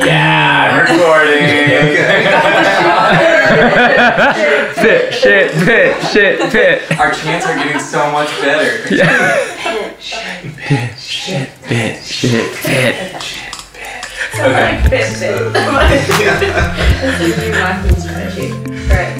Yeah, recording. Bit, shit, bit, shit, bit. Our chants are getting so much better. Bit, shit, bit. Okay. Bit, bit. That's a new marketing strategy. Right.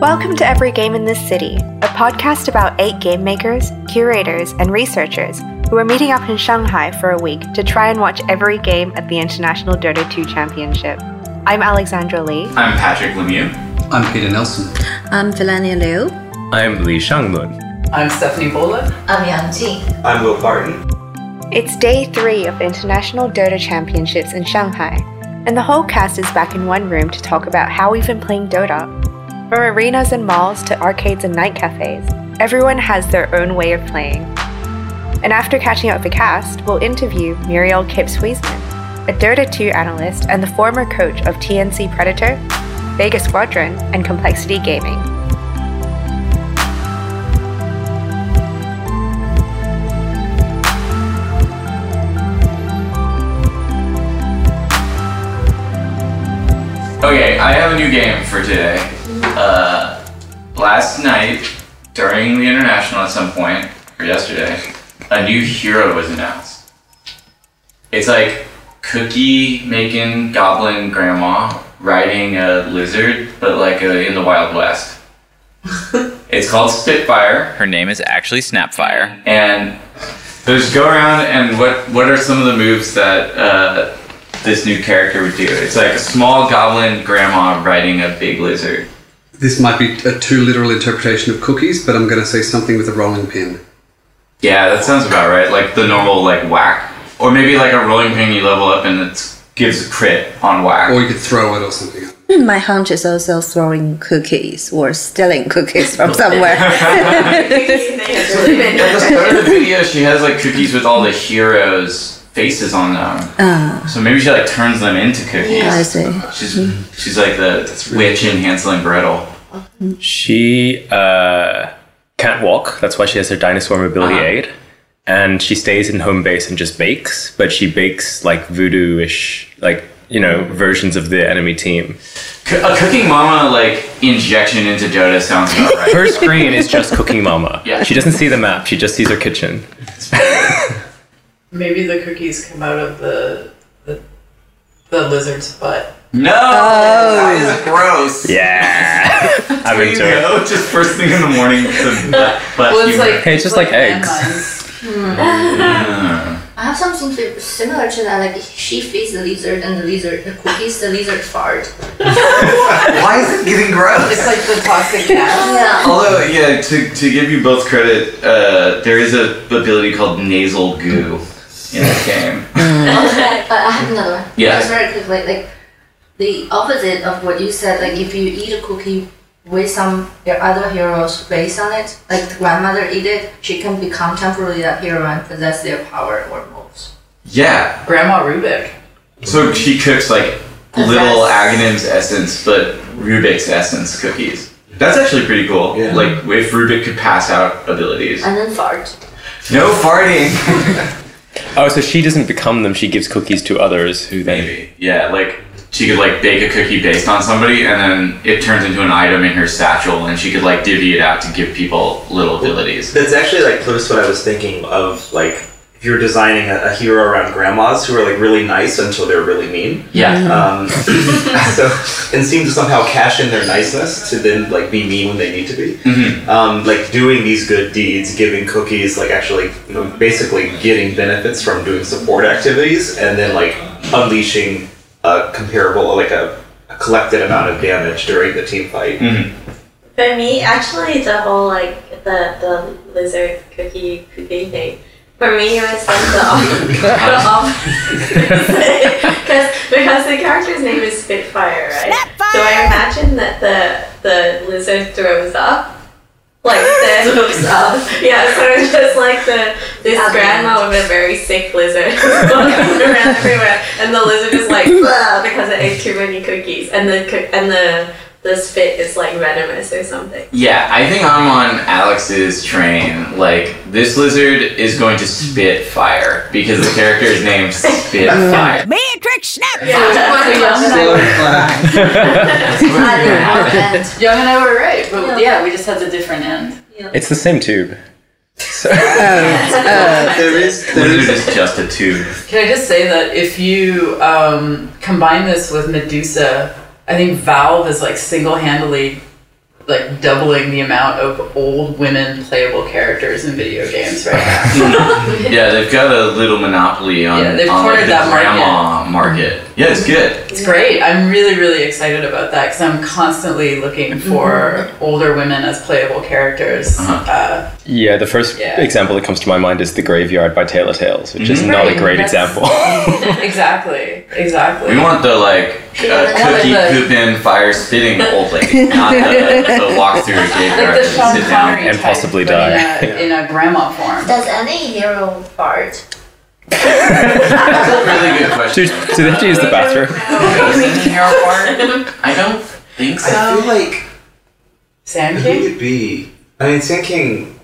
Welcome to Every Game in This City, a podcast about eight game makers, curators, and researchers who are meeting up in Shanghai for a week to try and watch every game at the International Dota 2 Championship. I'm Alexandra Lee. I'm Patrick Lemieux. I'm Peter Nelson. I'm Felania Liu. I'm Li Shangmun. I'm Stephanie Bola. I'm Yang Ji. I'm Will Barton. It's day three of the International Dota Championships in Shanghai, and the whole cast is back in one room to talk about how we've been playing Dota. From arenas and malls to arcades and night cafes, everyone has their own way of playing. And after catching up with the cast, we'll interview Muriel Kipps Huisman, a Dota 2 analyst and the former coach of TNC Predator, Vega Squadron, and Complexity Gaming. Okay, I have a new game for today. Uh, last night, during the international at some point, or yesterday, a new hero was announced. It's like cookie making goblin grandma riding a lizard, but like a, in the Wild West. it's called Spitfire. Her name is actually Snapfire. and so just go around and what what are some of the moves that uh, this new character would do? It's like a small goblin grandma riding a big lizard. This might be a too literal interpretation of cookies, but I'm going to say something with a rolling pin. Yeah, that sounds about right. Like the normal like whack, or maybe like a rolling pin you level up and it gives a crit on whack. Or you could throw it or something. My hunch is also throwing cookies or stealing cookies from somewhere. At the start of the video, she has like cookies with all the heroes' faces on them. Ah, So maybe she like turns them into cookies. I see. She's she's like the witch in Hansel and Gretel. She uh, can't walk. That's why she has her dinosaur mobility Ah. aid. And she stays in home base and just bakes, but she bakes like voodoo-ish, like you know, versions of the enemy team. A cooking mama like injection into Dota sounds about right. Her screen is just Cooking Mama. Yeah. She doesn't see the map. She just sees her kitchen. Maybe the cookies come out of the the, the lizard's butt. No, that is gross. Yeah, I'm There you into it. go. Just first thing in the morning. To butt, butt Well, it's humor. like Hey, it's just like eggs. landmines. Mm. I have something similar to that. Like she feeds the lizard, and the lizard the cookies, the lizard fart. Why is it getting gross? It's like the toxic gas. Yeah. Although, yeah, to, to give you both credit, uh, there is a ability called nasal goo in the game. Okay, uh, I have another one. Yeah. Just very quickly, like the opposite of what you said. Like if you eat a cookie with some your other heroes face on it, like the grandmother eat it, she can become temporarily that hero and possess their power or moves. Yeah. Grandma Rubik. So she cooks like little Yes. Aghanim's essence, but Rubik's essence cookies. That's actually pretty cool. Yeah. Like if Rubik could pass out abilities. And then fart. No farting. Oh, so she doesn't become them. She gives cookies to others who then. Maybe. Yeah, like she could like bake a cookie based on somebody and then it turns into an item in her satchel and she could like divvy it out to give people little abilities. That's actually like close to what I was thinking of. Like, if you're designing a, a hero around grandmas who are like really nice until they're really mean, Yeah. um, so and seem to somehow cash in their niceness to then like be mean when they need to be. Mhm. Um, like doing these good deeds, giving cookies, like actually, you know, basically getting benefits from doing support activities, and then like unleashing a comparable, like a, a collected amount of damage during the team fight. Mhm. For me, actually, the whole like the the lizard cookie cookie thing. For me, it was like the opposite because because the character's name is Spitfire, right? So I imagine that the the lizard throws up. Like the Throws up. yeah, so it's just like the this Yeah. grandma with a very sick lizard walking around everywhere, and the lizard is like "Ugh," because it ate too many cookies, and the and the this fit is like venomous or something. Yeah, I think I'm on Alex's train. Like, this lizard is going to spit fire because the character is named Spitfire. Matrix snap! Yeah, Young and I were right, but yeah, we just had the different end. It's the same tube. So, there is there Lizard is is just a tube. Can I just say that if you um, combine this with Medusa, I think Valve is like single-handedly like doubling the amount of old women playable characters in video games right now. Yeah, they've got a little monopoly on, Yeah, they've on like, cornered the that market. grandma market. Yeah, it's good. It's great. I'm really, really excited about that because I'm constantly looking for older women as playable characters. Uh-huh. Uh, yeah, the first Yeah. example that comes to my mind is The Graveyard by Tale of Tales, which is Mhm. not a great example. exactly, exactly. We want the like uh, cookie the- pooping, fire spitting old lady, not the, the walk through like graveyard the and Sean sit down. Connery and type, possibly die. in a, in a grandma form. Does any hero fart? That's a really good question. do, do they have to use the bathroom? Hero form. I don't think so. I feel like Sand who King. would it be? I mean, Sand King.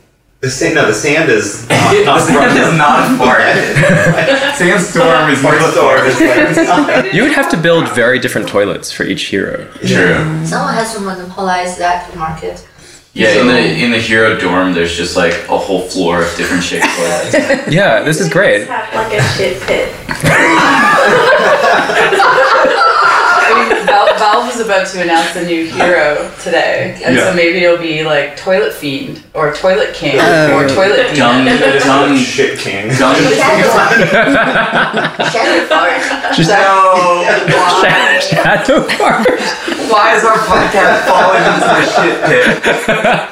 The sand, no, the sand is not, the not sand is not a fart. Sandstorm is not a storm is like, You would have to build very different toilets for each hero. True. Someone has to monopolize that market. Yeah, in the in the hero dorm, there's just like a whole floor of different shaped toilets. Yeah, this is great. Have like a shit pit. I Valve is about to announce a new hero today, and Yeah. so maybe it'll be like Toilet Fiend or Toilet King Oh. or Toilet Dung, Demon. dung, shit king. dung. Shadow fart. Just No. shadow fart. Why is our podcast falling into the shit pit?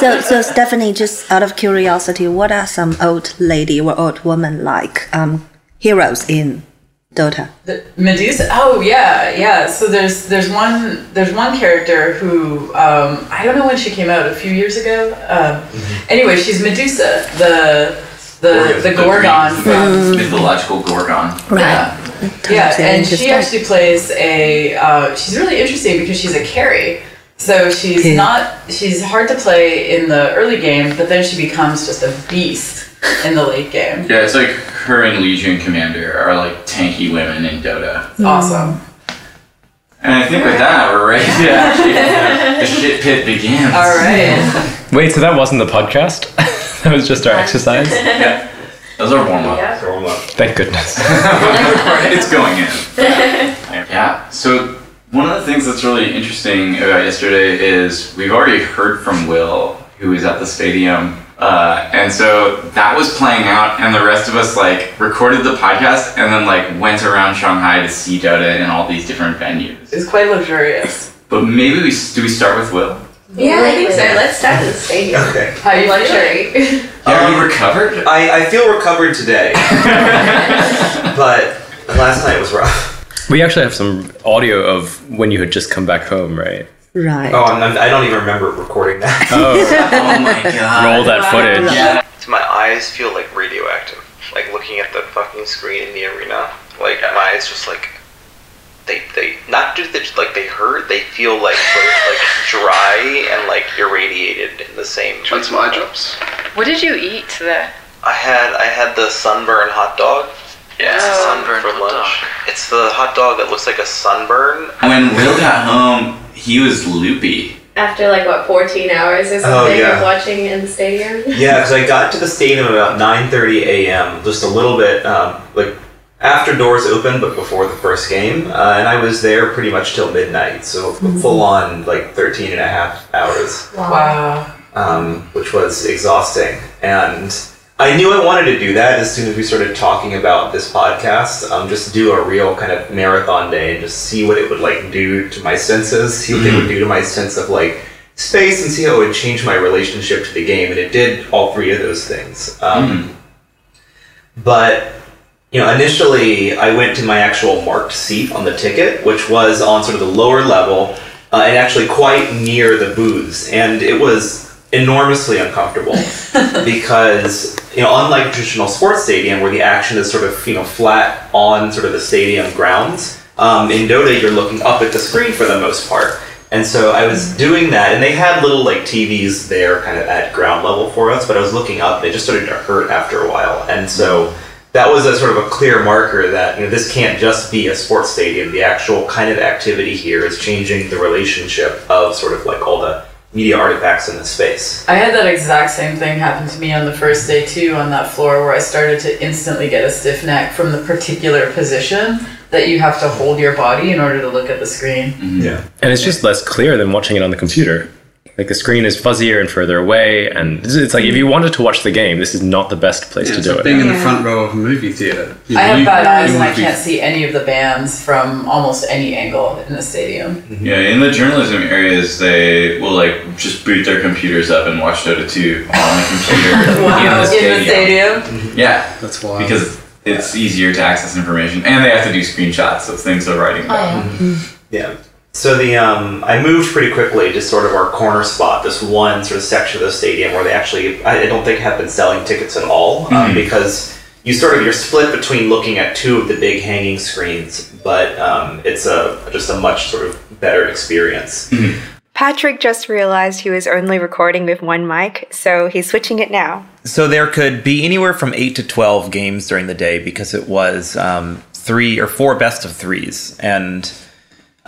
So, so Stephanie, just out of curiosity, what are some old lady or old woman like um, heroes in Dota? The Medusa. Oh yeah, yeah. So there's there's one there's one character who um, I don't know when she came out a few years ago. Um, Anyway, she's Medusa, the the the Gorgon from mythological Gorgon. Yeah. Yeah, and she actually plays a. Uh, she's really interesting because she's a carry. So she's Okay. not. She's hard to play in the early game, but then she becomes just a beast in the late game. Yeah, it's like her and Legion Commander are like tanky women in Dota. It's awesome. And I think with that, we're ready to actually the shit pit begins. All right. Wait, so that wasn't the podcast? that was just our exercise? Yeah. That was our warm up. Yeah. Throw 'em up. Thank goodness. it's going in. Yeah. So one of the things that's really interesting about yesterday is we've already heard from Will, who was at the stadium. Uh, and so that was playing out, and the rest of us like recorded the podcast and then like went around Shanghai to see Dota in all these different venues. It's quite luxurious. But maybe we do we start with Will? Yeah, I think so. Let's start in the stadium. Okay. How you feeling? Luxury. Are you recovered? I, I feel recovered today, but last night was rough. We actually have some audio of when you had just come back home, right? Right. Oh, I'm, I'm, I don't even remember recording that. Oh, oh my god. roll that footage. Yeah. My eyes feel like radioactive. Like looking at the fucking screen in the arena. Like my eyes just like they they not just that like they hurt. They feel like both like dry and like irradiated in the same. Want some eye? What did you eat there? I had I had the sunburn hot dog. Yeah, it's a sunburn for hot lunch. It's the hot dog that looks like a sunburn. When Will got home, he was loopy. After like what, 14 hours or something Oh, yeah. of watching in the stadium? Yeah, because I got to the stadium about 9:30 a.m. Just a little bit um, like after doors opened, but before the first game, uh, and I was there pretty much till midnight. So full on like 13 and a half hours, Wow. um, which was exhausting. And I knew I wanted to do that as soon as we started talking about this podcast. Um, just do a real kind of marathon day and just see what it would like do to my senses, see what it would do to my sense of like space, and see how it would change my relationship to the game. And it did all three of those things. Um, But you know, initially I went to my actual marked seat on the ticket, which was on sort of the lower level uh, and actually quite near the booths, and it was enormously uncomfortable because you know, unlike a traditional sports stadium where the action is sort of you know flat on sort of the stadium grounds, um, in Dota you're looking up at the screen for the most part. And so I was doing that, and they had little like TVs there, kind of at ground level for us. But I was looking up, and it just started to hurt after a while, and so that was a sort of a clear marker that you know this can't just be a sports stadium. The actual kind of activity here is changing the relationship of sort of like all the media artifacts in the space. I had that exact same thing happen to me on the first day too on that floor where I started to instantly get a stiff neck from the particular position that you have to hold your body in order to look at the screen. Mm-hmm. Yeah. And it's just less clear than watching it on the computer. Like the screen is fuzzier and further away, and it's- it's like if you wanted to watch the game, this is not the best place Yeah, to do like it. being in the front row of a movie theater. You I know, have you- bad eyes you and I wanna be- can't see any of the bands from almost any angle in the stadium. Mm-hmm. Yeah, in the journalism areas, they will like just boot their computers up and watch Dota 2 on the computer in the stadium. stadium. Mm-hmm. Yeah, That's why. because it's easier to access information, and they have to do screenshots of things they're writing Oh, about. yeah. Mm-hmm. Yeah. So the um, I moved pretty quickly to sort of our corner spot, this one sort of section of the stadium where they actually I I don't think have been selling tickets at all um, Mhm. because you sort of you're split between looking at two of the big hanging screens, but um, it's a just a much sort of better experience. Patrick just realized he was only recording with one mic, so he's switching it now. So there could be anywhere from eight to twelve games during the day because it was um, three or four best of threes, and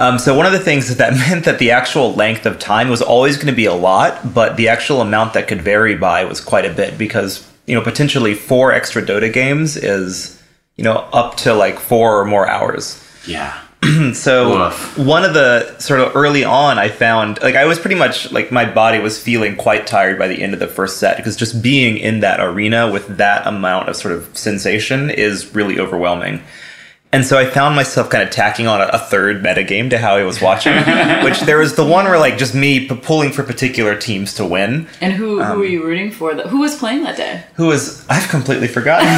um, so one of the things is that meant that the actual length of time was always going to be a lot, but the actual amount that could vary by was quite a bit because you know potentially four extra Dota games is you know up to like four or more hours. Yeah. so one of the sort of early on i found like i was pretty much like my body was feeling quite tired by the end of the first set because just being in that arena with that amount of sort of sensation is really overwhelming and so I found myself kind of tacking on a, a third metagame to how I was watching, which there was the one where like just me p- pulling for particular teams to win. And who, who Um, were you rooting for? That, who was playing that day? Who was I've completely forgotten.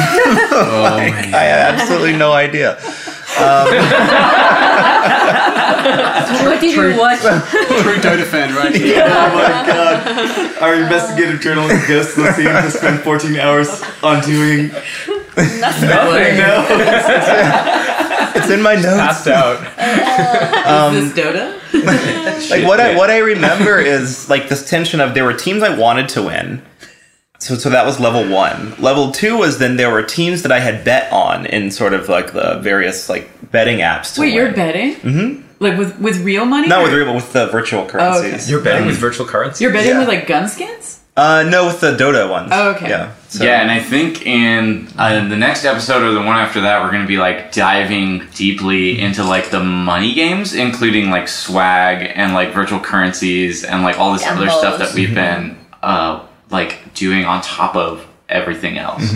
Like, I had absolutely no idea. Um, what did you watch? True Dota fan, right? here. Oh my god. Our investigative journalist goes to the scene to spend 14 hours on doing Nothing. No. It's in my notes. Passed out. Um, Is this Dota? like what I what I remember is like this tension of there were teams I wanted to win. So so that was level one. Level two was then there were teams that I had bet on in sort of like the various like betting apps. To Wait, you're win. betting? Mhm. Like with, with real money? Not or- with real, but with the virtual currencies. You're betting Um, with virtual currencies. You're betting Yeah. with like gun skins? Uh, no, with the Dota ones. Oh, okay. Yeah. yeah, and I think in uh, the next episode or the one after that, we're going to be like diving deeply into like the money games, including like swag and like virtual currencies and like all this other stuff that we've been uh, like doing on top of everything else.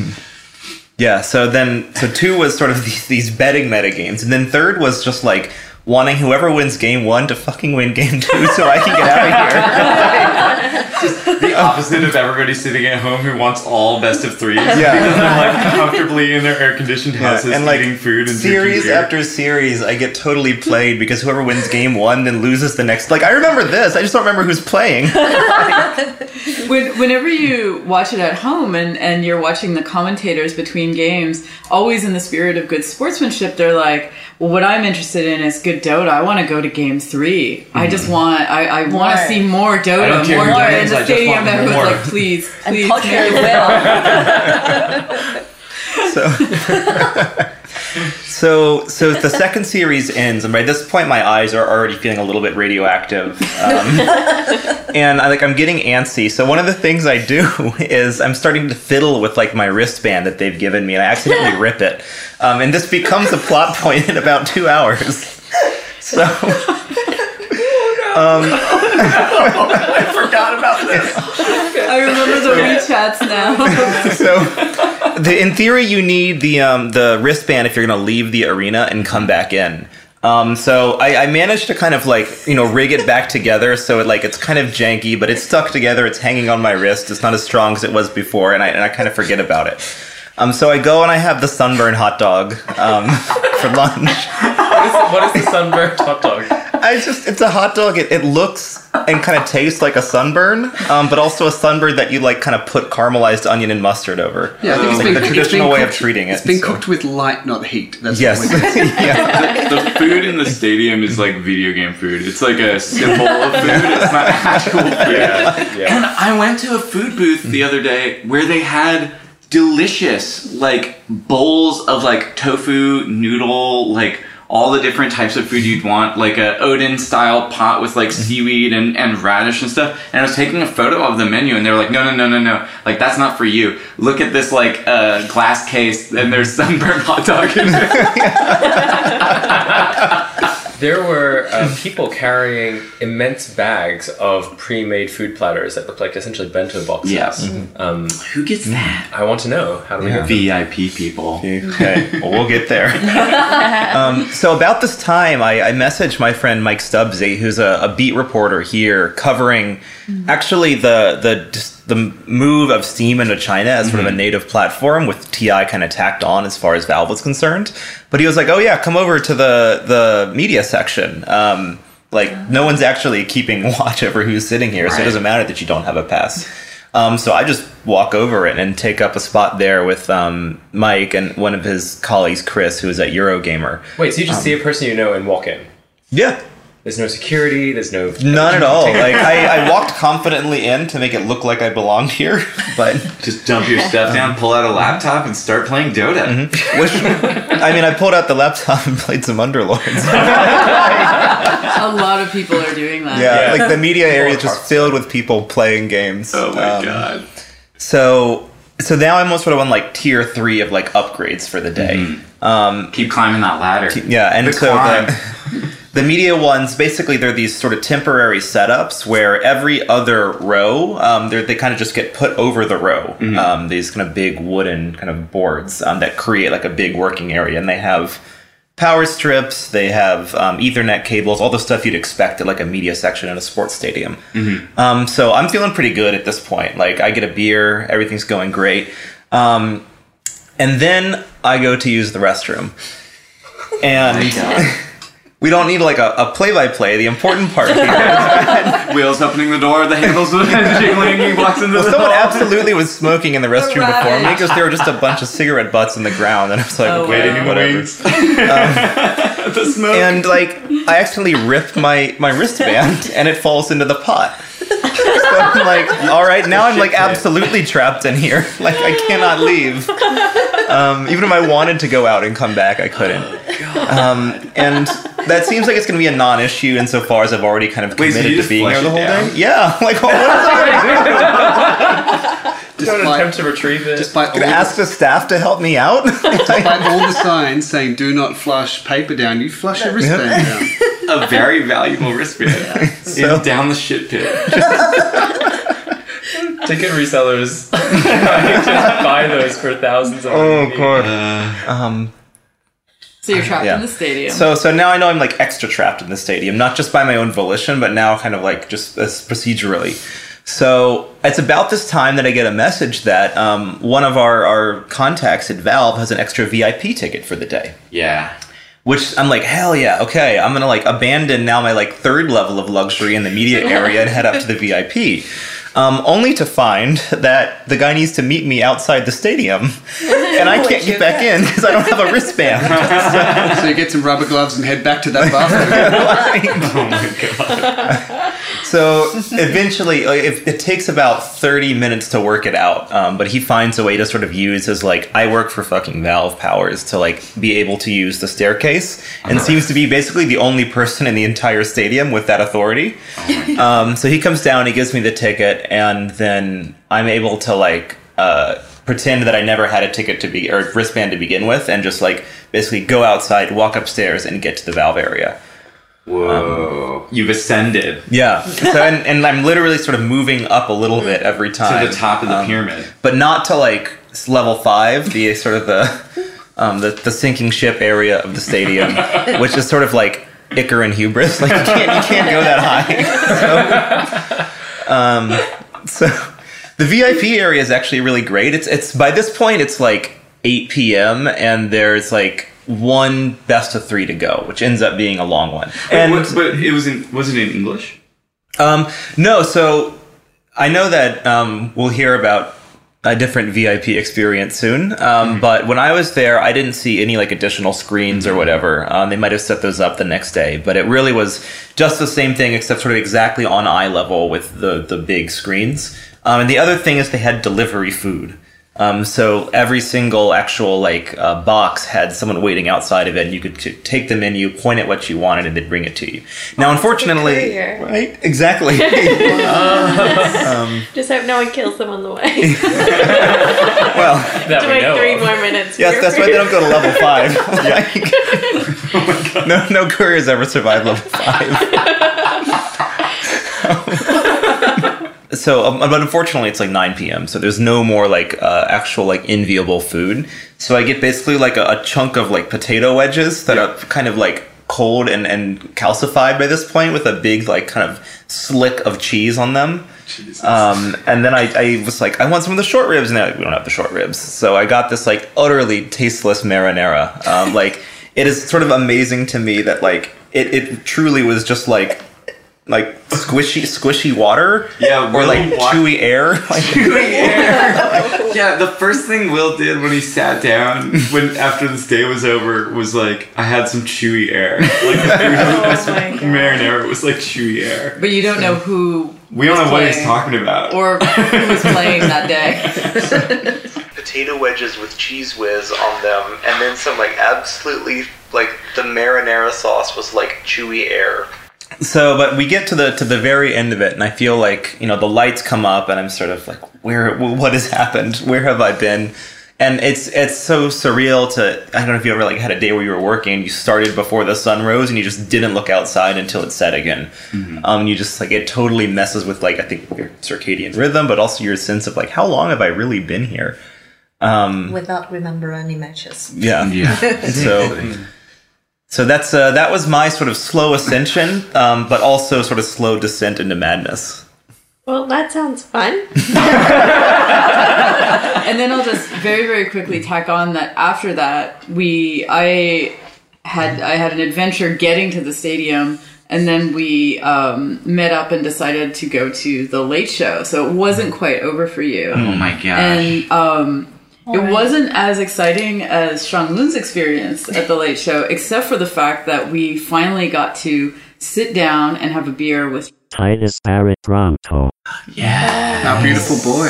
Yeah, so then so two was sort of these, these betting meta games, and then third was just like wanting whoever wins game one to fucking win game two so I can get out of here. the opposite of everybody sitting at home who wants all best of threes. Yeah. Because they're like comfortably in their air conditioned houses and like eating food and series drinking after series, I get totally played because whoever wins game one then loses the next. Like I remember this, I just don't remember who's playing. when, whenever you watch it at home and, and you're watching the commentators between games, always in the spirit of good sportsmanship, they're like, well, what I'm interested in is good Dota. I want to go to game 3 I just mm-hmm. want, I, I want to see more I don't Dota, care more who Dota in the stadium want that was like, please, And please. culture make it so so so the second series ends and by this point my eyes are already feeling a little bit radioactive um, and I, like i'm getting antsy. So one of the things i do is i'm starting to fiddle with like my wristband that they've given me and i accidentally rip it. Um, and this becomes a plot point in about two hours. So um, I forgot about this. I remember the WeChats now. so the, in theory you need the um, the wristband if you're going to leave the arena and come back in um, so I, I managed to kind of like you know rig it back together so it like it's kind of janky but it's stuck together it's hanging on my wrist it's not as strong as it was before and I, and I kind of forget about it um, so I go and I have the sunburn hot dog um, for lunch What is, what is the sunburn hot dog? I just it's a hot dog. It, it looks and kind of tastes like a sunburn, um, but also a sunburn that you like kind of put caramelized onion and mustard over. Yeah, I think it's like been the it's traditional been way of treating it. It's been so- cooked with light, not heat. That's Yes. what we're doing. Yeah. the food in the stadium is like video game food. It's like a symbol of food. It's not actual food. Yeah, yeah. And I went to a food booth the other day where they had delicious like bowls of like tofu, noodle, like all the different types of food you'd want, like a oden style pot with like seaweed and, and radish and stuff. And I was taking a photo of the menu and they were like, no, no, no, no, no. Like that's not for you. Look at this like uh, glass case and there's sunburned hot dog in it. There were uh, people carrying immense bags of pre-made food platters that looked like essentially bento boxes. Yes. Um, Who gets that? I want to know. How do we get them? VIP people. Okay, well, we'll get there. um, so about this time, I, I messaged my friend Mike Stubbsy, who's a, a beat reporter here, covering actually the the just the move of Steam into China as sort of a native platform with TI kind of tacked on as far as Valve was concerned. But he was like, "Oh yeah, come over to the the media section." Um, like no one's actually keeping watch over who's sitting here, so it doesn't matter that you don't have a pass. Um, so I just walk over it and take up a spot there with um, Mike and one of his colleagues, Chris, who is at Eurogamer. Wait, so you just Um, see a person you know and walk in? Yeah. There's no security. There's no None at all. Like I, I walked confidently in to make it look like I belonged here, but Just dump your stuff down, pull out a laptop, and start playing Dota. which I mean, I pulled out the laptop and played some Underlords. A lot of people are doing that. yeah, like the media area is just filled with people playing games. Oh my Um, god. So so now I'm almost sort of on like tier three of like upgrades for the day. Um, Keep climbing that ladder. Yeah, and The so climb. The, the media ones basically they're these sort of temporary setups where every other row um, they're- kind of just get put over the row. Um, these kind of big wooden kind of boards um, that create like a big working area, and they have power strips, they have um, Ethernet cables, all the stuff you'd expect at like a media section in a sports stadium. Um, so I'm feeling pretty good at this point. Like I get a beer, everything's going great. Um, and then I go to use the restroom. And we don't need like a, a play-by-play. The important part here is Wheels opening the door, the handles jiggling, he walks into well, the someone hall. absolutely was smoking in the restroom before me because there were just a bunch of cigarette butts in the ground, and I was like, Oh, okay, wow. whatever. Um, the smoke. And like, I accidentally ripped my my wristband, and it falls into the pot. So I'm like, all right, now I'm like absolutely trapped in here. Like I cannot leave. Um, even if I wanted to go out and come back, I couldn't. Um, and that seems like it's going to be a non-issue insofar as I've already kind of Wait, so committed you to being flush there the whole down? day. Yeah, like what was I Don't Despite, attempt to retrieve it. despite, all, going to ask the staff to help me out? despite all the signs saying "Do not flush paper down," you flush your wristband down. a very valuable wristband. So- In- down the shit pit. Ticket resellers just buy those for thousands of oh RMB. god. Um, So you're trapped Yeah. in the stadium. So so now I know I'm like extra trapped in the stadium, not just by my own volition, but now kind of like just as procedurally. So it's about this time that I get a message that um, one of our, our contacts at Valve has an extra VIP ticket for the day. Yeah. Which I'm like, hell yeah, okay. I'm gonna like abandon now my like third level of luxury in the media area and head up to the VIP. Um, only to find that the guy needs to meet me outside the stadium, and I can't get back in because I don't have a wristband. so you get some rubber gloves and head back to that bathroom. Oh my god. So eventually, like, it, it takes about 30 minutes to work it out. Um, but he finds a way to sort of use his, like, I work for fucking Valve powers to, like, be able to use the staircase and seems to be basically the only person in the entire stadium with that authority. Um, so he comes down, he gives me the ticket, and then I'm able to, like, uh, pretend that I never had a ticket to be, or wristband to begin with, and just, like, basically go outside, walk upstairs, and get to the Valve area. Whoa. You've ascended Yeah. So and, and I'm literally sort of moving up a little bit every time to the top of the Um, pyramid. but not to like level five, the sort of the um, the, the sinking ship area of the stadium, which is sort of like Icar and hubris. Like you can't you can't go that high. So, um, so the VIP area is actually really great. It's it's by this point it's like 8 p.m. and there's like one best of three to go, which ends up being a long one. And but it was in was it in English? Um, no, so I know that um, we'll hear about a different VIP experience soon. Um, But when I was there, I didn't see any like additional screens or whatever. Um, they might have set those up the next day, but it really was just the same thing, except sort of exactly on eye level with the the big screens. Um, and the other thing is they had delivery food. Um, so every single actual like uh, box had someone waiting outside of it, and you could t- take the menu, point at what you wanted, and they'd bring it to you. Now, unfortunately, right? Exactly. um, Just hope no one kills them on the way. well, to wait three more minutes. Yes, that's why they don't go to level five. food. Like, no, no couriers ever survive level five. So, um, but unfortunately, it's like 9 p.m. So there's no more like uh, actual like enviable food. So I get basically like a, a chunk of like potato wedges that are kind of like cold and, and calcified by this point with a big like kind of slick of cheese on them. Um, and then I, I was like, I want some of the short ribs. And they're like, we don't have the short ribs. So I got this like utterly tasteless marinara. Um, like it is sort of amazing to me that like it, it truly was just like like squishy squishy water. Yeah, or like wa- chewy air. Like, Chewy air. yeah, the first thing Will did when he sat down when after this day was over was like, I had some chewy air. Like the oh food was marinara was like chewy air. But you don't know who. We don't was know what he's talking about. Or who was playing that day. Potato wedges with cheese whiz on them, and then some like absolutely like the marinara sauce was like chewy air. So, but we get to the to the very end of it, and I feel like you know the lights come up, and I'm sort of like, where, what has happened? Where have I been? And it's it's so surreal to I don't know if you ever like had a day where you were working, you started before the sun rose, and you just didn't look outside until it set again. Um, you just like it totally messes with like I think your circadian rhythm, but also your sense of like how long have I really been here? Um, Without remember any matches. Yeah. Yeah. so, so that's uh, that was my sort of slow ascension, um, but also sort of slow descent into madness. Well, that sounds fun. and then I'll just very very quickly tack on that after that we I had I had an adventure getting to the stadium and then we um, met up and decided to go to the late show so it wasn't quite over for you Oh my gosh. and um, it wasn't as exciting as Sean Lun's experience at the late show except for the fact that we finally got to sit down and have a beer with Titus Barrett Bronco. Our beautiful boy.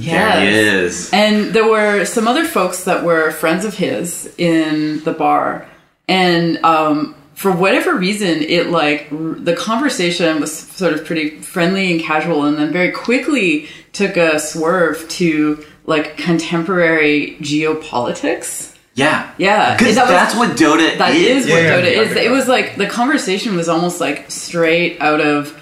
Yes. he is. And there were some other folks that were friends of his in the bar. And um, for whatever reason, it like r- the conversation was sort of pretty friendly and casual, and then very quickly took a swerve to like contemporary geopolitics. Yeah. Yeah, Because that that's what Dota That is. is what Dota is. It was like the conversation was almost like straight out of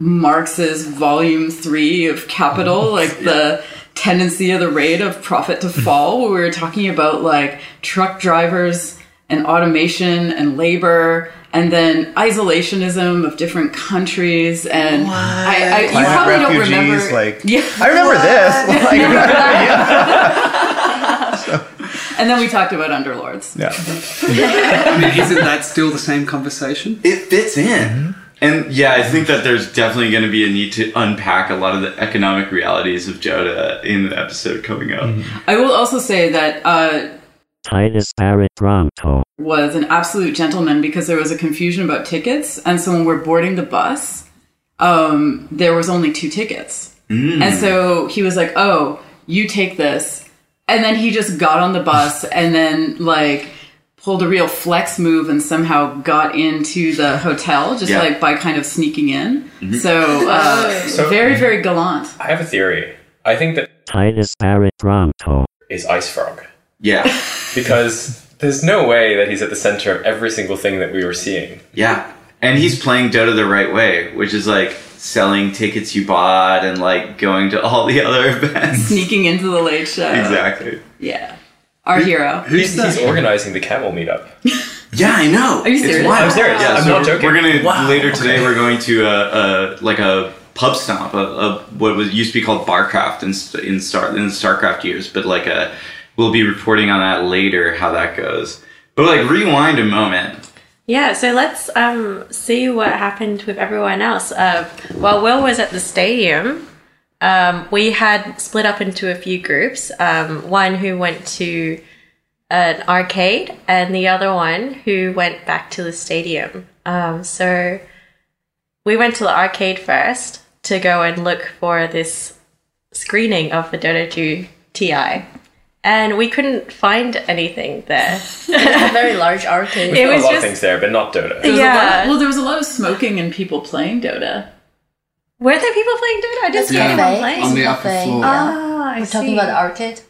Marx's volume three of Capital, like the tendency of the rate of profit to fall, where we were talking about like truck drivers and automation and labor. And then isolationism of different countries, and I, I, you Climate probably don't remember. like- yeah, I remember this. Like- You remember that? and then we talked about underlords. Yeah. I mean, isn't that still the same conversation? It fits in. And yeah, I think that there's definitely going to be a need to unpack a lot of the economic realities of Dota in the episode coming up. I will also say that uh, Titus Barrett Bronco. was an absolute gentleman because there was a confusion about tickets, and so when we're boarding the bus, um, there was only two tickets, Mm. and so he was like, "Oh, you take this," and then he just got on the bus and then like pulled a real flex move and somehow got into the hotel just Yeah. like by kind of sneaking in. Mhm. So, uh, So- very very gallant. I have a theory. I think that Titus Barrett Bronco. is Ice Frog. Yeah. because there's no way that he's at the center of every single thing that we were seeing. Yeah. And he's playing Dota the right way, which is like selling tickets you bought and like going to all the other events. Sneaking into the late show. Exactly. Yeah. Our hero. He's, he's organizing the camel meetup. Yeah, I know. Are you It's serious? wild. I'm serious. Yeah, I'm so not joking. We're gonna Wow. later today. We're going to a, a like a pub stomp, a, a what was used to be called Barcraft in in Star in Starcraft years, but like a we'll be reporting on that later how that goes. But like rewind a moment. Yeah, so let's um, see what happened with everyone else. Uh, while Will was at the stadium, um, we had split up into a few groups. Um, one who went to an arcade, and the other one who went back to the stadium. Um, so we went to the arcade first to go and look for this screening of the Dota 2 TI. And we couldn't find anything there. It's a very large arcade. We've was a lot just- of things there, but not Dota. There was a Yeah. lot- well, there was a lot of smoking and people playing Dota. Were there people playing Dota? I didn't see Yeah. anyone playing. On the upper Cafe, floor. Ah, I We're talking about the arcade.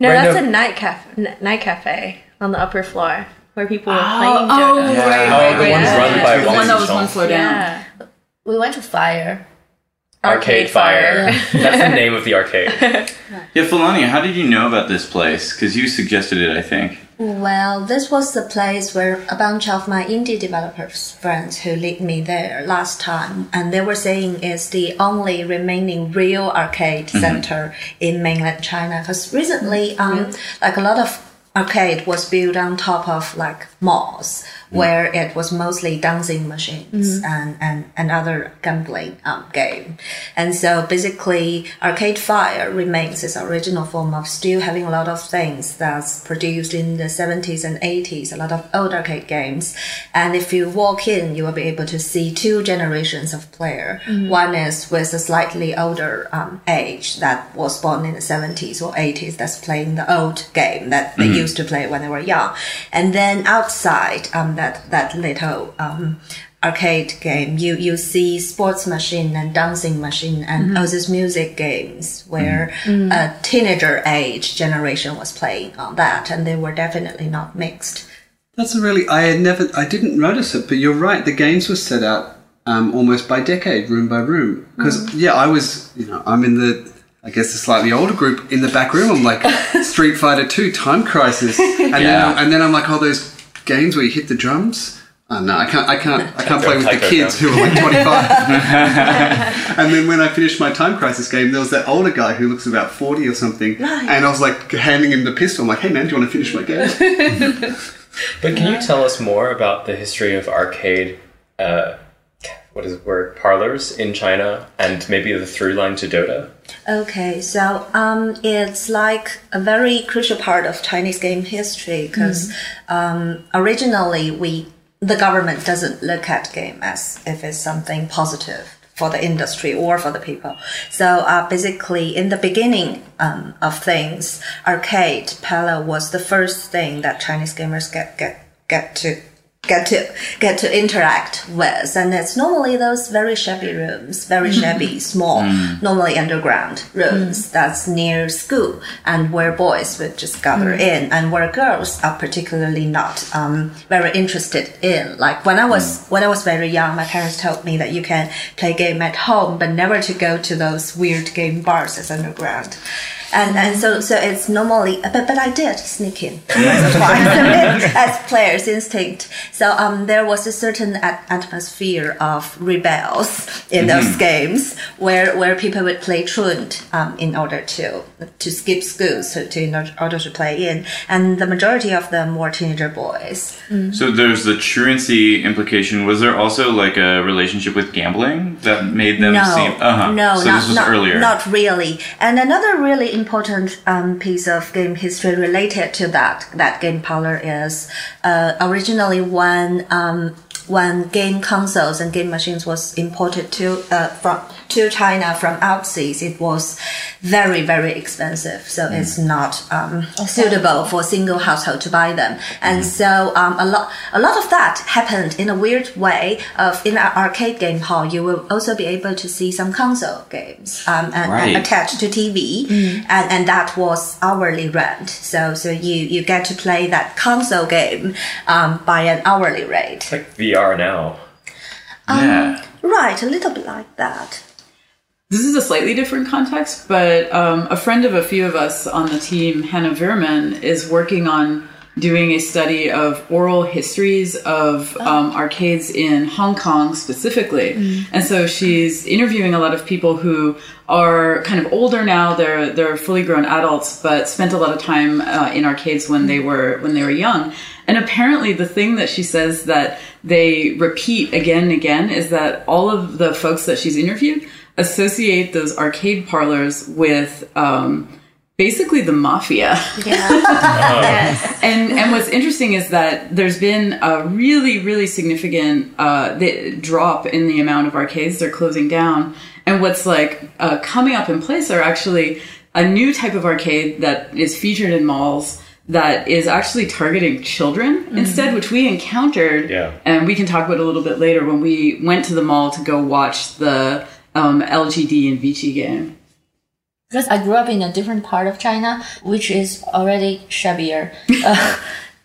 No, Right, that's no. a night cafe, n- night cafe on the upper floor where people were Oh, playing oh, Dota. right, right, Oh, the right, ones yeah. run by The one that was one floor down. Yeah. We went to Fire. Arcade Fire. That's the name of the arcade. Yeah, Felania, how did you know about this place? Because you suggested it, I think. Well, this was the place where a bunch of my indie developers friends who lead me there last time, and they were saying it's the only remaining real arcade Mhm. center in mainland China. Because recently, um, like a lot of arcade was built on top of like malls where it was mostly dancing machines Mhm. and, and, and other gambling um, game. And so basically Arcade Fire remains its original form of still having a lot of things that's produced in the 70s and 80s, a lot of old arcade games. And if you walk in, you will be able to see two generations of player. Mhm. One is with a slightly older um, age that was born in the 70s or 80s that's playing the old game that they Mhm. used to play when they were young. And then outside um, that, that little um, arcade game, you, you see sports machine and dancing machine and Mhm. all these music games where Mhm. a teenager age generation was playing on that and they were definitely not mixed. That's a really I had never I didn't notice it, but you're right. The games were set out um, almost by decade, room by room. Because Mm. yeah, I was you know I'm in the I guess the slightly older group in the back room. I'm like Street Fighter Two, Time Crisis, and Yeah. then and then I'm like all those games where you hit the drums. Oh no, I can't, I can't, I can't play with the kids who are like 25. and then when I finished my Time Crisis game, there was that older guy who looks about 40 or something, Right. and I was like handing him the pistol. I'm like, hey man, do you want to finish my game? But can you tell us more about the history of arcade? Uh, what is the word? Parlors in China, and maybe the through line to Dota. Okay, so um, it's like a very crucial part of Chinese game history because um, originally we the government doesn't look at game as if it's something positive for the industry or for the people. So uh, basically, in the beginning um, of things, arcade Pala was the first thing that Chinese gamers get get get to get to get to interact with and it's normally those very shabby rooms very Mhm. shabby small Mm. normally underground rooms that's near school and where boys would just gather Mm. in and where girls are particularly not um, very interested in like when i was when i was very young my parents told me that you can play game at home but never to go to those weird game bars as underground and and so so it's normally but but I did sneak in once or twice as players instinct. So um there was a certain at- atmosphere of rebels in those Mhm. games where where people would play truant um in order to to skip school so to in order to play in and the majority of them were teenager boys. So there's the truancy implication. Was there also like a relationship with gambling that made them no, seem? Uh-huh. No, so not, this was not, earlier. Not really. And another really important um, piece of game history related to that that game parlor is uh, originally when um, when game consoles and game machines was imported to uh, from to China from overseas, it was very very expensive. So Mm. it's not um, suitable for a single household to buy them. And Mm-hmm. so um, a lot a lot of that happened in a weird way. Of in an arcade game hall, you will also be able to see some console games um, and, and attached to TV, and, and that was hourly rent. So so you you get to play that console game um, by an hourly rate. Like VR now. Um, Right, a little bit like that. This is a slightly different context, but um, a friend of a few of us on the team, Hannah Verman, is working on doing a study of oral histories of um, arcades in Hong Kong specifically. Mm. And so she's interviewing a lot of people who are kind of older now. They're they're fully grown adults, but spent a lot of time uh, in arcades when they were when they were young. And apparently, the thing that she says that they repeat again and again is that all of the folks that she's interviewed associate those arcade parlors with um, basically the mafia. Yes. and and what's interesting is that there's been a really really significant uh, the drop in the amount of arcades they're closing down. And what's like uh, coming up in place are actually a new type of arcade that is featured in malls that is actually targeting children instead, which we encountered. Yeah. And we can talk about a little bit later when we went to the mall to go watch the um, LGD and Vici game. Because I grew up in a different part of China, which is already shabbier. uh,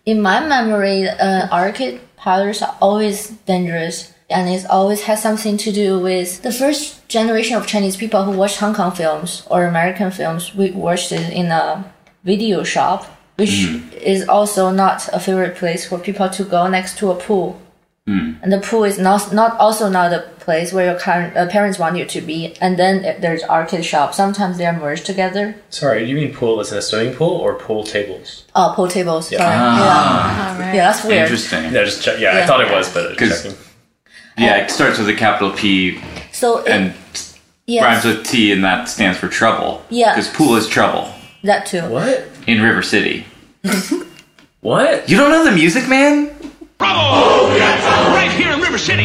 in my memory, uh, arcade parlors are always dangerous. And it always has something to do with the first generation of Chinese people who watched Hong Kong films or American films. We watched it in a video shop, which is also not a favorite place for people to go next to a pool. And the pool is not not also not a place where your current, uh, parents want you to be. And then there's arcade shop. Sometimes they are merged together. Sorry, do you mean pool as in a swimming pool or pool tables? Oh, pool tables. Yeah. Sorry. Ah. Yeah. yeah, that's weird. Interesting. No, just check. Yeah, I thought it was, but checking. yeah, it starts with a capital P So it, and yes, rhymes with T, and that stands for trouble. Yeah. Because pool is trouble that too. What? in River City. What? You don't know the music, man? Bravo! Right here in River City.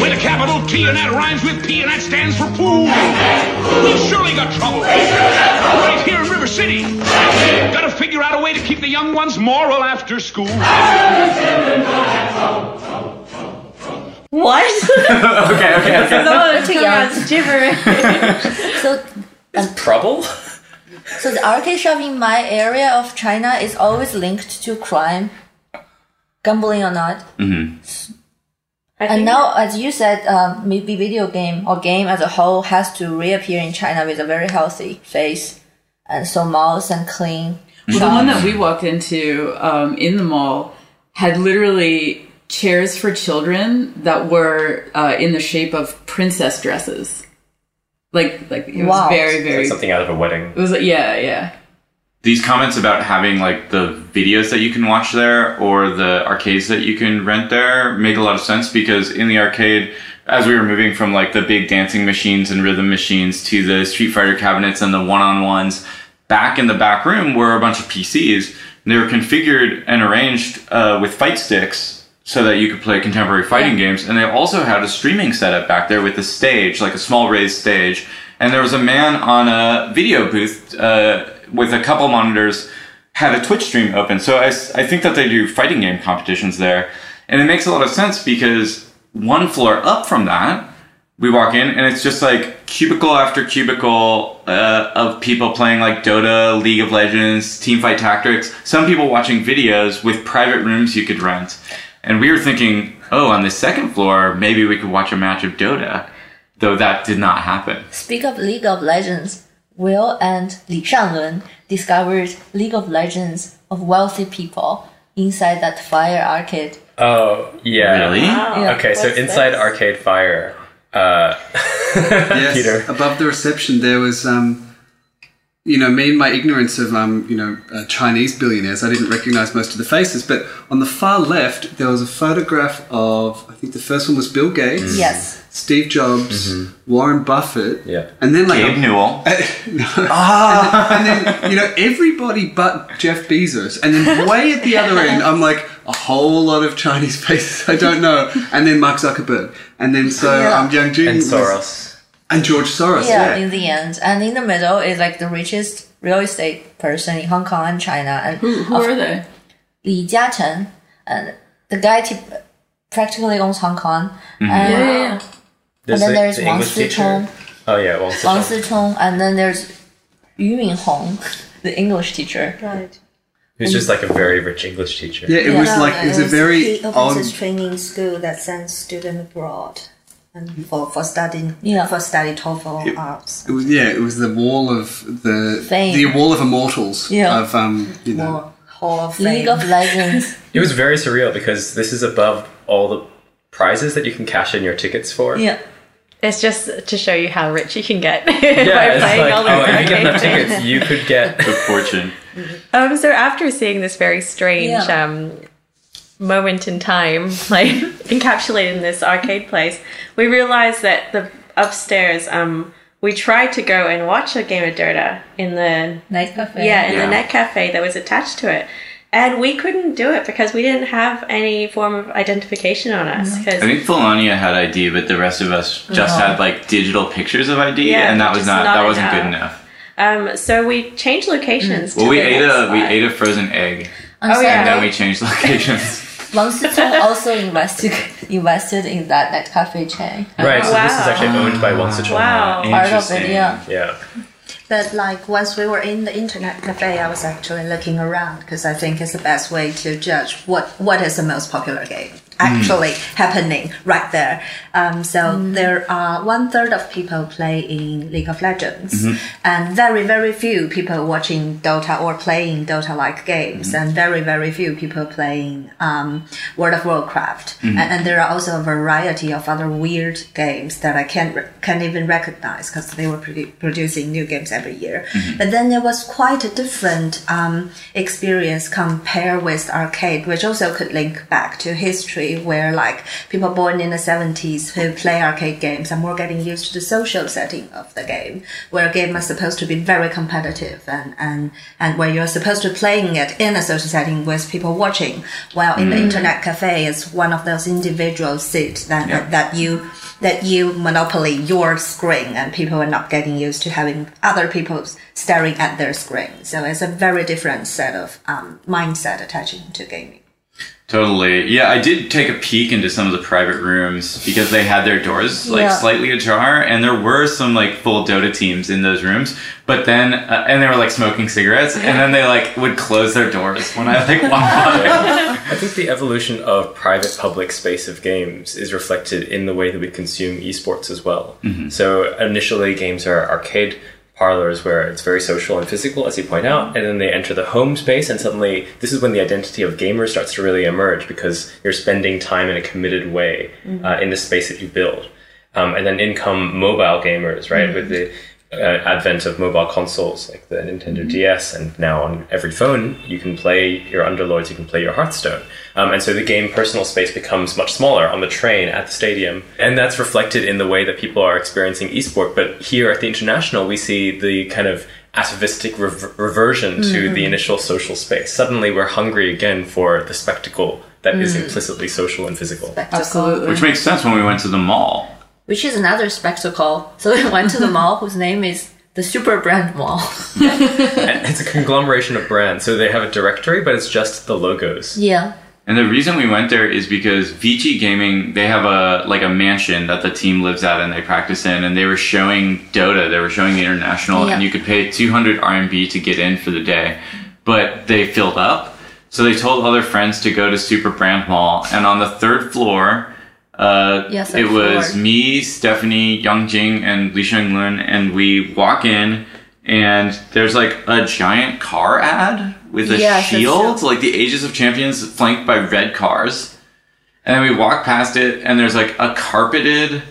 With a capital T and that rhymes with P and that stands for pool. We've surely got trouble. Right here in River City. Gotta figure out a way to keep the young ones moral after school. What? okay, okay, okay. no, Too young. it's gibberish. So Trouble? So the arcade shop in my area of China is always linked to crime, gambling or not. Mm-hmm. And now, as you said, um, maybe video game or game as a whole has to reappear in China with a very healthy face, and so malls and clean. Well, the one that we walked into um, in the mall had literally chairs for children that were uh, in the shape of princess dresses. Like, like it was Wow. very, very. Like something out of a wedding. It was like, yeah, yeah. These comments about having like the videos that you can watch there or the arcades that you can rent there make a lot of sense because in the arcade, as we were moving from like the big dancing machines and rhythm machines to the Street Fighter cabinets and the one-on-ones, back in the back room were a bunch of PCs. They were configured and arranged uh, with fight sticks so that you could play contemporary fighting games. And they also had a streaming setup back there with a stage, like a small raised stage. And there was a man on a video booth uh, with a couple monitors, had a Twitch stream open. So I, I think that they do fighting game competitions there. And it makes a lot of sense because one floor up from that, we walk in and it's just like cubicle after cubicle uh, of people playing like Dota, League of Legends, Teamfight Tactics. Some people watching videos with private rooms you could rent. And we were thinking, oh, on the second floor, maybe we could watch a match of Dota. Though that did not happen. Speak of League of Legends, Will and Li Shanglun discovered League of Legends of wealthy people inside that fire arcade. Oh, yeah. Really? Yeah. Okay, so What's inside this? Arcade Fire, uh, yes, Peter. above the reception there was, um, you know, me and my ignorance of, um, you know, uh, Chinese billionaires, I didn't recognize most of the faces, but on the far left there was a photograph of, I think the first one was Bill Gates, Yes. Steve Jobs, Warren Buffett, Yeah. and then like Gabe Newell. Ah. and then you know everybody but Jeff Bezos, and then way at the other end, I'm like a whole lot of Chinese faces I don't know, and then Mark Zuckerberg, and then so Yeah. um, Yang Jun and was- Soros. And George Soros. yeah, Yeah, in the end. And in the middle is like the richest real estate person in Hong Kong and China. And Who, who are they? Li Jiacheng, and the guy t- practically owns Hong Kong. Mm-hmm. And, Yeah, yeah, yeah. and then the- there's the Wang English. Sicong, Oh yeah, Wang Wang Sicong, Sicong, and then there's Yu Minhong, the English teacher. Right. who's just like a very rich English teacher. yeah. It Yeah. was like it was a very he opens his training school that sends students abroad and for, for studying Yeah. for study TOEFL arts. It was yeah. It was the wall of the Fame. the wall of immortals Yeah. of um you know. More Hall of Fame. League of Legends. It was very surreal because this is above all the prizes that you can cash in your tickets for. yeah. It's just to show you how rich you can get by Yeah, it's playing like, all oh, these if you get enough tickets, you could get a fortune. Um, so after seeing this very strange Yeah. um, moment in time, like encapsulated in this arcade place, we realized that the upstairs, um, we tried to go and watch a game of Dota in the night cafe. Yeah, in Yeah. the net cafe that was attached to it. And we couldn't do it because we didn't have any form of identification on us. I think Felonia had ID, but the rest of us just No. had like digital pictures of ID, Yeah, and that was not, not that wasn't good enough. enough. um, so we changed locations. Well, to we the ate next a we ate a frozen egg, Oh, and yeah. then we changed locations. Wang Sicong also invested invested in that net cafe chain. Right, so this is actually owned by Wang Sicong. Wow. Part of it, yeah. Yeah. But like once we were in the internet cafe, I was actually looking around because I think it's the best way to judge what what is the most popular game actually happening right there. Um, so there are one third of people play in League of Legends, Mhm. and very very few people watching Dota or playing Dota like games, and very very few people playing um, World of Warcraft. Mhm. And, and there are also a variety of other weird games that I can't re- can't even recognize because they were produ- producing new games every year. Mhm. But then there was quite a different um, experience compared with arcade, which also could link back to history, where like people born in the 70s who play arcade games are more getting used to the social setting of the game, where a game is supposed to be very competitive and, and, and where you're supposed to be playing it in a social setting with people watching, while in the Mm. internet cafe is one of those individual seats that, Yeah. that you that you monopoly your screen and people are not getting used to having other people staring at their screen. So it's a very different set of um, mindset attaching to gaming. Totally. Yeah, I did take a peek into some of the private rooms because they had their doors like Yeah. slightly ajar, and there were some like full Dota teams in those rooms. But then, uh, and they were like smoking cigarettes, and then they like would close their doors when I like walked by. I think the evolution of private public space of games is reflected in the way that we consume esports as well. Mhm. So initially, games are arcade parlors where it's very social and physical, as you point out, and then they enter the home space, and suddenly this is when the identity of gamer starts to really emerge because you're spending time in a committed way Mhm. uh, in the space that you build. Um, and then in come mobile gamers, right, Mhm. with the advent of mobile consoles like the Nintendo DS, and now on every phone you can play your Underlords, you can play your Hearthstone, um, and so the game personal space becomes much smaller on the train at the stadium, and that's reflected in the way that people are experiencing esport. But here at the international, we see the kind of atavistic rev- reversion to Mhm. the initial social space. Suddenly, we're hungry again for the spectacle that is Mm. implicitly social and physical. Absolutely. Which makes sense when we went to the mall. Which is another spectacle. So we went to the mall whose name is the Super Brand Mall. And it's a conglomeration of brands, so they have a directory, but it's just the logos. Yeah. And the reason we went there is because Vici Gaming, they have a like a mansion that the team lives at and they practice in, and they were showing Dota, they were showing the international, Yeah. and you could pay 200 RMB to get in for the day, but they filled up. So they told other friends to go to Super Brand Mall, and on the third floor, uh, Yeah, third it was floor. me, Stephanie, Yang Jing, and Li Sheng Lun, and we walk in, and there's like a giant car ad with a Yes, shield, true. like the Aegis of Champions flanked by red cars. And then we walk past it, and there's like a carpeted,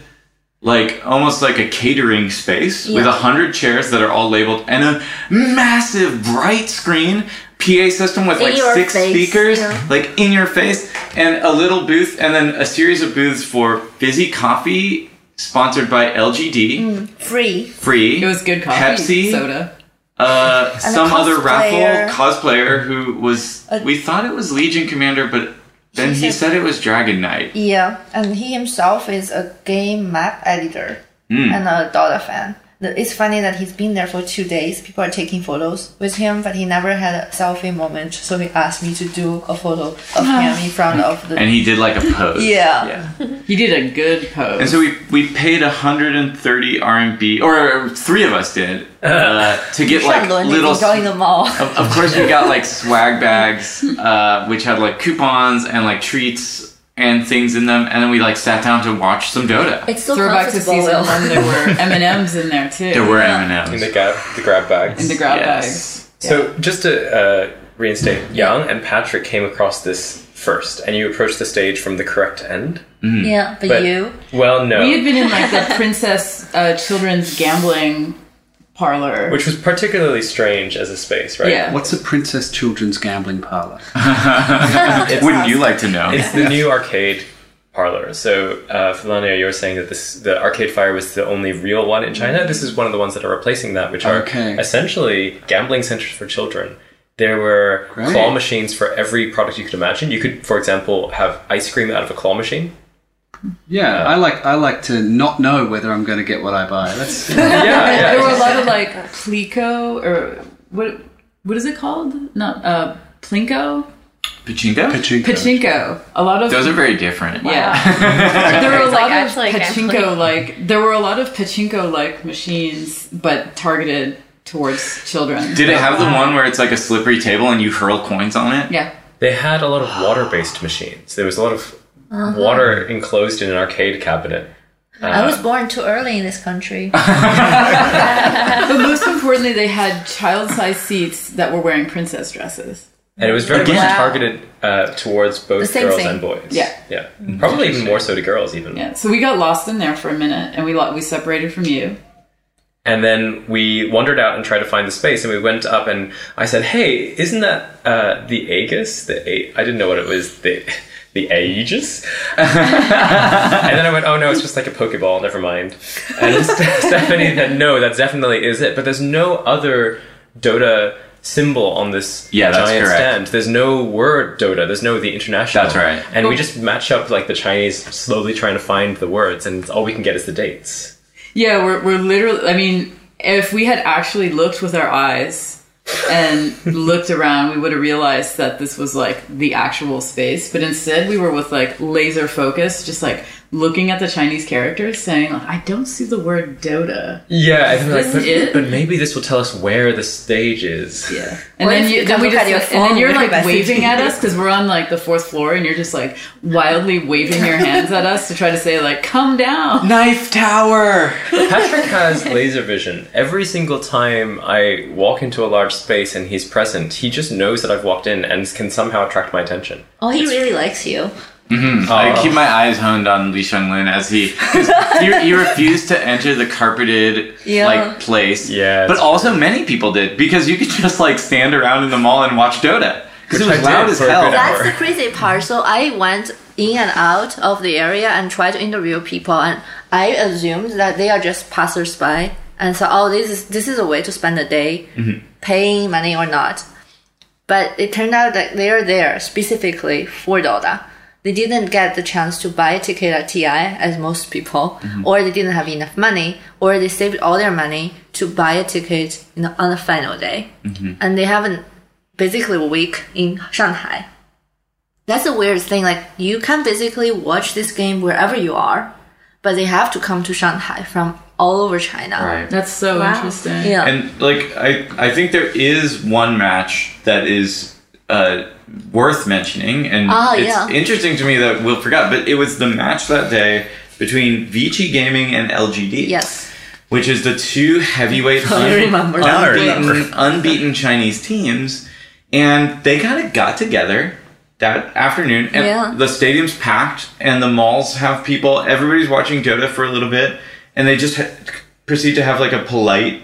like almost like a catering space with a hundred chairs that are all labeled, and a massive bright screen. PA system with In like six face, speakers, yeah. like in your face, and a little booth, and then a series of booths for fizzy coffee, sponsored by LGD, Free. free. It was good coffee, Pepsi, soda. uh, some other raffle cosplayer who was. Uh, we thought it was Legion Commander, but then he said it was Dragon Knight. Yeah, and he himself is a game map editor Hmm. and a Dota fan. The- It's funny that he's been there for two days. People are taking photos with him, but he never had a selfie moment. So he asked me to do a photo of him in front of the. And he did like a pose. Yeah. He did a good pose. And so we we paid 130 RMB, or three of us did, uh, to get like Shanlun little. enjoying them all. Of, of course, we got like swag bags, uh, which had like coupons and like treats and things in them, and then we like sat down to watch some Dota. It's so Throwback to comfortable. season one. There were M and M's in there too. There were M&Ms. In the grab, the grab bags. In the grab Yes. bags. So just to uh, reinstate, Yang and Patrick came across this first, and you approached the stage from the correct end. Yeah, but, you. Well, no. We had been in like the princess uh, children's gambling parlor. which was particularly strange as a space, right? Yeah. What's a princess children's gambling parlor? Wouldn't you like to know? It's the new arcade parlor. So, uh, Felania, you were saying that this the Arcade Fire was the only real one in China. This is one of the ones that are replacing that, which are Okay. essentially gambling centers for children. There were Great. claw machines for every product you could imagine. You could, for example, have ice cream out of a claw machine. Yeah, I like I like to not know whether I'm going to get what I buy. That's there were a lot of like Plico or what what is it called? Not uh Plinko? Pachinko? Pachinko. Pachinko. A lot of Those are very different. Yeah. there were a lot like of actually pachinko like there were a lot of pachinko like machines but targeted towards children. Did it have the one where it's like a slippery table and you hurl coins on it? Yeah. They had a lot of water-based machines. There was a lot of Uh-huh. water enclosed in an arcade cabinet. I Uh, was born too early in this country. but most importantly they had child-sized seats that were wearing princess dresses. and it was very Again. much targeted uh, towards both same girls thing. and boys. Yeah. yeah, probably even more so to girls even. Yeah. So we got lost in there for a minute and we lo- we separated from you. And then we wandered out and tried to find the space, and we went up, and I said, "Hey, isn't that uh, the Aegis? The A- I didn't know what it was. The the Aegis. and then I went, "Oh no, it's just like a Pokeball. Never mind." And Stephanie said, "No, that definitely is it." But there's no other Dota symbol on this Yeah, that's giant correct. stand. There's no word Dota. There's no the international. That's right. And we just match up like the Chinese, slowly trying to find the words, and all we can get is the dates. Yeah, we're we're literally. I mean, if we had actually looked with our eyes and looked around, we would have realized that this was like the actual space. But instead, we were with like laser focus, just like looking at the Chinese characters, saying, like, "I don't see the word Dota." Yeah, and like, this but, it? but maybe this will tell us where the stage is. Yeah, and What then you you then can we look just at your and then phone you're like waving at us because we're on like the fourth floor, and you're just like wildly waving your hands at us to try to say like, "Come down." Knife tower! Patrick has laser vision. Every single time I walk into a large space and he's present, he just knows that I've walked in and can somehow attract my attention. Oh, he really likes you. Mhm. Oh. I keep my eyes honed on Li Shenglin as he, 'cause he he refused to enter the carpeted Yeah. like place. Yeah, but it's- also many people did because you could just like stand around in the mall and watch Dota because it was I loud as hell. good That's the crazy part. So I went in and out of the area and tried to interview people, and I assumed that they are just passersby, and so oh, this is this is a way to spend the day, paying money or not. But it turned out that they are there specifically for Dota. They didn't get the chance to buy a ticket at TI as most people, or they didn't have enough money, or they saved all their money to buy a ticket you know, on the final day, and they haven't basically a week in Shanghai. That's a weird thing. Like you can basically watch this game wherever you are, but they have to come to Shanghai from all over China. Right. That's so Wow. interesting. Yeah. And like I, I think there is one match that is uh, worth mentioning, and Ah, it's yeah. interesting to me that we'll forgot. But it was the match that day between Vici Gaming and LGD. yes. which is the two heavyweight un- remember. Now I unbeaten, unbeaten Chinese teams, and they kind of got together that afternoon, and Yeah. the stadium's packed, and the malls have people. Everybody's watching Dota for a little bit, and they just ha- proceed to have like a polite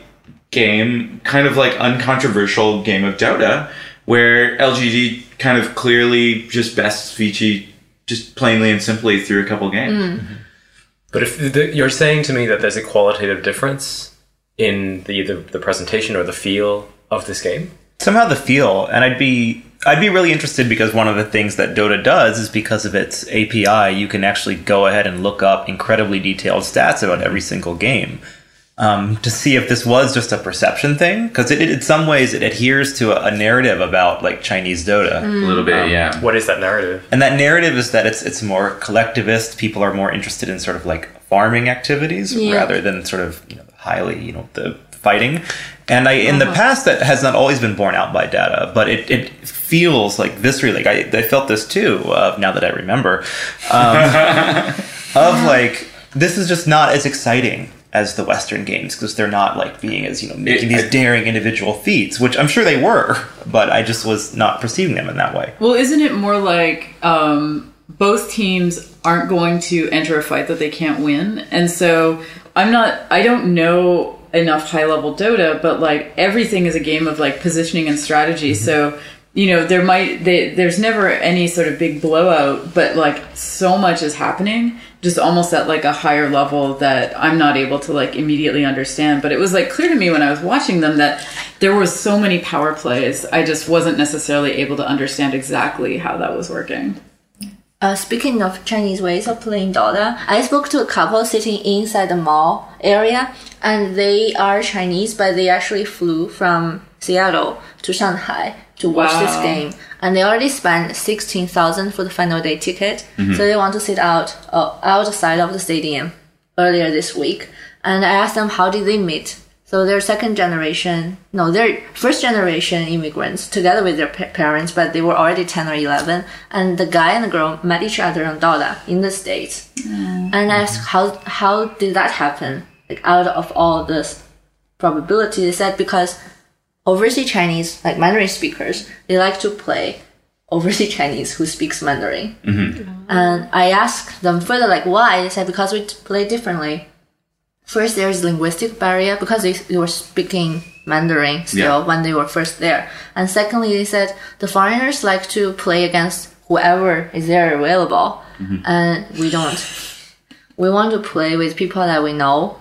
game, kind of like uncontroversial game of Dota, where LGD kind of clearly just bests Vici just plainly and simply through a couple games. Mm. Mm-hmm. But if the, you're saying to me that there's a qualitative difference in the, the the presentation or the feel of this game, somehow the feel and i'd be i'd be really interested because one of the things that dota does is because of its api you can actually go ahead and look up incredibly detailed stats about every single game um, to see if this was just a perception thing because it, it in some ways it adheres to a, a narrative about like chinese dota A little bit, yeah. what is that narrative? and that narrative is that it's it's more collectivist. People are more interested in sort of like farming activities Yeah. rather than sort of you know highly you know the fighting. And I in the past that has not always been borne out by data, but it, it feels like viscerally like I, I felt this too. Uh, now that I remember, um, of like this is just not as exciting as the Western games because they're not like being as you know making It- these I- daring individual feats, which I'm sure they were, but I just was not perceiving them in that way. Well, isn't it more like um, both teams aren't going to enter a fight that they can't win, and so I'm not. I don't know enough high level Dota, but like everything is a game of like positioning and strategy. So you know there might they, there's never any sort of big blowout, but like so much is happening, just almost at like a higher level that I'm not able to like immediately understand. But it was like clear to me when I was watching them that there was so many power plays. I just wasn't necessarily able to understand exactly how that was working. Uh, speaking of Chinese ways of playing Dota, I spoke to a couple sitting inside the mall area, and they are Chinese, but they actually flew from Seattle to Shanghai to watch this game, and they already spent sixteen thousand for the final day ticket. Mhm. So they want to sit out uh, outside of the stadium earlier this week, and I asked them how did they meet. So they're second generation, no, they're first generation immigrants together with their pa- parents, but they were already 10 or 11. And the guy and the girl met each other on Dota in the States. And I asked, how, how did that happen? Like, out of all this probability, they said because overseas Chinese, like Mandarin speakers, they like to play overseas Chinese who speaks Mandarin. Mm-hmm. And I asked them further, like, why? They said, because we play differently. First, there's linguistic barrier because they, they were speaking Mandarin still Yeah. when they were first there. And secondly, they said the foreigners like to play against whoever is there available. Mm-hmm. And we don't. We want to play with people that we know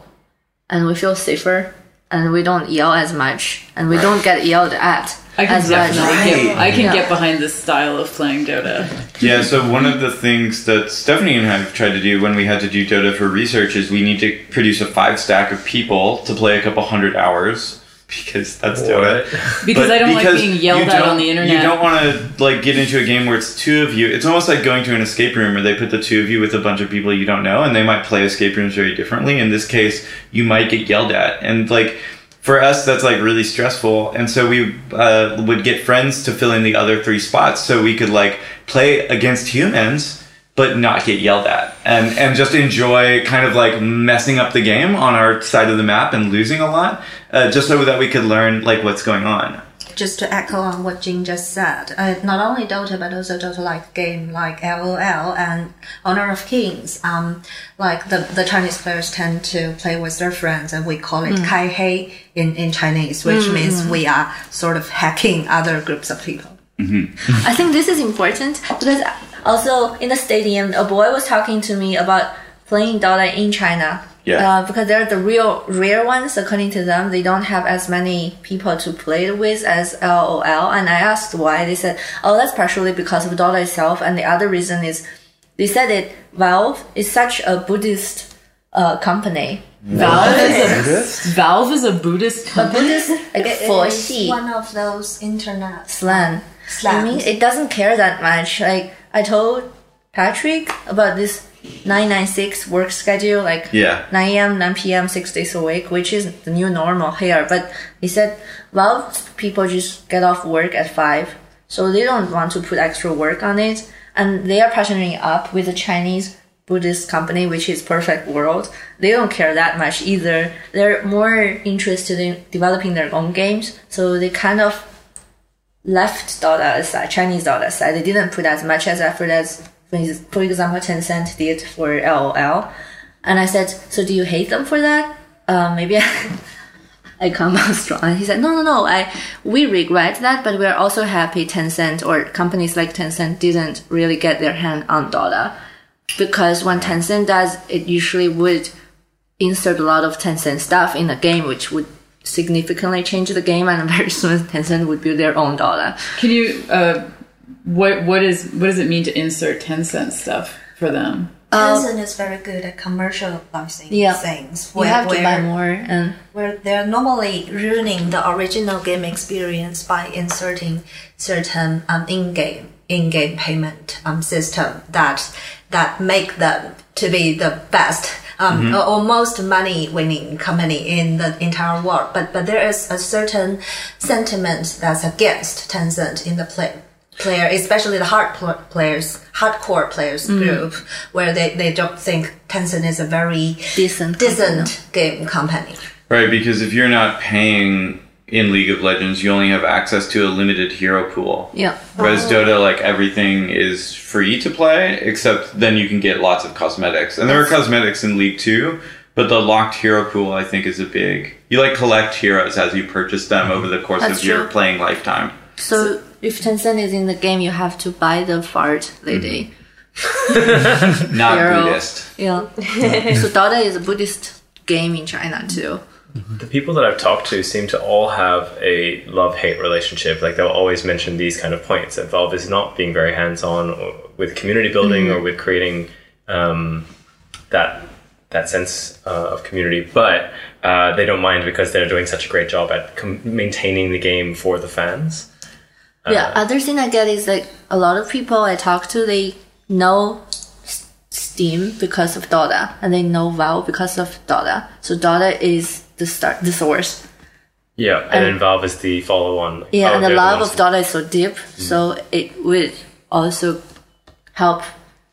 and we feel safer and we don't yell as much and we don't get yelled at. I can as much. definitely get, I can Yeah. get behind this style of playing Dota. Yeah, so one of the things that Stephanie and I have tried to do when we had to do Dota for research is we need to produce a five stack of people to play a couple hundred hours because that's doing it. Because I don't like being yelled at on the internet. You don't want to like get into a game where it's two of you. It's almost like going to an escape room where they put the two of you with a bunch of people you don't know, and they might play escape rooms very differently. In this case, you might get yelled at, and like for us, that's like really stressful. And so we uh, would get friends to fill in the other three spots, so we could like play against humans. But not get yelled at, and and just enjoy kind of like messing up the game on our side of the map and losing a lot, uh, just so that we could learn like what's going on. just to echo on what Jing just said, uh, not only Dota but also Dota-like game like LOL and Honor of Kings. Um, like the, the Chinese players tend to play with their friends, and we call it Mm. kai hei in, in Chinese, which Mm, means we are sort of hacking other groups of people. I think this is important because also in the stadium, a boy was talking to me about playing Dota in China. Yeah. Uh, because they're the real rare ones, according to them. They don't have as many people to play with as LOL. And I asked why. They said, oh, that's partially because of Dota itself. And the other reason is they said that Valve is such a Buddhist uh, company. Valve is a Valve is a Buddhist company. A company. Buddhist, like It is 佛系 one of those internet slang. I mean, it doesn't care that much. Like I told Patrick about this 996 work schedule, like Yeah. 9 a.m., 9 p.m., six days a week, which is the new normal here. But he said, well, people just get off work at 5, so they don't want to put extra work on it. And they are partnering up with a Chinese Buddhist company, which is Perfect World. They don't care that much either. They're more interested in developing their own games, so they kind of left aside, Chinese Dota aside. They didn't put as much as effort as, for ex- for example, Tencent did for LOL. And I said, so do you hate them for that? Uh, maybe I, I come out strong. And he said, no, no, no. I we regret that, but we are also happy Tencent or companies like Tencent didn't really get their hand on Dota, because when Tencent does, it usually would insert a lot of Tencent stuff in the game, which would significantly change the game, and very soon Tencent would build their own Dota. Can you uh, what what is what does it mean to insert Tencent stuff for them? Tencent is very good at commercializing Yeah. things. You have to buy more and where they're normally ruining the original game experience by inserting certain um, in-game in-game payment um, system that that make them to be the best um, Mhm. or, or most money-winning company in the entire world. But but there is a certain sentiment that's against Tencent in the play player, especially the hard pl- players, hardcore players Mhm. group, where they, they don't think Tencent is a very decent decent game company. Right, because if you're not paying in League of Legends, you only have access to a limited hero pool. Yeah. Whereas Dota, like everything is free to play, except then you can get lots of cosmetics. And there are cosmetics in League too, But the locked hero pool, I think, is a big. You like collect heroes as you purchase them over the course That's of your playing lifetime. So if Tencent is in the game, you have to buy the fart lady. Mm-hmm. Not Hero. Buddhist. Yeah. so Dota is a Buddhist game in China too. The people that I've talked to seem to all have a love hate relationship. Like they'll always mention these kind of points that Valve is not being very hands on with community building Mhm. or with creating um, that that sense uh, of community, but uh, they don't mind because they're doing such a great job at com- maintaining the game for the fans. yeah. Other thing I get is like a lot of people I talk to, they know Steam because of Dota, and they know Valve because of Dota. So Dota is the start, the source. Yeah, and, And- then Valve is the follow-on. Yeah, Oh, and the love ones- of Dota is so deep, so it would also help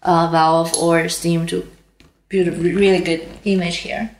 uh, Valve or Steam to build a really good image here.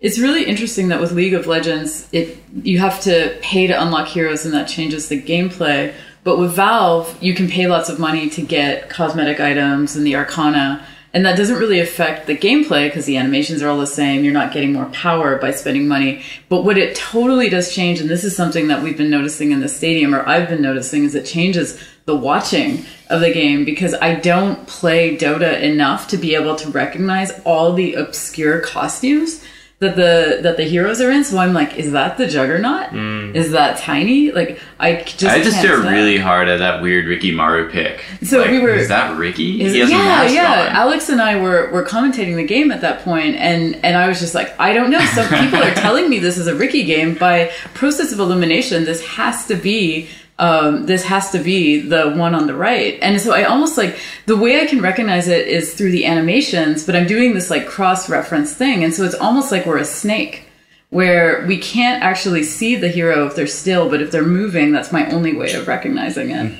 It's really interesting that with League of Legends, it you have to pay to unlock heroes, and that changes the gameplay. But with Valve, you can pay lots of money to get cosmetic items and the Arcana, and that doesn't really affect the gameplay because the animations are all the same. You're not getting more power by spending money. But what it totally does change, and this is something that we've been noticing in the stadium, or I've been noticing, is it changes the watching of the game because I don't play Dota enough to be able to recognize all the obscure costumes that the that the heroes are in. So I'm like, is that the Juggernaut? Mm. Is that Tiny? Like I just I just tell. really hard at that weird Rikimaru pick. So Like, we were- Is that Riki? Is- he has yeah, yeah. on. Alex and I were were commentating the game at that point, and and I was just like, I don't know. Some people are telling me this is a Riki game by process of elimination. This has to be. Um, this has to be the one on the right, and so I almost like the way I can recognize it is through the animations. But I'm doing this like cross reference thing, and so it's almost like we're a snake, where we can't actually see the hero if they're still, but if they're moving, that's my only way of recognizing it.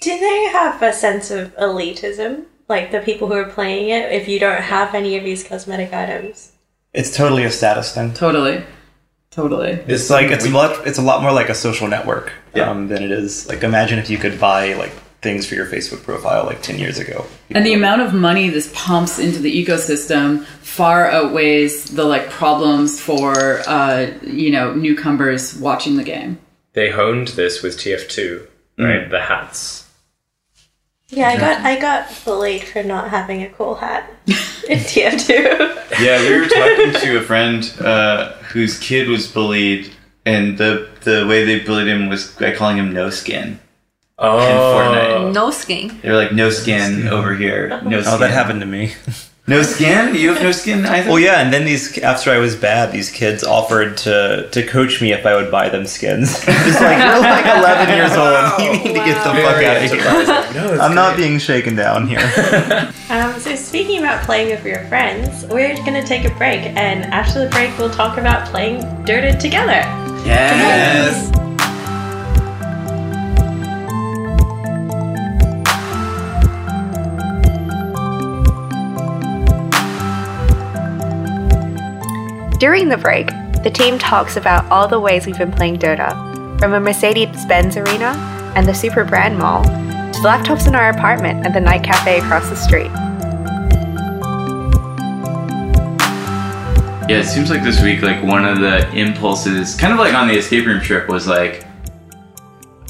Do they have a sense of elitism? Like the people who are playing it, if you don't have any of these cosmetic items? It's totally a status thing. Totally. Totally. It's like it's a lot. It's a lot more like a social network um, than it is. Like imagine if you could buy like things for your Facebook profile like ten years ago. And the amount of money this pumps into the ecosystem far outweighs the like problems for uh, you know newcomers watching the game. They honed this with TF2, right? The hats. Yeah, I got I got bullied for not having a cool hat in TF2. Yeah, we were talking to a friend uh, whose kid was bullied, and the the way they bullied him was by calling him no skin. Oh. In Fortnite. No skin. They're like no skin over here. No skin. Oh, that happened to me. No skin? You have no skin either? Well, yeah, and then these after I was bad, these kids offered to to coach me if I would buy them skins. Just like you're like 11 years old, you need to get the fuck Very out of here. No, I'm not being shaken down here. Um, so speaking about playing with your friends, we're gonna take a break, and after the break, we'll talk about playing Dota together. Yes. During the break, the team talks about all the ways we've been playing Dota, from a Mercedes Benz arena and the Super Brand Mall to the laptops in our apartment and the night cafe across the street. Yeah, it seems like this week, like one of the impulses, kind of like on the escape room trip, was like,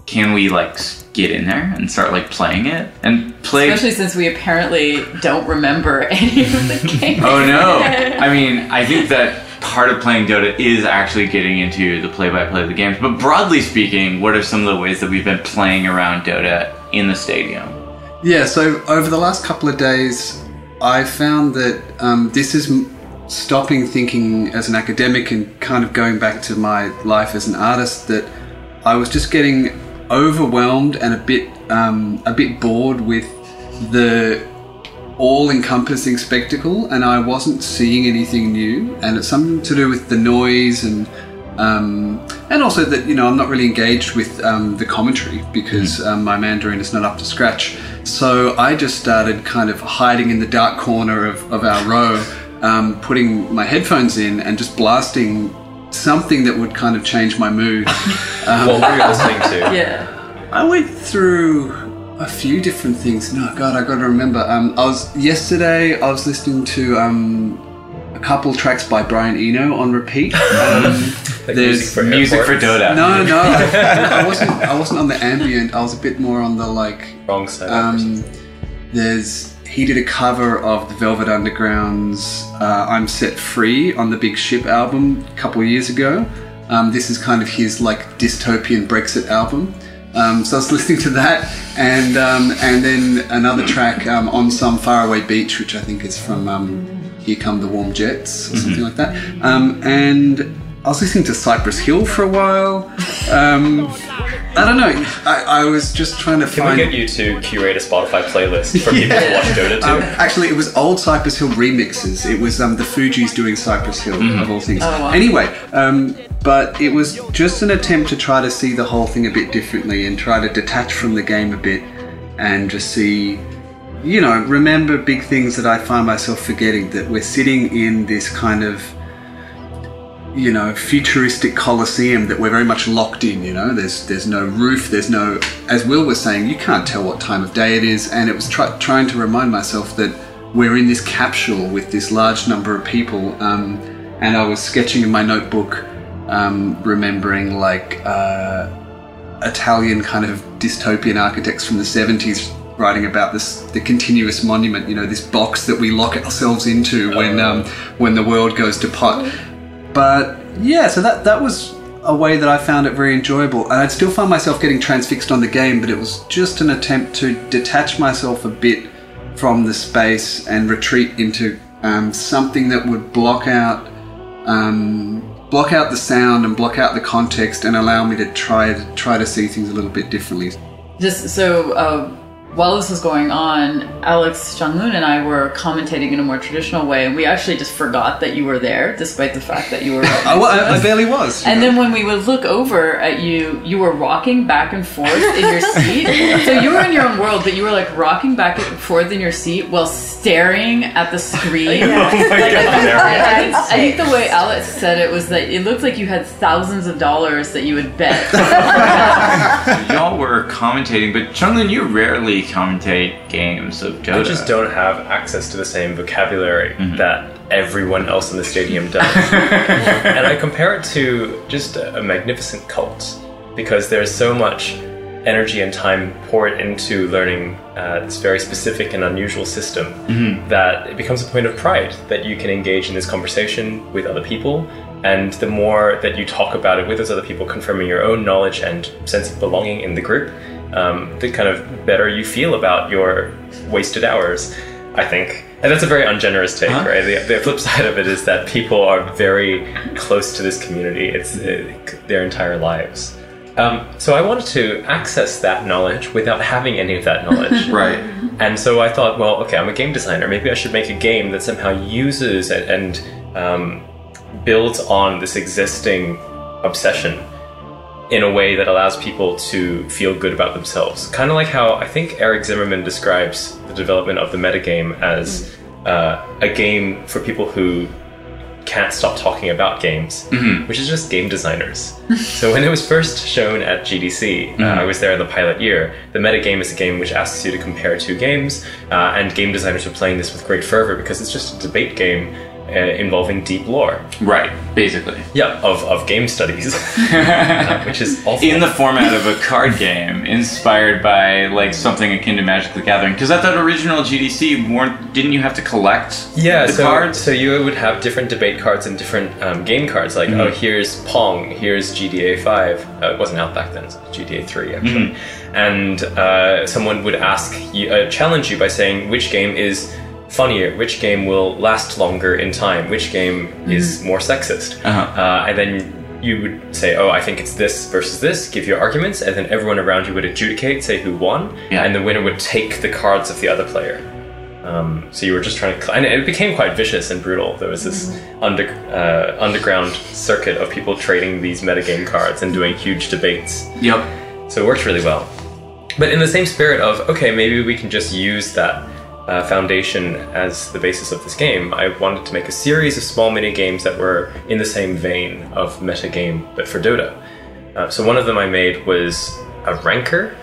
can we like get in there and start like playing it and play? Especially since we apparently don't remember any of the games. oh no! I mean, I think that part of playing Dota is actually getting into the play-by-play of the games. But broadly speaking, what are some of the ways that we've been playing around Dota in the stadium? Yeah, so over the last couple of days, I found that um, this is stopping thinking as an academic and kind of going back to my life as an artist. That I was just getting overwhelmed and a bit um, a bit bored with the all-encompassing spectacle, and I wasn't seeing anything new. And it's something to do with the noise and um, and also that you know I'm not really engaged with um, the commentary because um, my Mandarin is not up to scratch. So I just started kind of hiding in the dark corner of, of our row, um, putting my headphones in and just blasting something that would kind of change my mood. Um, What were you listening to? Yeah. I went through a few different things. No, God, I got to remember. Um, I was yesterday. I was listening to um, a couple tracks by Brian Eno on repeat. Um, music for Music for airports. Dota. no, no, I, I wasn't. I wasn't on the ambient. I was a bit more on the like. Wrong side. Um, there's he did a cover of the Velvet Underground's uh, "I'm Set Free" on the Big Ship album a couple of years ago. Um, this is kind of his like dystopian Brexit album. Um, so I was listening to that, and um, and then another track um, on some faraway beach, which I think is from um, "Here Come the Warm Jets" or something like that. Um, and I was listening to Cypress Hill for a while. Um, I don't know. I, I was just trying to Can find. we get you to curate a Spotify playlist for people to watch Dota to? Um, actually, it was old Cypress Hill remixes. It was um, the Fugees doing Cypress Hill, of all things. Oh, wow. Anyway, um, but it was just an attempt to try to see the whole thing a bit differently and try to detach from the game a bit and just see, you know, remember big things that I find myself forgetting that we're sitting in this kind of you know futuristic coliseum that we're very much locked in you know? There's there's no roof there's no as will was saying you can't tell what time of day it is. And it was try, trying to remind myself that we're in this capsule with this large number of people um, and i was sketching in my notebook um, remembering like uh, italian kind of dystopian architects from the 70s writing about this the continuous monument you know this box that we lock ourselves into when um, when the world goes to pot. But yeah, so that that was a way that I found it very enjoyable, and I'd still find myself getting transfixed on the game, but it was just an attempt to detach myself a bit from the space and retreat into um, something that would block out um, block out the sound and block out the context and allow me to try to try to see things a little bit differently. Just so uh, while this was going on, Alex Changlun and I were commentating in a more traditional way, and we actually just forgot that you were there, despite the fact that you were. Right I, next I, to I barely was. And know. then when we would look over at you, you were rocking back and forth in your seat. so you were in your own world, but you were like rocking back and forth in your seat while staring at the screen. Oh my God, I, think, I, think, the way Alex said it was that it looked like you had thousands of dollars that you would bet. Y'all were commentating, but Chunglin, you rarely commentate games of Dota. I just don't have access to the same vocabulary that everyone else in the stadium does. and I compare it to just a, magnificent cult because there's so much energy and time poured into learning uh, this very specific and unusual system that it becomes a point of pride that you can engage in this conversation with other people. And the more that you talk about it with those other people, confirming your own knowledge and sense of belonging in the group, um, the kind of better you feel about your wasted hours, I think. And that's a very ungenerous take, right? The, the flip side of it is that people are very close to this community. It's uh, their entire lives. Um, so I wanted to access that knowledge without having any of that knowledge. right. And so I thought, well, okay, I'm a game designer. Maybe I should make a game that somehow uses and, and um, builds on this existing obsession in a way that allows people to feel good about themselves. Kind of like how I think Eric Zimmerman describes the development of the metagame as uh, a game for people who can't stop talking about games, Mhm. which is just game designers. so when it was first shown at GDC, uh, Mhm. I was there in the pilot year. The metagame is a game which asks you to compare two games, uh, and game designers are playing this with great fervor because it's just a debate game uh, involving deep lore. Right, basically. Yeah, of, of game studies, uh, which is awful. In the format of a card game, inspired by like something akin to Magic the Gathering. Because at that original GDC, weren't didn't you have to collect Yeah, the so, cards? so you would have different debate cards and different um, game cards. Like, Mhm. oh, here's Pong, here's GTA 5. Uh, it wasn't out back then, so GTA 3, actually. And uh, someone would ask you, uh, challenge you by saying which game is funnier, which game will last longer in time, which game is more sexist. Uh-huh. Uh, and then you would say, oh, I think it's this versus this, give your arguments, and then everyone around you would adjudicate, say who won, Yeah. and the winner would take the cards of the other player. Um, so you were just trying to, and it became quite vicious and brutal. There was this under, uh, underground circuit of people trading these metagame cards and doing huge debates. Yep. So it worked really well. But in the same spirit of, okay, maybe we can just use that uh, foundation as the basis of this game, I wanted to make a series of small mini games that were in the same vein of metagame, but for Dota. Uh, so one of them I made was a ranker,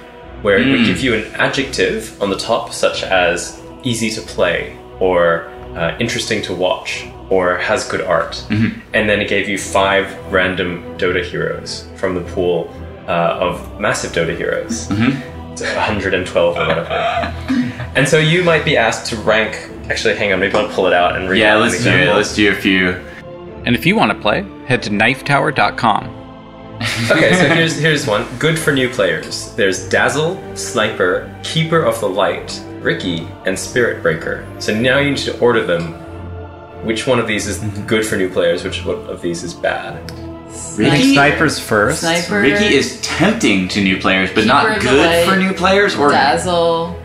where it would Mm. give you an adjective on the top, such as easy to play or uh, interesting to watch or has good art, Mm-hmm. and then it gave you five random Dota heroes from the pool uh, of massive Dota heroes. Mm-hmm. 112 or whatever. and so you might be asked to rank. Actually, hang on, maybe I'll pull it out and read. Yeah, out an let's do it. Let's do a few. And if you want to play, head to knifetower.com. okay, so here's here's one. Good for new players. There's Dazzle, Sniper, Keeper of the Light, Riki, and Spirit Breaker. So now you need to order them. Which one of these is mhm. good for new players? Which one of these is bad? Riki- Snipers first. Sniper. Riki is tempting to new players, but Keeper not good Light, for new players or Dazzle,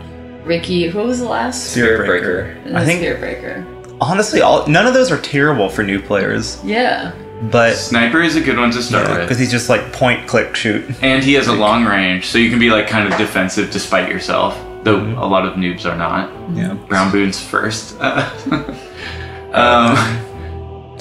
Riki. Who was the last? Spirit Breaker. And I the think- Spirit Breaker. Honestly, all none of those are terrible for new players, Yeah. but Sniper is a good one to start with. because he's just like point, click, shoot. And he has a long range, so you can be like kind of defensive despite yourself. Though Mm-hmm. a lot of noobs are not. Yeah. Brown Boons first. um,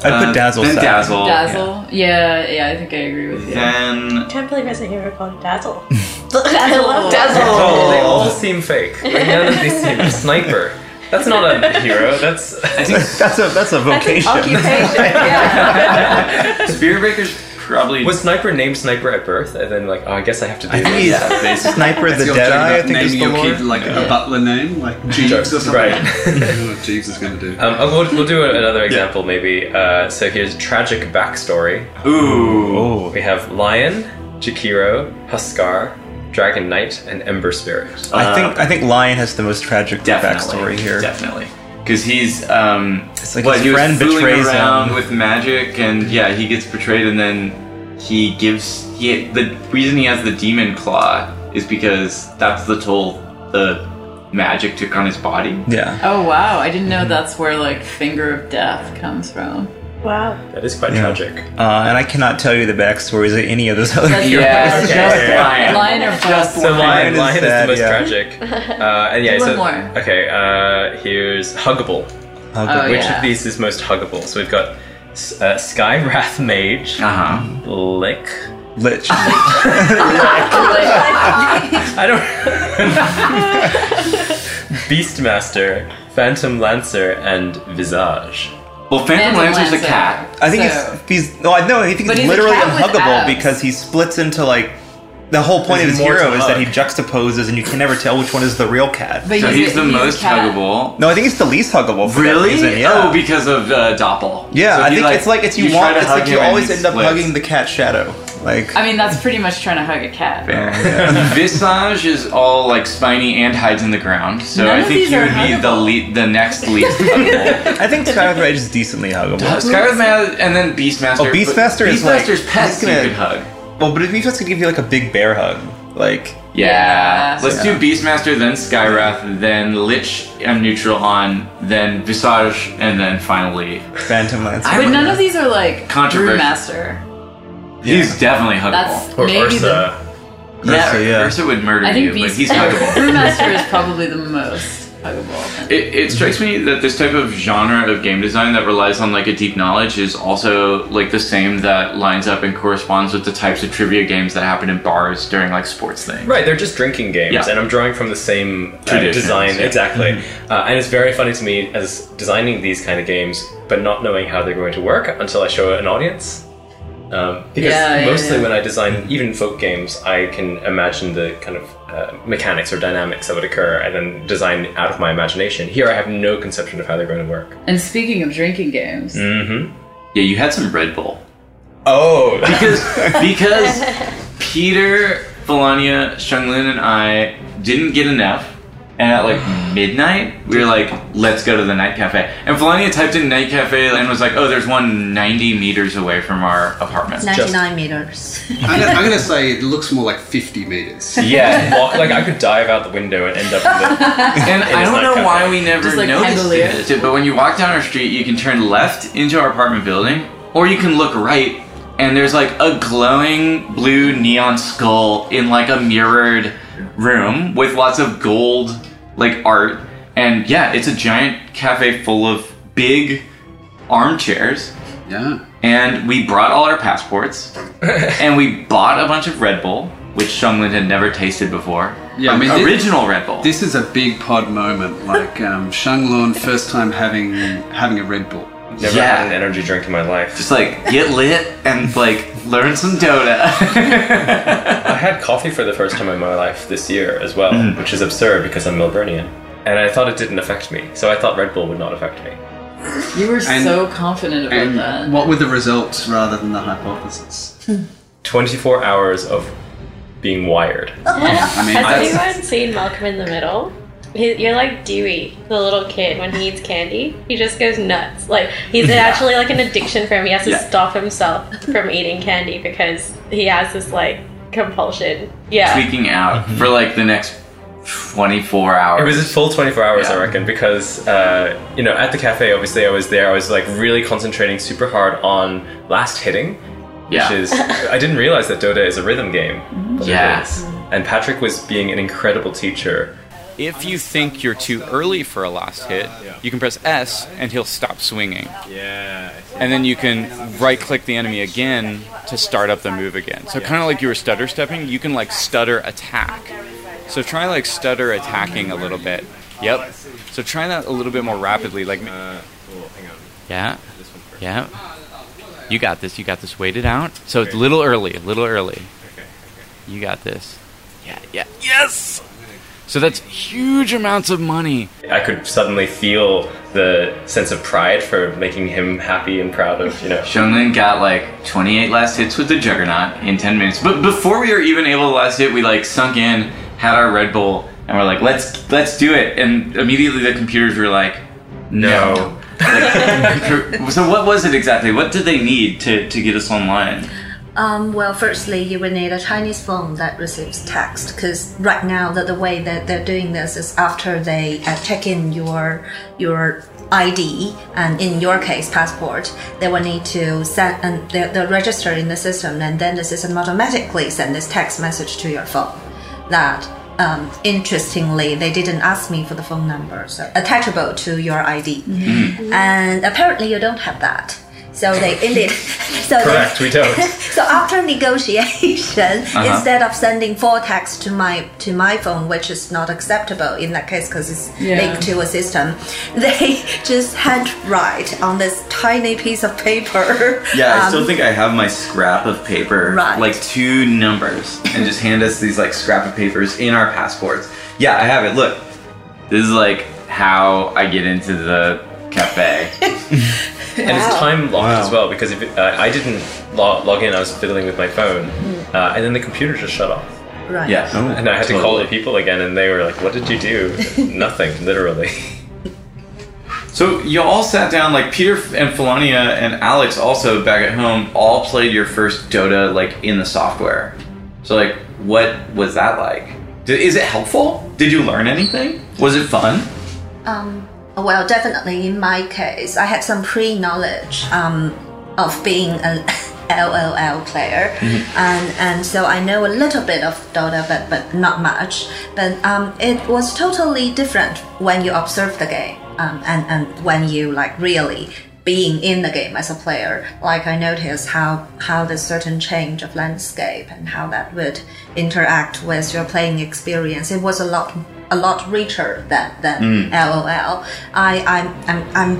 I'd uh, put Dazzle. Then second. Dazzle. Dazzle. Yeah. yeah, I think I agree with you. Then I can't believe there's a hero called Dazzle. I love Dazzle. Oh, they all seem fake. Like, none of these seem sniper. That's not a hero. That's I think That's a that's a vocation. Spirit Breaker's probably was sniper named sniper at birth, and then like, oh, I guess I have to do I think this. he's Yeah, basically. Sniper That's the your joke I about think is naming the your lore. kid like a butler name, like Jeeves or something. Right. I don't know what Jeeves is going to do. Um, oh, we'll, we'll do another example maybe. Uh, so here's tragic backstory. Ooh. Oh, We have Lion, Jakiro, Huskar, Dragon Knight, and Ember Spirit. I think I think Lion has the most tragic Definitely. backstory here. Definitely. Because he's um It's like what, his he was friend fooling betrays around him. with magic and yeah, he gets betrayed and then he gives he the reason he has the demon claw is because that's the toll the magic took on his body. Yeah. Oh wow! I didn't know that's where like finger of death comes from. Wow. That is quite Yeah. tragic. Uh, and I cannot tell you the backstories of any of those other That's heroes. Yeah, Okay. just Lion. Lion or Just Buff? So Lion, Lion is Lion is, sad, the most yeah. tragic. Uh, and yeah, Do one so more. okay. Uh, here's Huggable. Oh, Which yeah. of these is most huggable? So we've got uh, Sky Wrath Mage, Uh-huh. Lick. Lich. I don't. Beastmaster, Phantom Lancer, and Visage. Well, Phantom, Phantom Lancer's a cat. I think So- it's he's no, I know. I think he's he's literally unhuggable because he splits into like the whole point of his hero is that he hug. juxtaposes, and you can never tell which one is the real cat. But So he's, a- the a most cat. huggable. No, I think it's the least huggable. For that Really? reason, yeah. Oh, because of uh, Doppel. yeah, So I he, think it's like it's you, try want. It's like you always end up hugging the cat shadow. Like I mean, that's pretty much trying to hug a cat. Visage is all like spiny and hides in the ground, so None I think these he would be the huggable. le- the next least huggable. I think Skywrath Mage is decently huggable. Scarlet Man and then Beastmaster. Oh, Beastmaster is like Beastmaster's pets he's you gonna- could hug. Well, but if Beastmaster could give you like a big bear hug, like Yeah. Yeah. Let's Yeah. do Beastmaster, then Skywrath, then Lich. I'm neutral on, then Visage, and then finally Phantom Lancer. But none of these are like Controversial. Brewmaster. He's definitely huggable. That's Or maybe Ursa. yeah, Ursa, yeah. Ursa would murder the. I you, think but Beast he's huggable. Brewmaster is probably the most huggable. It, it strikes me that this type of genre of game design that relies on like a deep knowledge is also like the same that lines up and corresponds with the types of trivia games that happen in bars during like sports things. Right, they're just drinking games, Yeah. and I'm drawing from the same uh, Traditions, design. yeah. Mm-hmm. Exactly. Uh, and it's very funny to me as designing these kind of games, but not knowing how they're going to work until I show an audience. Um, because Yeah, yeah, mostly yeah. when I design even folk games, I can imagine the kind of uh, mechanics or dynamics that would occur and then design out of my imagination. Here I have no conception of how they're going to work. And speaking of drinking games, Mm-hmm. Yeah, you had some Red Bull. Oh, because because Peter, Felania, Shunglin, and I didn't get enough. And at like midnight, we were like, let's go to the night cafe. And Felania typed in night cafe and was like, oh, there's one 90 meters away from our apartment. 99 meters. I'm gonna, I'm gonna say it looks more like 50 meters. Yeah, walk, like I could dive out the window and end up in the. And I don't know why we never Just like noticed Candelier. it, but when you walk down our street, you can turn left into our apartment building, or you can look right, and there's like a glowing blue neon skull in like a mirrored room with lots of gold like art. And yeah, it's a giant cafe full of big armchairs. Yeah. And we brought all our passports, and we bought a bunch of Red Bull, which Shunglin had never tasted before. Yeah, I mean, thi- original Red Bull. This is a big pod moment, like um, Shanglong first time having having a Red Bull. Never Yeah. had an energy drink in my life. Just like get lit and like learn some Dota. I had coffee for the first time in my life this year as well, Mm. which is absurd because I'm Melburnian. And I thought it didn't affect me, so I thought Red Bull would not affect me. You were And- so confident about And that. what were the results rather than the hypothesis? 24 hours of being wired. I mean, Has I- anyone seen Malcolm in the Middle? He, you're like Dewey, the little kid, when he eats candy. He just goes nuts. Like, he's Yeah. actually like an addiction for him. He has to Yeah. stop himself from eating candy because he has this like compulsion. Yeah. Tweaking out for like the next 24 hours. It was a full 24 hours, I Yeah. reckon, because, uh, you know, at the cafe, obviously, I was there. I was like really concentrating super hard on last hitting, which Yeah. is, I didn't realize that Dota is a rhythm game. but it Yeah. is. And Patrick was being an incredible teacher. If you think you're too early for a last hit, you can press S and he'll stop swinging. Yeah. And then you can right click the enemy again to start up the move again. So kind of like you were stutter stepping, you can like stutter attack. So try like stutter attacking a little bit. Yep. So try that a little bit more rapidly. Like, yeah, yeah. You got this. You got this. Wait it out. So it's a little early. A little early. Okay. You got this. Yeah, yeah. Yes. So that's huge amounts of money. I could suddenly feel the sense of pride for making him happy and proud of, you know. Xiongling got like 28 last hits with the Juggernaut in 10 minutes. But before we were even able to last hit, we like sunk in, had our Red Bull, and we're like, let's let's do it. And immediately the computers were like, no. Like, so what was it exactly? What did they need to, to get us online? Um, well, firstly, you will need a Chinese phone that receives text because right now the, the way that they're doing this is after they uh, check in your your ID and in your case passport, they will need to send and they'll, they'll register in the system and then the system automatically send this text message to your phone. That um, interestingly, they didn't ask me for the phone number, so attachable to your ID, and apparently you don't have that. So they indeed. So Correct, they, we don't. so after negotiation, Uh-huh. instead of sending four texts to my to my phone, which is not acceptable in that case because it's Yeah. linked to a system, they just handwrite on this tiny piece of paper. Yeah, I um, still think I have my scrap of paper, Right. like two numbers, and just hand us these like scrap of papers in our passports. Yeah, I have it. Look, this is like how I get into the cafe. And it's time locked as well because if it, uh, I didn't log, log in, I was fiddling with my phone, uh, and then the computer just shut off. Right. Yeah. Oh, and I had to call the people again, and they were like, "What did you do?" Nothing, literally. So you all sat down, like Peter and Felania and Alex, also back at home, all played your first Dota like in the software. So like, what was that like? Did, is it helpful? Did you learn anything? Was it fun? Um, well, definitely in my case, I had some pre-knowledge um, of being a LOL player, and and so I know a little bit of Dota, but but not much. But um, it was totally different when you observe the game, um, and and when you like really being in the game as a player. Like I noticed how how the certain change of landscape and how that would interact with your playing experience. It was a lot a lot richer than than Mm. LOL. I I'm I'm, I'm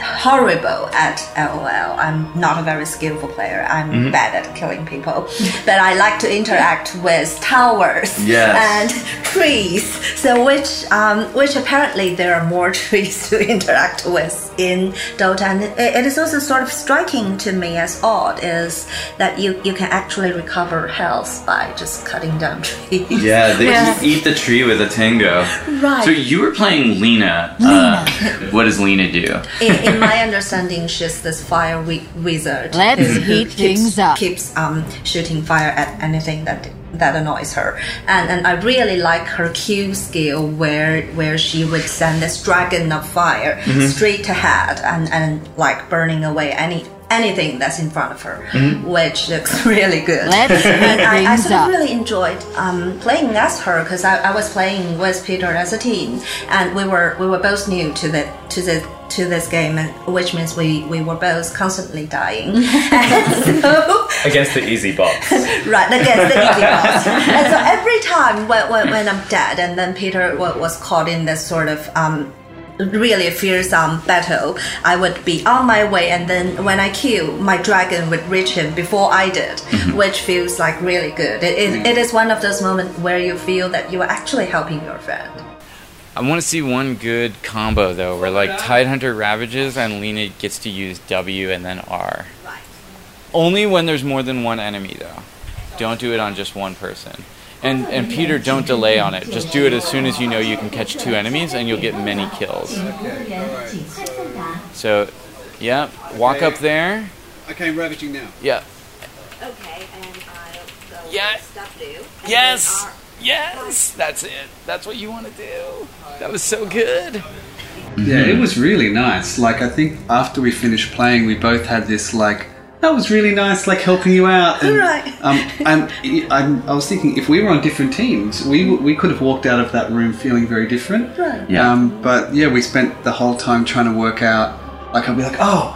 horrible at LOL. I'm not a very skillful player. I'm Mhm. bad at killing people, but I like to interact with towers Yes. and trees. So which um, which apparently there are more trees to interact with in Dota, and it, it is also sort of striking to me as odd is that you you can actually recover health by just cutting down trees. Yeah, they just eat the tree with a tango. Right. So you were playing Lina. Uh, what does Lina do? in, in my understanding, she's this fire wi- wizard. Let's who- who heat keeps, things up. Keeps um, shooting fire at anything that that annoys her, and and I really like her Q skill where where she would send this dragon of fire Mhm. straight ahead and and like burning away any anything that's in front of her, Mhm. which looks really good. Let's heat and I, I sort of really enjoyed um, playing as her because I, I was playing with Peter as a team, and we were we were both new to the to the to this game, and, which means we we were both constantly dying. so, Against the easy box. right against the easy boss. and so every time when, when, when I'm dead, and then Peter wa- was caught in this sort of um, really fearsome battle, I would be on my way, and then when I kill, my dragon would reach him before I did, mm-hmm. which feels like really good. It, it, mm-hmm. it is one of those moments where you feel that you are actually helping your friend. I want to see one good combo though, where like Tidehunter ravages and Lina gets to use W and then R. Only when there's more than one enemy though. Don't do it on just one person. And and Peter, don't delay on it. Just do it as soon as you know you can catch two enemies, and you'll get many kills. So, yeah, walk up there. Okay, I'm ravaging now. Yeah. Okay, and I'll go Yeah. W. Yes. Yes. That's it. That's what you want to do. That was so good. Yeah, it was really nice. Like I think after we finished playing, we both had this like that was really nice, like helping you out. And, Right. Um, and I'm, I was thinking if we were on different teams, we we could have walked out of that room feeling very different. Right. Yeah. Um, but yeah, we spent the whole time trying to work out. Like I'd be like, oh.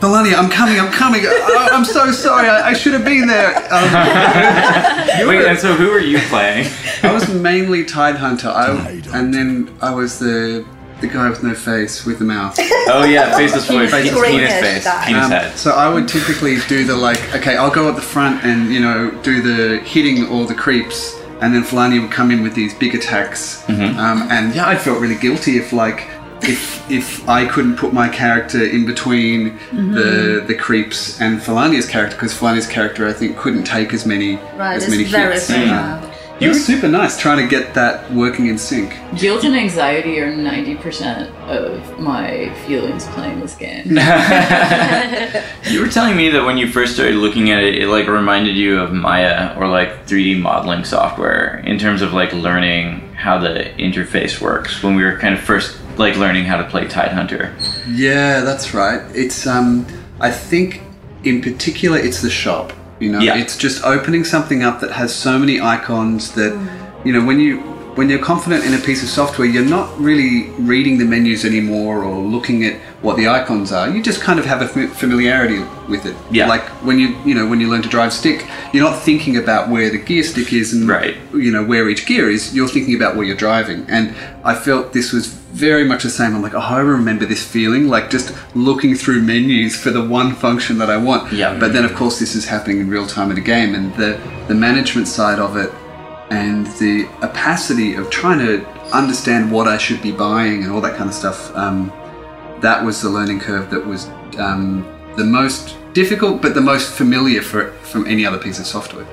Melania, I'm coming, I'm coming. Oh, I'm so sorry, I, I should have been there. Um, Wait, and so who are you playing? I was mainly Tide Hunter, I, and then I was the the guy with no face with the mouth. Oh yeah, faceless void, Faceless penis, void. penis face, penis Um, head. So I would typically do the like, okay, I'll go at the front and you know do the hitting all the creeps, and then Falani would come in with these big attacks. Mhm. Um, and yeah, I felt really guilty if like if if I couldn't put my character in between Mhm. the the creeps and Falani's character because Falani's character I think couldn't take as many Right, as many very hits. similar. It was super nice trying to get that working in sync. Guilt and anxiety are 90% of my feelings playing this game. You were telling me that when you first started looking at it, it like reminded you of Maya or like 3D modeling software in terms of like learning how the interface works when we were kind of first like learning how to play Tidehunter. Yeah, that's right. It's um I think in particular it's the shop. You know, Yeah. it's just opening something up that has so many icons that mm. you know when you when you're confident in a piece of software, you're not really reading the menus anymore or looking at what the icons are. You just kind of have a familiarity with it. Yeah. Like when you you know when you learn to drive stick, you're not thinking about where the gear stick is and right. you know where each gear is. You're thinking about where you're driving. And I felt this was very much the same. I'm like, oh, I remember this feeling, like just looking through menus for the one function that I want. Yeah. But then of course this is happening in real time in a game, and the the management side of it and the opacity of trying to understand what I should be buying and all that kind of stuff. Um, that was the learning curve that was um, the most difficult, but the most familiar for from any other piece of software.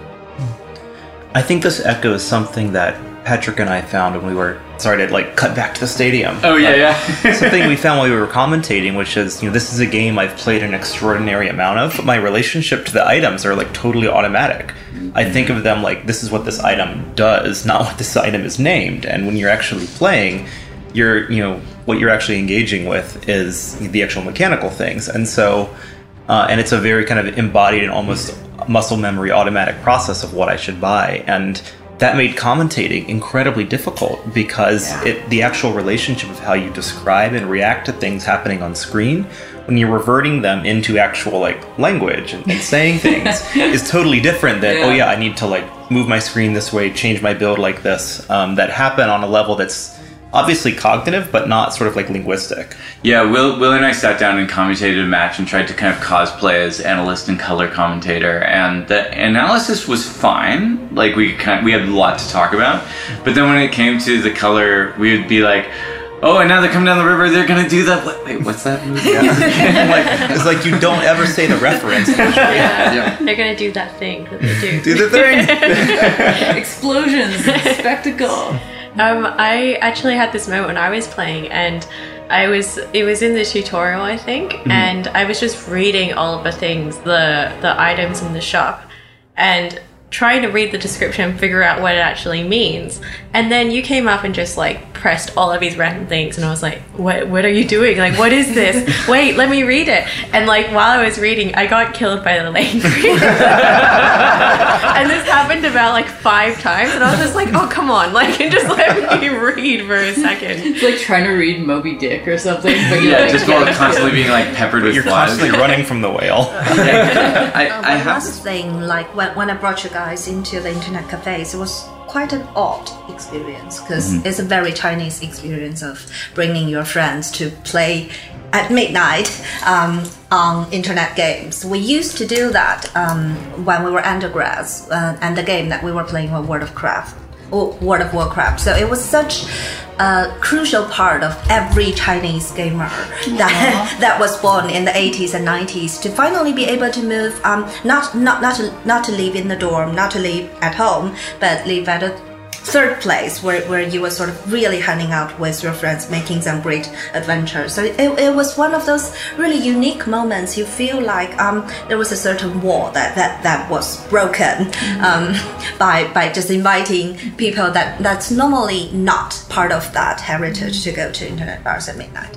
I think this echoes something that Patrick and I found when we were sorry to like cut back to the stadium. Oh, yeah, yeah. something we found while we were commentating, which is you know this is a game I've played an extraordinary amount of. My relationship to the items are like totally automatic. I think of them like this is what this item does, not what this item is named. And when you're actually playing, you're you know what you're actually engaging with is the actual mechanical things, and so uh, and it's a very kind of embodied and almost muscle memory automatic process of what I should buy and that made commentating incredibly difficult because it the actual relationship of how you describe and react to things happening on screen when you're reverting them into actual like language and, and saying things is totally different than oh Yeah. yeah I need to like move my screen this way change my build like this um, that happen on a level that's obviously cognitive but not sort of like linguistic Yeah, Will, Will and I sat down and commentated a match and tried to kind of cosplay as analyst and color commentator, and the analysis was fine. Like we kind we had a lot to talk about, but then when it came to the color, we would be like, "Oh, and now they're coming down the river. They're gonna do that. What, wait, what's that?" movie? like, it's like you don't ever say the reference Yeah. They're gonna do that thing that they do. Do the thing. Explosions, spectacle. Um, I actually had this moment when I was playing, and I was it was in the tutorial, I think, Mm-hmm. and I was just reading all of the things, the the items in the shop, and trying to read the description and figure out what it actually means. And then you came up and just like pressed all of these random things, and I was like, "What? What are you doing? Like, what is this? Wait, let me read it." And like while I was reading, I got killed by the lane creep. and this happened about like five times, and I was just like, "Oh, come on! Like, just let me read for a second. It's like trying to read Moby Dick or something, but you're Yeah, like, just while constantly being like peppered with you're flies. constantly running from the whale I, Uh, I one have last thing, like when, when I brought you guys into the internet cafes, it was quite an odd experience because Mhm. it's a very Chinese experience of bringing your friends to play at midnight um, on internet games. We used to do that um, when we were undergrads, uh, and the game that we were playing was World of Craft. Or World of Warcraft. So it was such a crucial part of every Chinese gamer that that was born in the 80s and 90s to finally be able to move um, not not not to, not to live in the dorm, not to live at home, but live at a third place where, where you were sort of really hanging out with your friends, making some great adventures. So it, it was one of those really unique moments. You feel like um, there was a certain wall that, that, that was broken um, by, by just inviting people that, that's normally not part of that heritage to go to internet bars at midnight.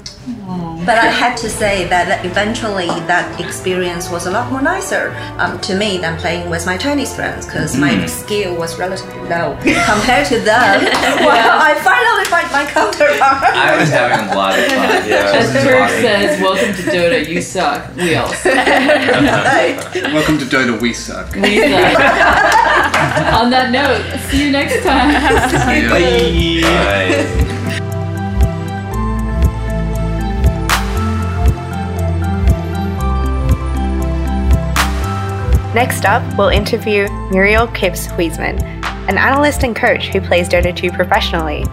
But I had to say that that eventually that experience was a lot more nicer um, to me than playing with my Chinese friends because my Mm. skill was relatively low compared to them. well, I finally find my counterpart. I was having a lot of fun. Yeah, As Turk says, welcome to Dota, you suck. We all suck. Welcome to Dota, we suck. We suck. On that note, see you next time. See ya. Bye. Next up, we'll interview Muriel Kipps Huisman, an analyst and coach who plays Dota 2 professionally.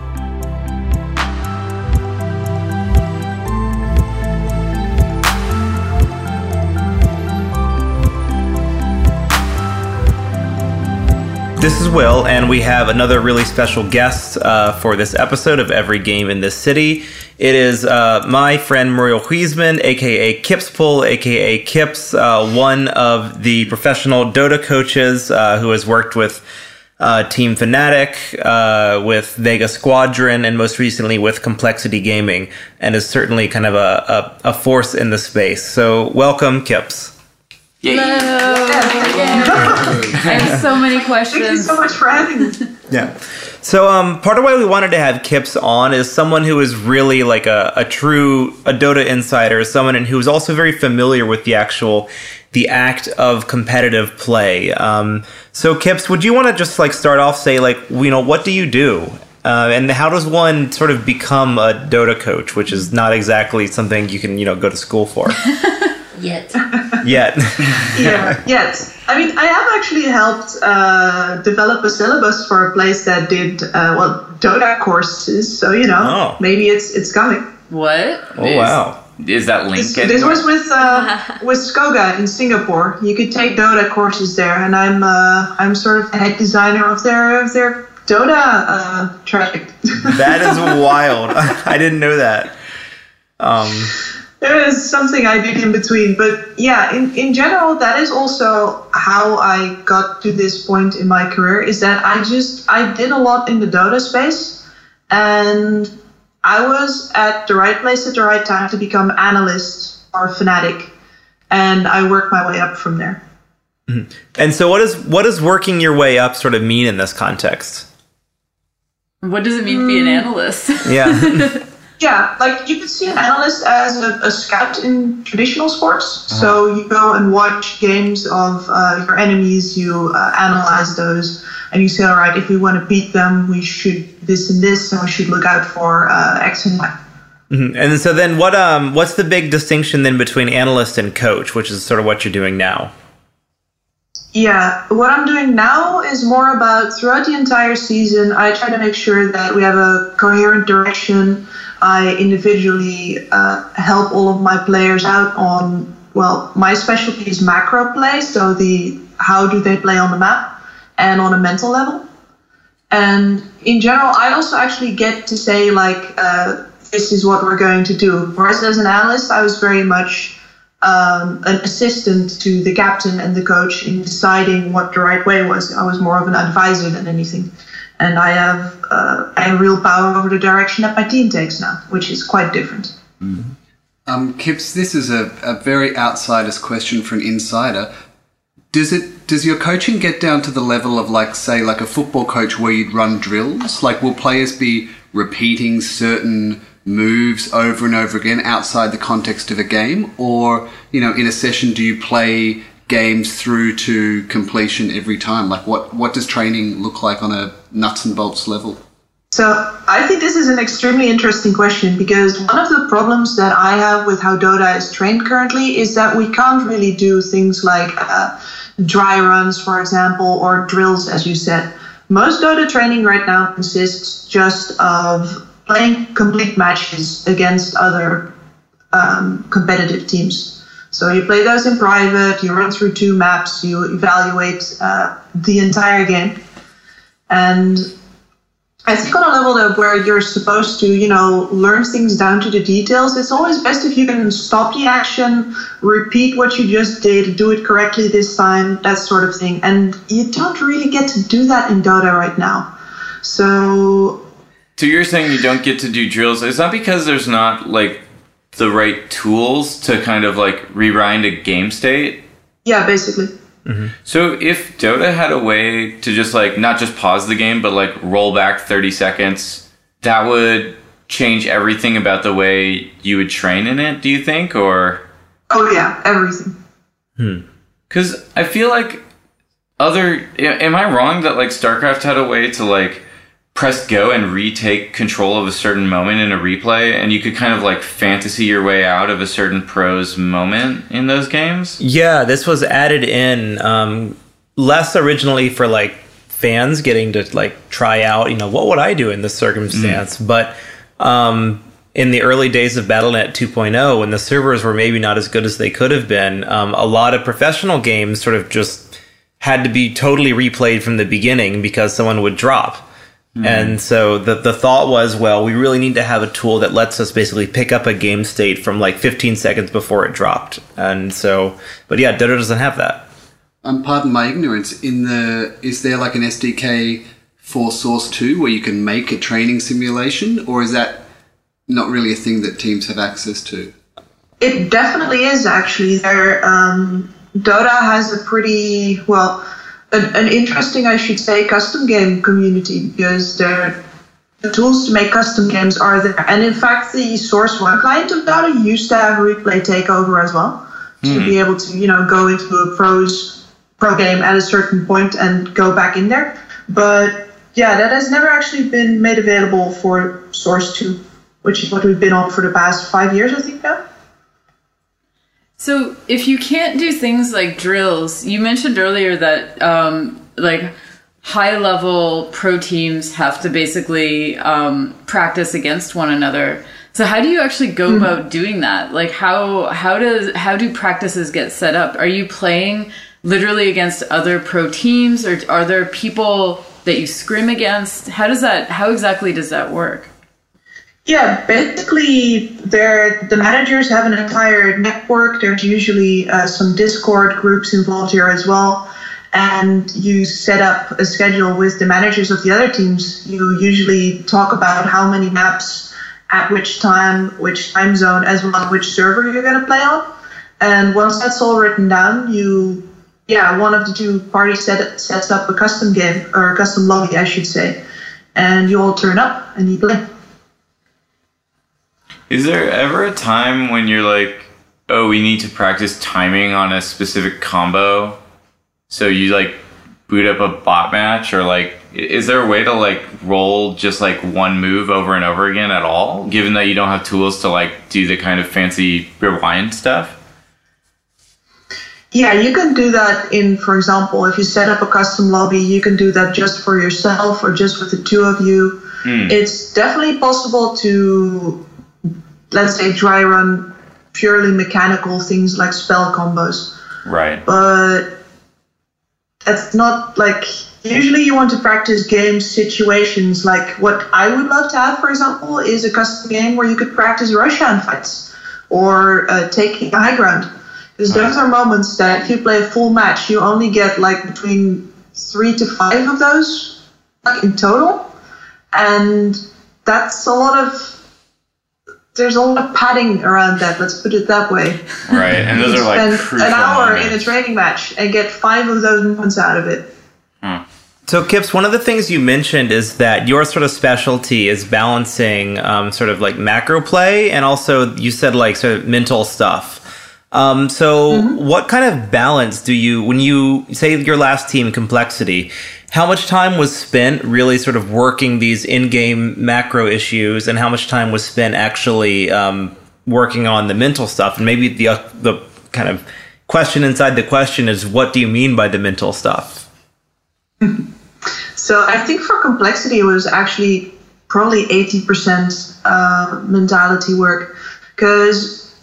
This is Will, and we have another really special guest uh, for this episode of Every Game in This City. It is uh, my friend Muriel Huisman, aka Kipspool, aka Kips, uh, one of the professional Dota coaches uh, who has worked with uh, Team Fnatic, uh, with Vega Squadron, and most recently with Complexity Gaming, and is certainly kind of a, a, a force in the space. So, welcome, Kips. Hello. I have so many questions. Thank you so much for having me. Yeah. So um, part of why we wanted to have Kips on is someone who is really like a, a true a Dota insider, someone who is also very familiar with the actual the act of competitive play. Um, so Kips, would you want to just like start off say like you know what do you do? Uh, and how does one sort of become a Dota coach, which is not exactly something you can you know go to school for Yet. yet? yeah, yes. I mean, I have actually helped uh, develop a syllabus for a place that did uh, well Dota courses. So you know, Oh. maybe it's it's coming. What? Oh wow! Is that link This, this was with uh, with Skoga in Singapore. You could take Dota courses there, and I'm uh, I'm sort of head designer of their of their Dota uh, track. that is wild. I didn't know that. Um, There is something I did in between, but yeah, in, in general, that is also how I got to this point in my career. Is that I just I did a lot in the Dota space, and I was at the right place at the right time to become analyst or Fnatic, and I worked my way up from there. Mm-hmm. and so what is what does working your way up sort of mean in this context? What does it mean to be an mm. analyst? Yeah. Yeah, like you could see an analyst as a, a scout in traditional sports. So you go and watch games of uh, your enemies, you uh, analyze those, and you say, all right, if we want to beat them, we should this and this, and we should look out for uh, X and Y. Mhm. And so then what um what's the big distinction then between analyst and coach, which is sort of what you're doing now? Yeah, what I'm doing now is more about throughout the entire season, I try to make sure that we have a coherent direction. I individually uh, help all of my players out on, well, my specialty is macro play, so the how do they play on the map and on a mental level. And in general, I also actually get to say, like, uh, this is what we're going to do. Whereas as an analyst, I was very much um, an assistant to the captain and the coach in deciding what the right way was. I was more of an advisor than anything. And I have uh, have real power over the direction that my team takes now, which is quite different. Um, Kips, this is a, a very outsider's question for an insider. Does it does your coaching get down to the level of like say like a football coach where you'd run drills? Like will players be repeating certain moves over and over again outside the context of a game? Or, you know, in a session do you play games through to completion every time? Like, what what does training look like on a nuts and bolts level? So I think this is an extremely interesting question because one of the problems that I have with how Dota is trained currently is that we can't really do things like uh, dry runs, for example, or drills, as you said. Most Dota training right now consists just of playing complete matches against other um, competitive teams. So you play those in private, you run through two maps, you evaluate uh, the entire game. And I think on a level that where you're supposed to, you know, learn things down to the details, it's always best if you can stop the action, repeat what you just did, do it correctly this time, that sort of thing. And you don't really get to do that in Dota right now. So So you're saying you don't get to do drills? Is that because there's not like the right tools to kind of like rewind a game state? yeah, basically. Mm-hmm. So if Dota had a way to just like not just pause the game, but like roll back 30 seconds, that would change everything about the way you would train in it, do you think? Or Oh yeah, everything. Hmm. because I feel like other am I wrong that like StarCraft had a way to like press go and retake control of a certain moment in a replay, and you could kind of like fantasy your way out of a certain pro's moment in those games. Yeah, this was added in um, less originally for like fans getting to like try out, you know, what would I do in this circumstance? But um, in the early days of Battle.net 2.0, when the servers were maybe not as good as they could have been, um, a lot of professional games sort of just had to be totally replayed from the beginning because someone would drop. And so the the thought was, well, we really need to have a tool that lets us basically pick up a game state from like 15 seconds before it dropped. And so, but yeah, Dota doesn't have that. Um, pardon my ignorance. In the is there like an SDK for Source Two where you can make a training simulation, or is that not really a thing that teams have access to? It definitely is actually. There, um, Dota has a pretty well, an, an interesting, I should say, custom game community because there, the tools to make custom games are there. And in fact, the Source One client of Dota used to have replay takeover as well to Hmm. be able to, you know, go into a pros pro game at a certain point and go back in there. But yeah, that has never actually been made available for Source Two, which is what we've been on for the past five years, I think now. So if you can't do things like drills, you mentioned earlier that um, like high level pro teams have to basically um, practice against one another. So how do you actually go about doing that? Like how how does how do practices get set up? Are you playing literally against other pro teams, or are there people that you scrim against? How does that? How exactly does that work? Yeah, basically, the managers have an entire network. There's usually uh, some Discord groups involved here as well, and you set up a schedule with the managers of the other teams. You usually talk about how many maps, at which time, which time zone, as well as which server you're going to play on. And once that's all written down, you yeah, one of the two parties set, sets up a custom game or a custom lobby, I should say, and you all turn up and you play. Is there ever a time when you're like, oh, we need to practice timing on a specific combo? So you like boot up a bot match or like is there a way to like roll just like one move over and over again at all given that you don't have tools to like do the kind of fancy rewind stuff Yeah, you can do that in, for example, if you set up a custom lobby, you can do that just for yourself or just with the two of you. Hmm. It's definitely possible to, let's say, dry run purely mechanical things like spell combos, right but that's not like. Usually, you want to practice game situations like what I would love to have, for example, is a custom game where you could practice Roshan fights or uh, taking high ground. Because those are moments that if you play a full match, you only get like between three to five of those, like in total, and that's a lot of. There's a lot of padding around that. Let's put it that way. right and those You are like spend an hour moments. in a training match and get five of those moments out of it. So, Kips, one of the things you mentioned is that your sort of specialty is balancing um, sort of like macro play and also you said like sort of mental stuff. Um, so, what kind of balance do you, when you say your last team, Complexity, how much time was spent really sort of working these in game macro issues, and how much time was spent actually um, working on the mental stuff? And maybe the, uh, the kind of question inside the question is what do you mean by the mental stuff? So I think for complexity, it was actually probably 80% uh, mentality work. Because,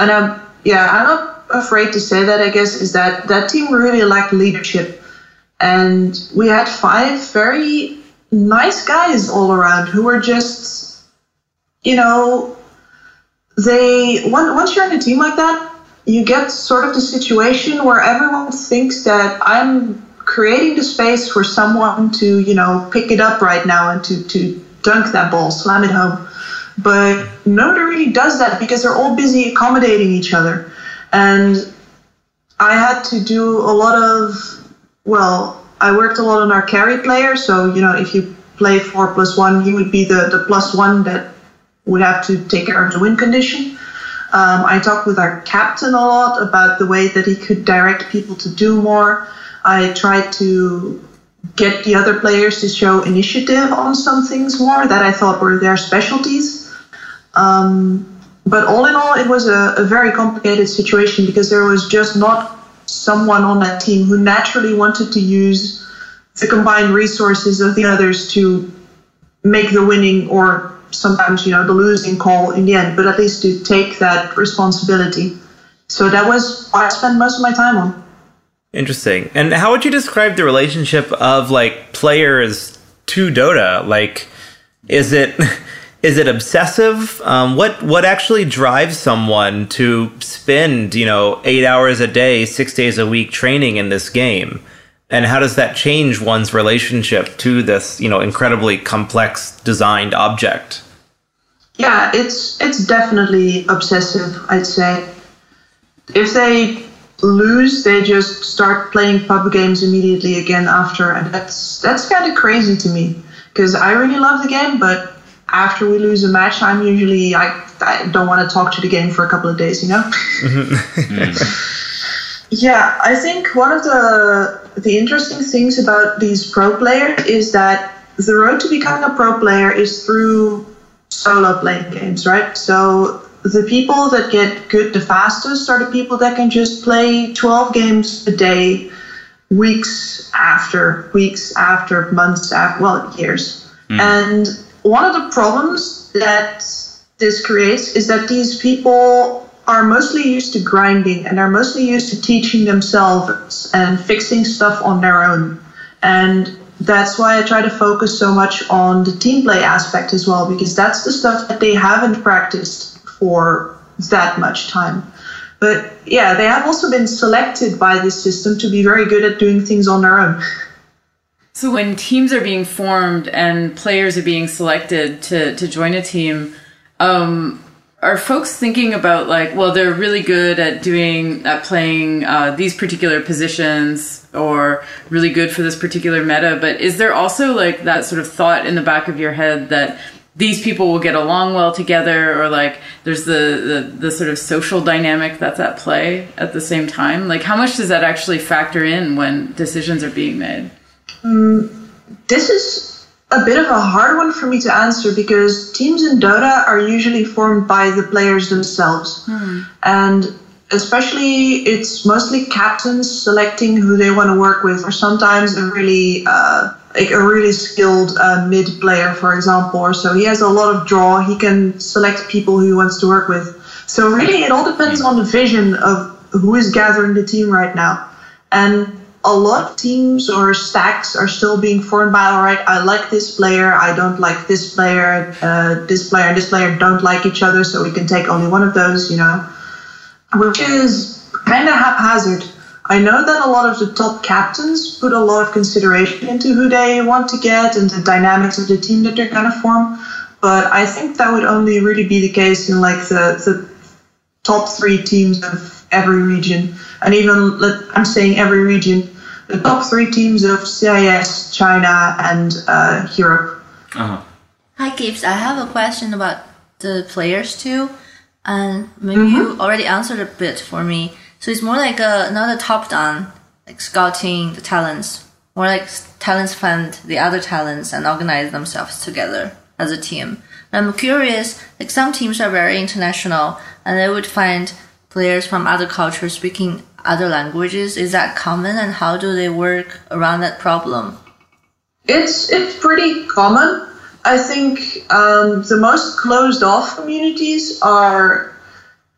and I'm, yeah, I'm not afraid to say that, I guess, is that that team really lacked leadership. And we had five very nice guys all around who were just, you know, they, once you're in a team like that, you get sort of the situation where everyone thinks that I'm creating the space for someone to, you know, pick it up right now and to, to dunk that ball, slam it home. But nobody really does that because they're all busy accommodating each other. And I had to do a lot of, well, I worked a lot on our carry player. So, you know, if you play four plus one, he would be the, the plus one that would have to take care of the win condition. Um, I talked with our captain a lot about the way that he could direct people to do more. I tried to get the other players to show initiative on some things more that I thought were their specialties. Um, but all in all, it was a, a very complicated situation because there was just not someone on that team who naturally wanted to use the combined resources of the others to make the winning or sometimes you know the losing call in the end, but at least to take that responsibility. So that was what I spent most of my time on. Interesting. And how would you describe the relationship of like players to Dota? Like, is it is it obsessive? Um, what what actually drives someone to spend you know eight hours a day, six days a week training in this game? And how does that change one's relationship to this you know incredibly complex designed object? Yeah, it's it's definitely obsessive. I'd say if they lose, they just start playing pub games immediately again after, and that's that's kind of crazy to me because I really love the game, but after we lose a match, I'm usually I, I don't want to talk to the game for a couple of days, you know. yeah, I think one of the the interesting things about these pro players is that the road to becoming a pro player is through solo playing games, right? So the people that get good the fastest are the people that can just play 12 games a day, weeks after, weeks after, months after, well, years. Mm. And one of the problems that this creates is that these people are mostly used to grinding and are mostly used to teaching themselves and fixing stuff on their own. And that's why I try to focus so much on the team play aspect as well, because that's the stuff that they haven't practiced for that much time. But yeah, they have also been selected by this system to be very good at doing things on their own. So when teams are being formed and players are being selected to, to join a team, um, are folks thinking about like, well, they're really good at doing at playing uh, these particular positions or really good for this particular meta, but is there also like that sort of thought in the back of your head that these people will get along well together or like there's the, the, the sort of social dynamic that's at play at the same time? Like how much does that actually factor in when decisions are being made Mm, this is a bit of a hard one for me to answer because teams in Dota are usually formed by the players themselves. And especially, it's mostly captains selecting who they want to work with, or sometimes a really uh, like a really skilled uh, mid player, for example, or so. He has a lot of draw. He can select people who he wants to work with. So really, it all depends on the vision of who is gathering the team right now. And a lot of teams or stacks are still being formed by all right i like this player i don't like this player uh, this player and this player don't like each other so we can take only one of those you know. Which is kind of haphazard. I know that a lot of the top captains put a lot of consideration into who they want to get and the dynamics of the team that they're going to form but i think that would only really be the case in like the, the top three teams of every region. And even i'm saying every region the top three teams of CIS, China, and uh, Europe. Uh-huh. Hi, Kips. I have a question about the players too. And maybe mm-hmm. you already answered a bit for me. So it's more like uh, a, another top down, like scouting the talents. More like talents find the other talents and organize themselves together as a team. And I'm curious, like some teams are very international and they would find players from other cultures speaking other languages. Is that common and how do they work around that problem? It's it's pretty common. I think um, the most closed off communities are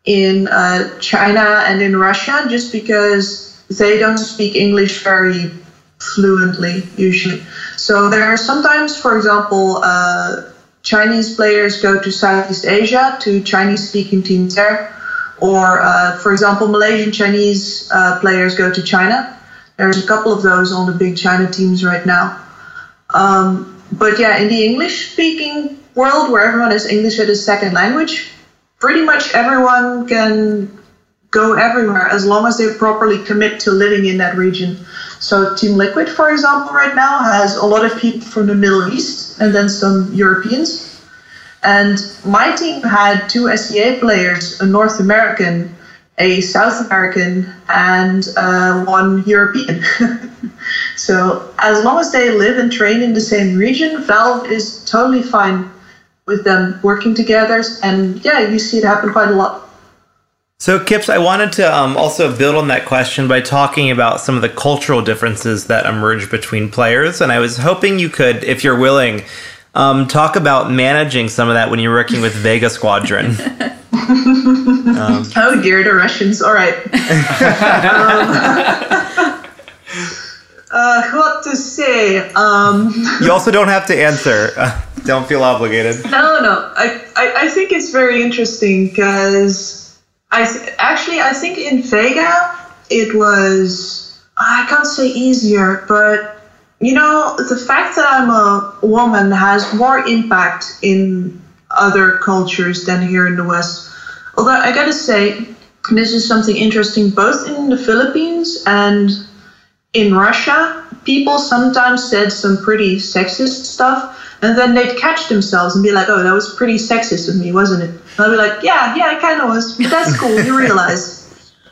in uh, China and in Russia, just because they don't speak English very fluently usually. So there are sometimes, for example, uh, Chinese players go to Southeast Asia to Chinese speaking teams there, or uh, for example, Malaysian Chinese uh, players go to China. There's a couple of those on the big China teams right now. Um, but yeah, in the English speaking world where everyone is English as a second language, pretty much everyone can go everywhere as long as they properly commit to living in that region. So Team Liquid, for example, right now has a lot of people from the Middle East and then some Europeans. And my team had two SEA players, a North American, a South American, and uh, one European. so as long as they live and train in the same region, Valve is totally fine with them working together. And yeah, you see it happen quite a lot. So, Kips, I wanted to um, also build on that question by talking about some of the cultural differences that emerge between players. And I was hoping you could, if you're willing, um, talk about managing some of that when you're working with Vega Squadron. Um, oh dear, the Russians. All right. um, uh, what to say? Um, you also don't have to answer. Uh, don't feel obligated. no, no. I, I, I think it's very interesting because I th- actually I think in Vega it was I can't say easier, but you know the fact that I'm a woman has more impact in other cultures than here in the West. Although I gotta say, this is something interesting both in the Philippines and in Russia. People sometimes said some pretty sexist stuff, and then they'd catch themselves and be like, "Oh, that was pretty sexist of me, wasn't it?" And I'd be like, "Yeah, yeah, it kind of was, but that's cool. you realize."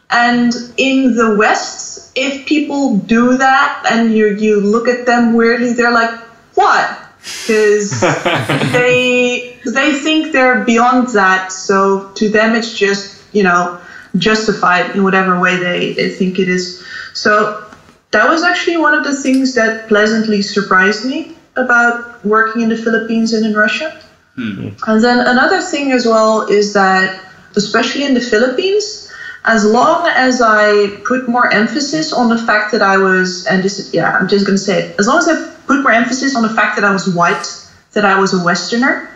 And in the West, if people do that and you you look at them weirdly, they're like, "What?" Because they they think they're beyond that. So to them, it's just you know justified in whatever way they, they think it is. So that was actually one of the things that pleasantly surprised me about working in the Philippines and in Russia. Hmm. And then another thing as well is that, especially in the Philippines, as long as I put more emphasis on the fact that I was, and this, yeah, I'm just going to say it, as long as I put more emphasis on the fact that I was white, that I was a Westerner,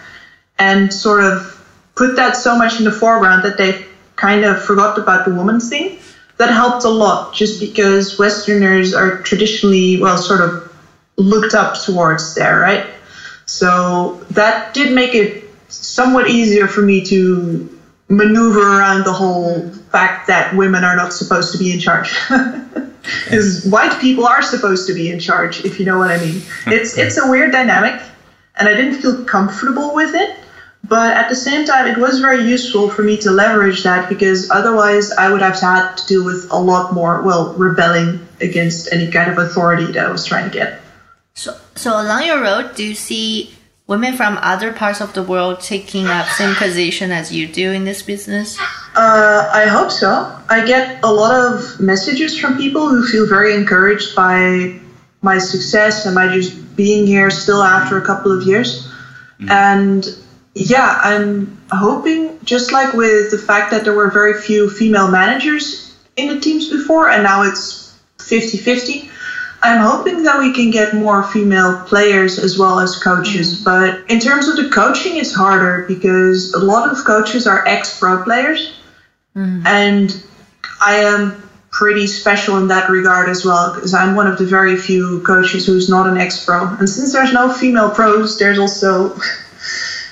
and sort of put that so much in the foreground that they kind of forgot about the woman thing, that helped a lot just because Westerners are traditionally, well, sort of looked up towards there, right? So that did make it somewhat easier for me to maneuver around the whole fact that women are not supposed to be in charge. Because white people are supposed to be in charge, if you know what I mean. Mm-hmm. It's it's a weird dynamic, and I didn't feel comfortable with it. But at the same time, it was very useful for me to leverage that because otherwise I would have had to deal with a lot more, well, rebelling against any kind of authority that I was trying to get. So, so along your road, do you see women from other parts of the world taking up same position as you do in this business? Uh, I hope so. I get a lot of messages from people who feel very encouraged by my success and my just being here still after a couple of years. And yeah, I'm hoping, just like with the fact that there were very few female managers in the teams before, and now it's 50 50. I'm hoping that we can get more female players as well as coaches. But in terms of the coaching, it's harder because a lot of coaches are ex pro players. And I am pretty special in that regard as well because I'm one of the very few coaches who's not an ex pro. And since there's no female pros, there's also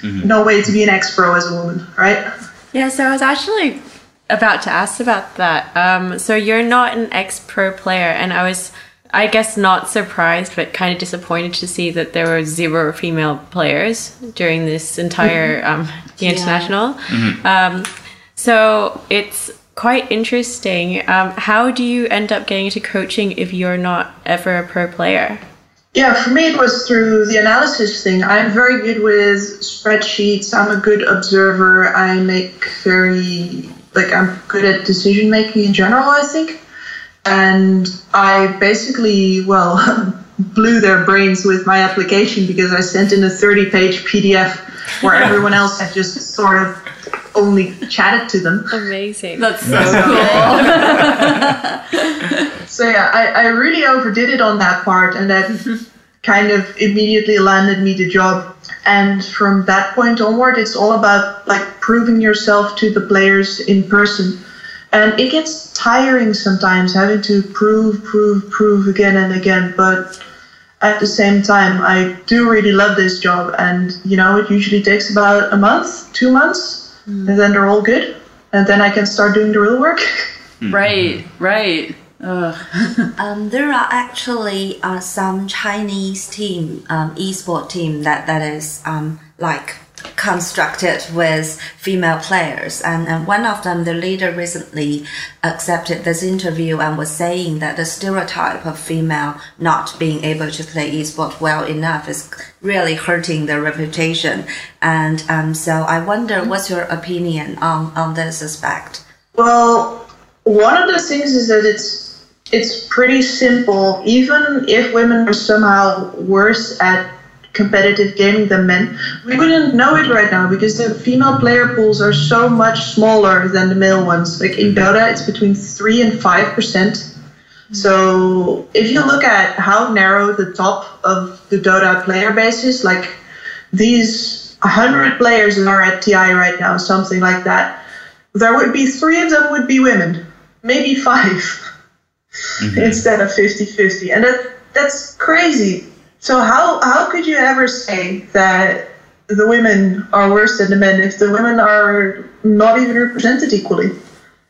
no way to be an ex pro as a woman, right? Yeah, so I was actually about to ask about that. Um, so you're not an ex pro player, and I was, I guess, not surprised, but kind of disappointed to see that there were zero female players during this entire Mhm. um, the Yeah. international. Mhm. Um, So it's quite interesting. Um, how do you end up getting into coaching if you're not ever a pro player? Yeah, for me it was through the analysis thing. I'm very good with spreadsheets. I'm a good observer. I make very like I'm good at decision making in general, I think. And I basically, well, blew their brains with my application because I sent in a 30 page PDF where everyone else had just sort of only chatted to them. Amazing. That's so cool. so yeah, I, I really overdid it on that part and that kind of immediately landed me the job. And from that point onward, it's all about like proving yourself to the players in person. And it gets tiring sometimes having to prove, prove, prove again and again. But at the same time, I do really love this job. And, you know, it usually takes about a month, two months, and then they're all good. And then I can start doing the real work. Right, right. Ugh. um, there are actually uh, some Chinese team, um, esport team that that is um, like constructed with female players, and, and one of them, the leader, recently accepted this interview and was saying that the stereotype of female not being able to play esport well enough is really hurting their reputation, and um, so I wonder what's your opinion on on this aspect. Well, one of the things is that it's it's pretty simple. Even if women are somehow worse at competitive gaming than men, we wouldn't know it right now because the female player pools are so much smaller than the male ones. Like in Dota, it's between three and five percent. So if you look at how narrow the top of the Dota player base is, like these 100 players are at TI right now, something like that, there would be three of them would be women, maybe 5 mm-hmm. instead of 50-50 and that that's crazy so how how could you ever say that the women are worse than the men if the women are not even represented equally?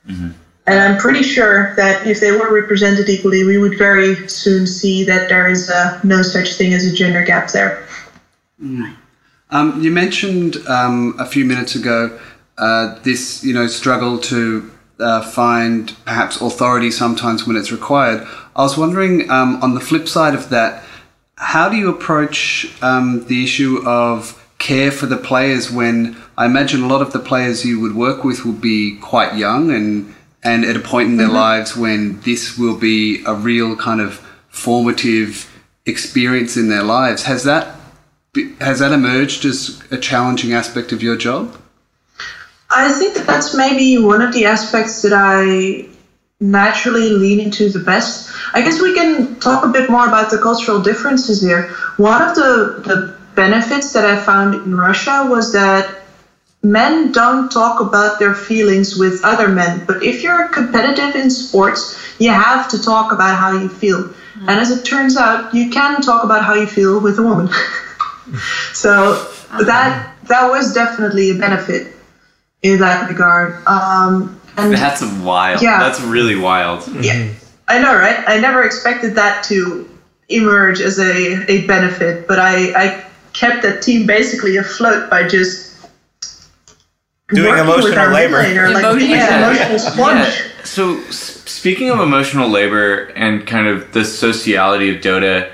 And i'm pretty sure that if they were represented equally we would very soon see that there is uh, no such thing as a gender gap there. Um, you mentioned um, a few minutes ago uh, this, you know, struggle to uh, find perhaps authority sometimes when it's required. I was wondering, um, on the flip side of that, how do you approach um, the issue of care for the players when I imagine a lot of the players you would work with will be quite young and and at a point in their Mhm. lives when this will be a real kind of formative experience in their lives. Has that has that emerged as a challenging aspect of your job? I think that that's maybe one of the aspects that I naturally lean to the best. I guess we can talk a bit more about the cultural differences here. One of the, the benefits that I found in Russia was that men don't talk about their feelings with other men, but if you're competitive in sports, you have to talk about how you feel. And as it turns out, you can talk about how you feel with a woman. so that that was definitely a benefit in that regard. Um, and That's wild. Yeah. That's really wild. Yeah. I know, right? I never expected that to emerge as a, a benefit, but I, I kept that team basically afloat by just Doing emotional our labor. mid-laner, like being an emotional sponge. Yeah. So, speaking of emotional labor and kind of the sociality of Dota,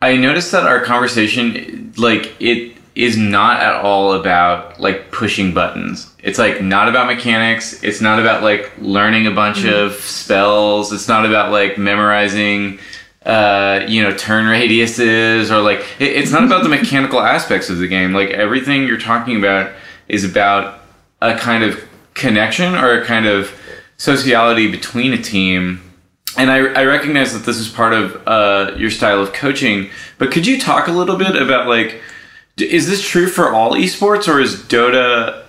I noticed that our conversation, like, it is not at all about like pushing buttons. It's like not about mechanics. It's not about like learning a bunch Mhm. of spells. It's not about like memorizing, uh, you know, turn radiuses or like it, it's not about the mechanical aspects of the game. Like everything you're talking about is about a kind of connection or a kind of sociality between a team. And I, I recognize that this is part of uh, your style of coaching, but could you talk a little bit about like, is this true for all esports, or is Dota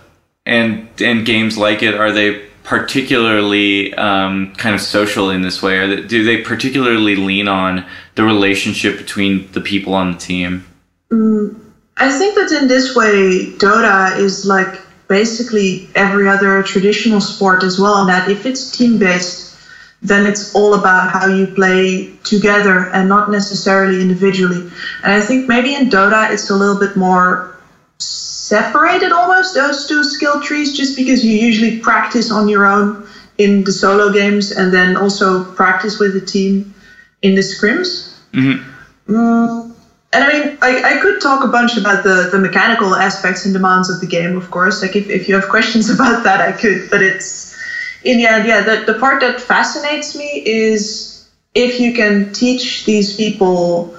and and games like it are they particularly um, kind of social in this way? They, do they particularly lean on the relationship between the people on the team? Mm, I think that in this way, Dota is like basically every other traditional sport as well, and that if it's team based, then it's all about how you play together and not necessarily individually. And I think maybe in Dota it's a little bit more separated almost those two skill trees just because you usually practice on your own in the solo games and then also practice with the team in the scrims. Mm-hmm. Mm, and I mean, I, I could talk a bunch about the, the mechanical aspects and demands of the game, of course. Like, if, if you have questions about that, I could. But it's, in the end, yeah, the, the part that fascinates me is if you can teach these people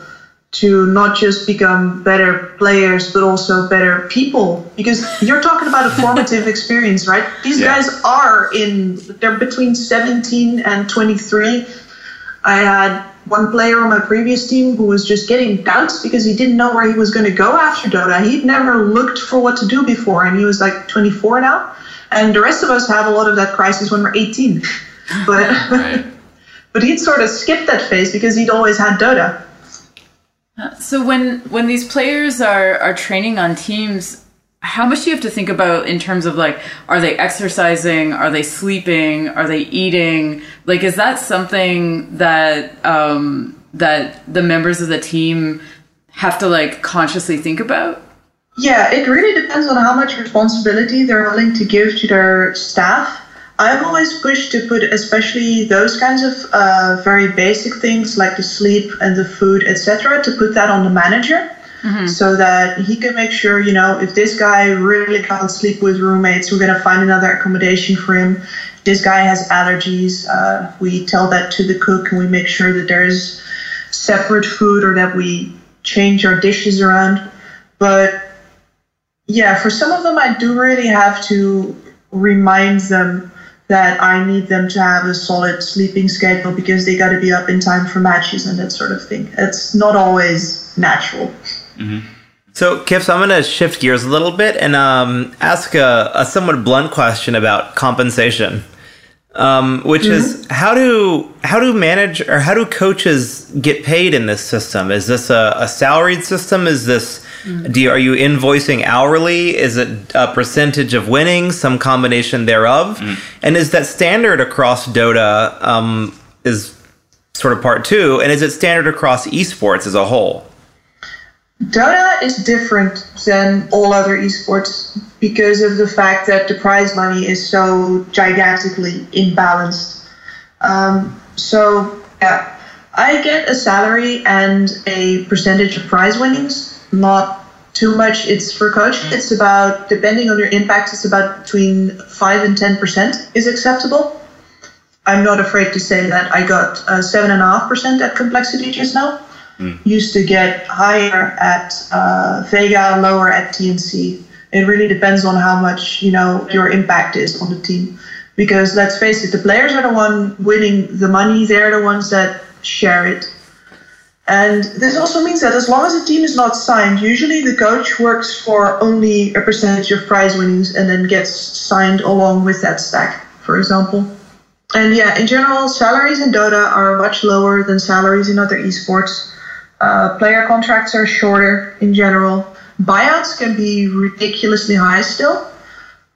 to not just become better players, but also better people. Because you're talking about a formative experience, right? These Yeah. guys are in, they're between 17 and 23. I had one player on my previous team who was just getting doubts because he didn't know where he was going to go after Dota. He'd never looked for what to do before, and he was like 24 now. And the rest of us have a lot of that crisis when we're 18. But but he'd sort of skipped that phase because he'd always had Dota. So when when these players are are training on teams, how much do you have to think about in terms of like are they exercising, are they sleeping, are they eating? Like is that something that um that the members of the team have to like consciously think about? Yeah, it really depends on how much responsibility they're willing to give to their staff. I've always pushed to put, especially those kinds of uh, very basic things like the sleep and the food, etc., to put that on the manager so that he can make sure, you know, if this guy really can't sleep with roommates, we're going to find another accommodation for him. This guy has allergies. Uh, we tell that to the cook and we make sure that there's separate food or that we change our dishes around. But yeah, for some of them, I do really have to remind them that I need them to have a solid sleeping schedule because they got to be up in time for matches and that sort of thing. It's not always natural. So, Kips, I'm going to shift gears a little bit and um, ask a, a somewhat blunt question about compensation, um, which is how do how do manage or how do coaches get paid in this system? Is this a, a salaried system? Is this do you, are you invoicing hourly? Is it a percentage of winnings? Some combination thereof? And is that standard across Dota? Um, is sort of part two, and is it standard across esports as a whole? Dota is different than all other esports because of the fact that the prize money is so gigantically imbalanced. Um, so, yeah, I get a salary and a percentage of prize winnings, not too much. It's for coaching. It's about, depending on your impact, it's about between 5 and 10% is acceptable. I'm not afraid to say that I got uh, 7.5% at complexity just now used to get higher at uh, Vega, lower at TNC. It really depends on how much you know your impact is on the team. Because let's face it, the players are the one winning the money. They're the ones that share it. And this also means that as long as a team is not signed, usually the coach works for only a percentage of prize winnings and then gets signed along with that stack, for example. And yeah, in general, salaries in Dota are much lower than salaries in other esports. Uh, player contracts are shorter in general. Buyouts can be ridiculously high still.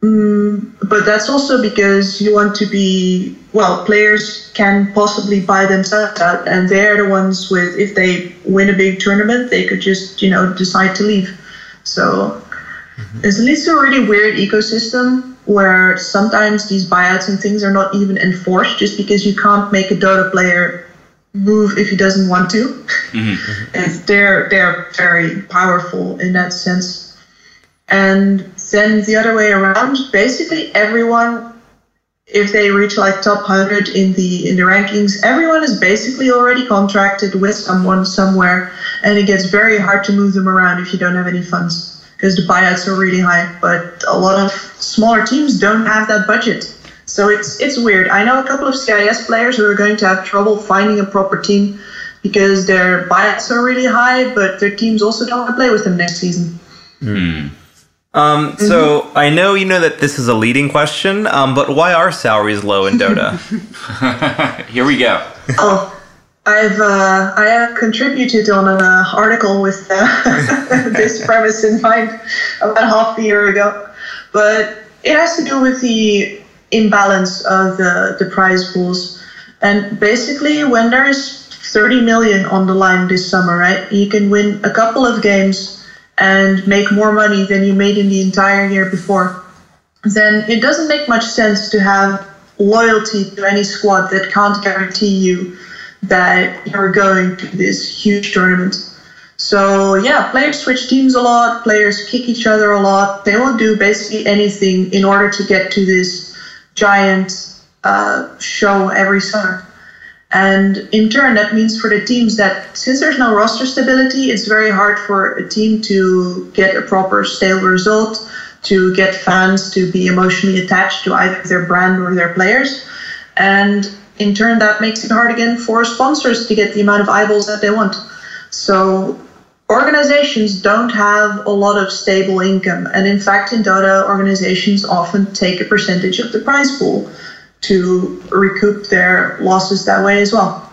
Mm, but that's also because you want to be well players can possibly buy themselves out and they're the ones with if they win a big tournament they could just you know decide to leave so it's leads to a really weird ecosystem where sometimes these buyouts and things are not even enforced just because you can't make a dota player move if he doesn't want to mm-hmm. and they're they're very powerful in that sense. And then the other way around, basically everyone, if they reach like top hundred in the in the rankings, everyone is basically already contracted with someone somewhere, and it gets very hard to move them around if you don't have any funds because the buyouts are really high. But a lot of smaller teams don't have that budget. So it's it's weird. I know a couple of CIS players who are going to have trouble finding a proper team because their buyouts are really high, but their teams also don't want to play with them next season. Um, so I know you know that this is a leading question, um, but why are salaries low in Dota? Here we go. Oh, I've uh, I have contributed on an uh, article with uh, this premise in mind about half a year ago, but it has to do with the imbalance of the the prize pools, and basically when there's 30 million on the line this summer, right? You can win a couple of games and make more money than you made in the entire year before, then it doesn't make much sense to have loyalty to any squad that can't guarantee you that you're going to this huge tournament. So yeah, players switch teams a lot, players kick each other a lot. They will do basically anything in order to get to this giant uh, show every summer. And in turn, that means for the teams that since there's no roster stability, it's very hard for a team to get a proper stable result, to get fans to be emotionally attached to either their brand or their players. And in turn, that makes it hard again for sponsors to get the amount of eyeballs that they want. So organizations don't have a lot of stable income. And in fact, in Dota, organizations often take a percentage of the prize pool to recoup their losses that way as well.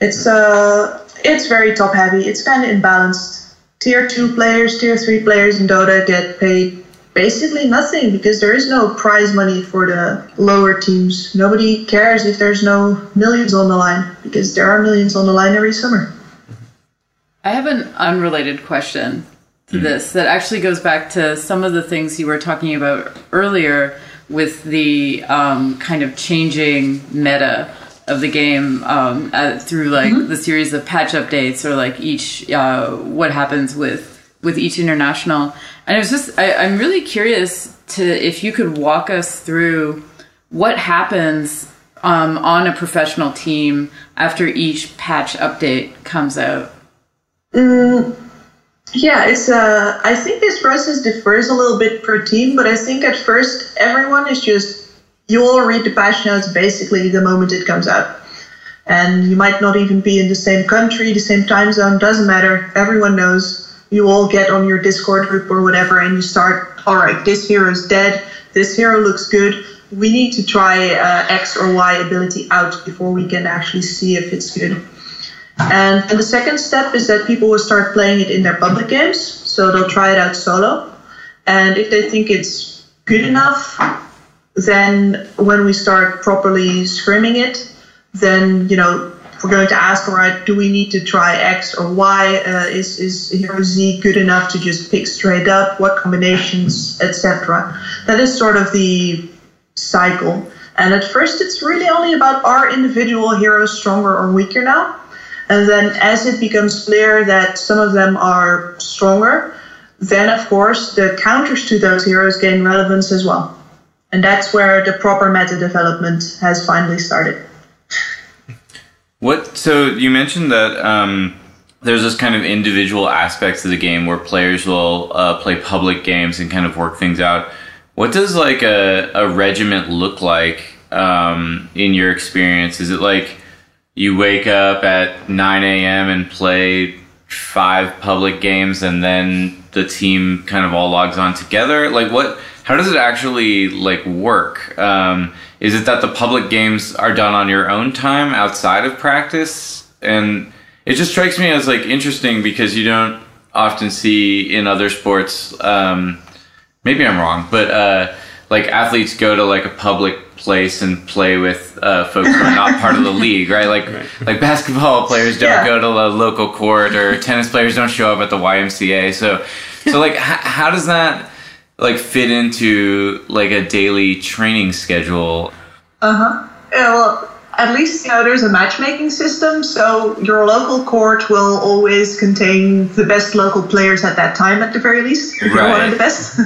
It's uh, it's very top heavy. It's kind of imbalanced. Tier two players, tier three players in Dota get paid basically nothing because there is no prize money for the lower teams. Nobody cares if there's no millions on the line because there are millions on the line every summer. I have an unrelated question to this that actually goes back to some of the things you were talking about earlier with the um, kind of changing meta of the game um, uh, through like the series of patch updates or like each uh, what happens with with each international. And it was just I, I'm really curious to if you could walk us through what happens um, on a professional team after each patch update comes out. Mm, yeah, it's uh, I think this process differs a little bit per team, but I think at first everyone is just you all read the patch notes basically the moment it comes out. And you might not even be in the same country, the same time zone, doesn't matter. Everyone knows. You all get on your Discord group or whatever and you start, all right, this hero is dead, this hero looks good. We need to try uh, X or Y ability out before we can actually see if it's good. And, and the second step is that people will start playing it in their public games. So they'll try it out solo. And if they think it's good enough, then when we start properly scrimming it, then, you know, we're going to ask, all right, do we need to try X or Y? Uh, is, is hero Z good enough to just pick straight up? What combinations, etc.? That is sort of the cycle. And at first, it's really only about are individual heroes stronger or weaker now? And then as it becomes clear that some of them are stronger, then of course the counters to those heroes gain relevance as well. And that's where the proper meta development has finally started. What? So you mentioned that um, there's this kind of individual aspects of the game where players will uh, play public games and kind of work things out. What does like a, a regiment look like um, in your experience? Is it like you wake up at 9 a.m. and play five public games and then the team kind of all logs on together? Like what? How does it actually like work? Um, is it that the public games are done on your own time outside of practice? And it just strikes me as like interesting because you don't often see in other sports. Um, maybe I'm wrong, but uh, like athletes go to like a public place and play with uh, folks who are not part of the league, right? Like like basketball players don't Yeah. go to the local court, or tennis players don't show up at the YMCA. So so like h- how does that like fit into like a daily training schedule? Uh huh. Yeah, well, at least you know there's a matchmaking system, so your local court will always contain the best local players at that time, at the very least. If you're one Right. of the best.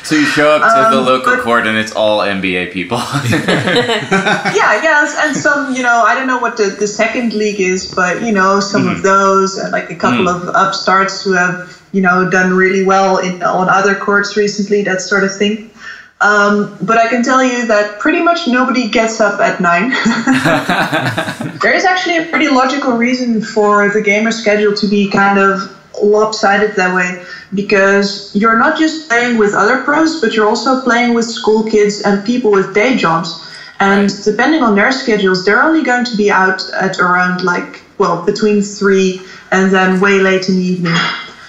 so you show up to the Um, local but- court and it's all NBA people. yeah, yeah, and some, you know, I don't know what the, the second league is, but you know, some of those, like a couple Mm. of upstarts who have, you know, done really well in on other courts recently, that sort of thing. Um, but I can tell you that pretty much nobody gets up at nine. there is actually a pretty logical reason for the gamer schedule to be kind of lopsided that way because you're not just playing with other pros, but you're also playing with school kids and people with day jobs. And depending on their schedules, they're only going to be out at around like, well, between three and then way late in the evening.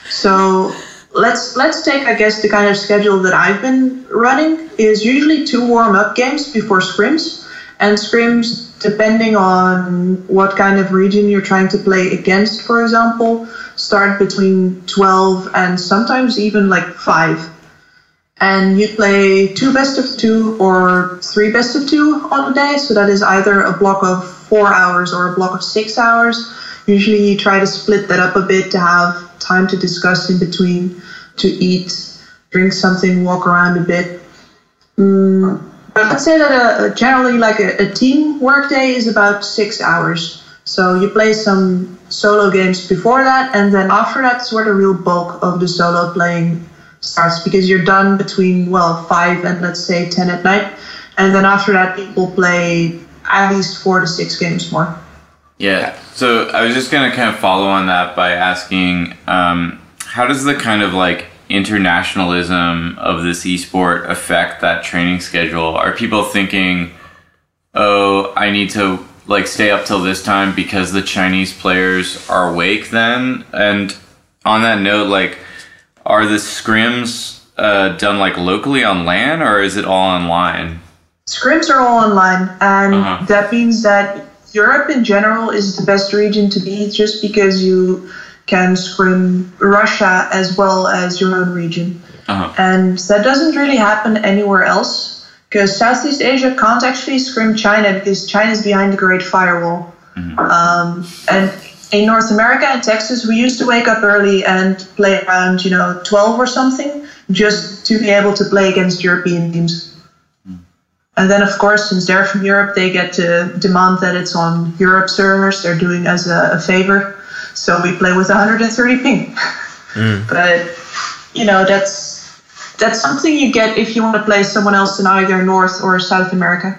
So let's let's take I guess the kind of schedule that I've been running is usually two warm up games before scrims, and scrims depending on what kind of region you're trying to play against, for example, start between 12 and sometimes even like 5. And you play two best of two or three best of two on a day, so that is either a block of four hours or a block of six hours. Usually you try to split that up a bit to have time to discuss in between, to eat, drink something, walk around a bit. Mm, but I'd say that a, a generally like a, a team work day is about six hours. So you play some solo games before that, and then after that's where the real bulk of the solo playing starts because you're done between well five and let's say ten at night, and then after that people play at least four to six games more. Yeah. So I was just gonna kind of follow on that by asking, um, how does the kind of like internationalism of this esport affect that training schedule? Are people thinking, oh, I need to like stay up till this time because the Chinese players are awake then? And on that note, like, are the scrims uh, done like locally on LAN or is it all online? Scrims are all online, and Uh-huh. that means that Europe in general is the best region to be just because you can scrim Russia as well as your own region. Uh-huh. And that doesn't really happen anywhere else because Southeast Asia can't actually scrim China because China's behind the Great Firewall. Um, and in North America and Texas, we used to wake up early and play around, you know, 12 or something just to be able to play against European teams. And then, of course, since they're from Europe, they get to demand that it's on Europe servers. They're doing us a, a favor. So we play with 130 ping. Mm. But you know, that's that's something you get if you want to play someone else in either North or South America.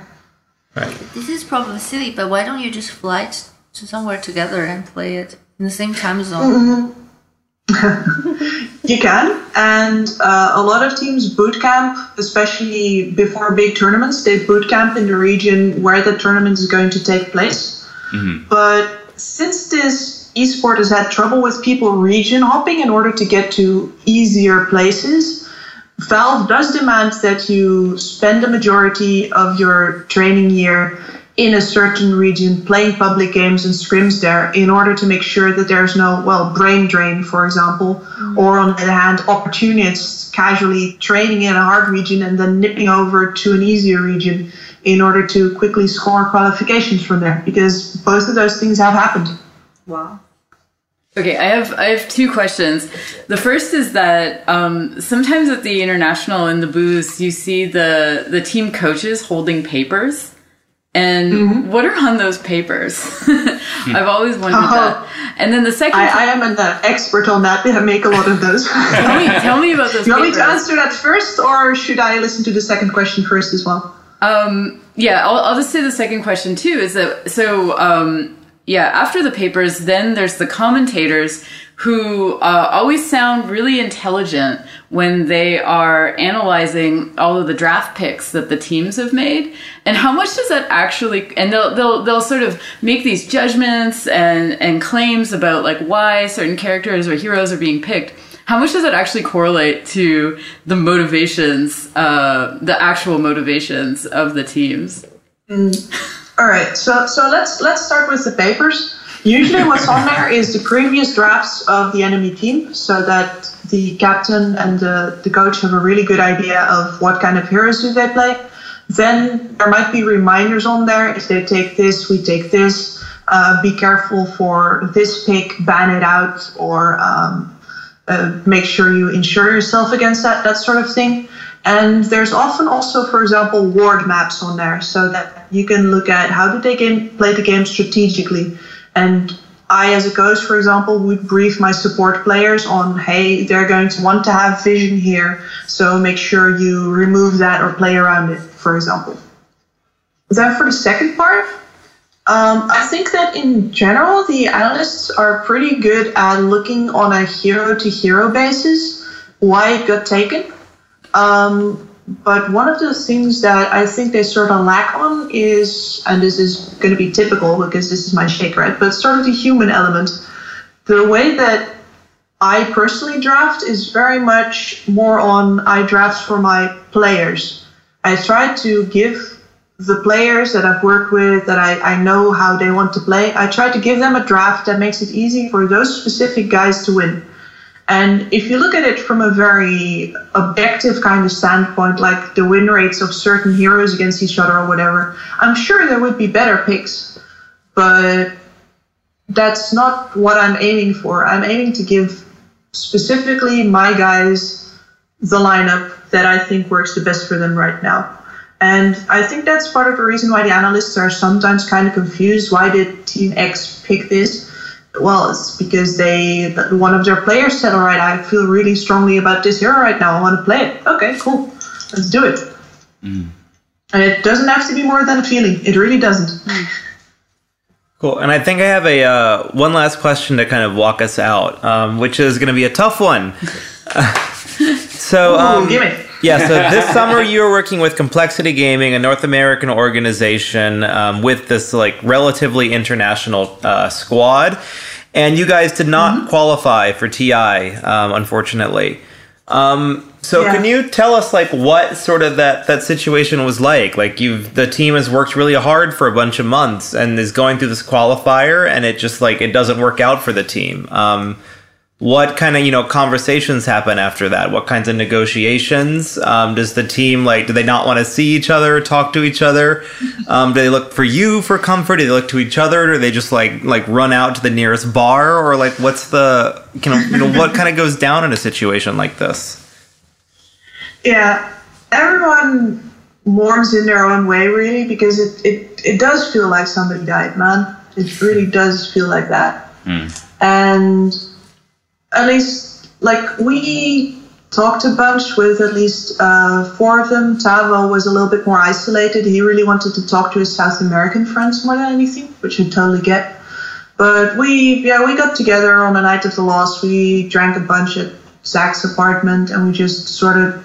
This is probably silly, but why don't you just fly to somewhere together and play it in the same time zone? Mm-hmm. You can, and uh, a lot of teams boot camp, especially before big tournaments. They boot camp in the region where the tournament is going to take place. But since this esport has had trouble with people region hopping in order to get to easier places, Valve does demand that you spend the majority of your training year in a certain region playing public games and scrims there in order to make sure that there's no, well, brain drain, for example, or on the other hand, opportunists casually training in a hard region and then nipping over to an easier region in order to quickly score qualifications from there because both of those things have happened. Wow. Okay, I have I have two questions. The first is that um, sometimes at the international in the booths, you see the the team coaches holding papers, and what are on those papers? I've always wondered that. And then the second, I, I am an uh, expert on that. I make a lot of those. tell me tell me about those. You want me to answer that first, or should I listen to the second question first as well? Um, yeah, I'll, I'll just say the second question too is that so um, yeah, after the papers, then there's the commentators who uh, always sound really intelligent when they are analyzing all of the draft picks that the teams have made, and how much does that actually? And they'll they'll they'll sort of make these judgments and and claims about like why certain characters or heroes are being picked. How much does that actually correlate to the motivations, uh, the actual motivations of the teams? All right, so so let's let's start with the papers. Usually, what's on there is the previous drafts of the enemy team, so that the captain and the, the coach have a really good idea of what kind of heroes do they play. Then there might be reminders on there. If they take this, we take this. Uh, be careful for this pick, ban it out, or um, uh, make sure you insure yourself against that, that sort of thing. And there's often also, for example, ward maps on there so that you can look at how do they game, play the game strategically. And I, as a coach, for example, would brief my support players on, hey, they're going to want to have vision here, so make sure you remove that or play around it, for example. Then for the second part, um, I think that in general, the analysts are pretty good at looking on a hero to hero basis why it got taken. Um, but one of the things that I think they sort of lack on is, and this is going to be typical because this is my shake, right? But sort of the human element. The way that I personally draft is very much more on I draft for my players. I try to give the players that I've worked with, that I, I know how they want to play, I try to give them a draft that makes it easy for those specific guys to win. And if you look at it from a very objective kind of standpoint, like the win rates of certain heroes against each other or whatever, I'm sure there would be better picks. But that's not what I'm aiming for. I'm aiming to give specifically my guys the lineup that I think works the best for them right now. And I think that's part of the reason why the analysts are sometimes kind of confused. Why did Team X pick this? Well, it's because they one of their players said, "All right, I feel really strongly about this hero right now. I want to play it." Okay, cool, let's do it. And it doesn't have to be more than a feeling. It really doesn't. Cool. And I think I have a uh, one last question to kind of walk us out, um, which is going to be a tough one. so, Ooh, um, give me. Yeah. So this summer you were working with Complexity Gaming, a North American organization um, with this like relatively international uh, squad, and you guys did not qualify for TI, um, unfortunately. Um, so Yeah. can you tell us like what sort of that that situation was like? Like you've the team has worked really hard for a bunch of months and is going through this qualifier and it just like it doesn't work out for the team. Um, what kind of you know conversations happen after that? What kinds of negotiations? Um, does the team like do they not want to see each other, talk to each other? Um, do they look for you for comfort? Do they look to each other? Or do they just like like run out to the nearest bar? Or like what's the you know, you know what kind of goes down in a situation like this? Yeah, everyone mourns in their own way, really, because it, it, it does feel like somebody died, man. It really does feel like that. And at least, like, we talked a bunch with at least uh, four of them. Tavo was a little bit more isolated. He really wanted to talk to his South American friends more than anything, which I totally get. But we, yeah, we got together on the night of the loss. We drank a bunch at Zach's apartment, and we just sort of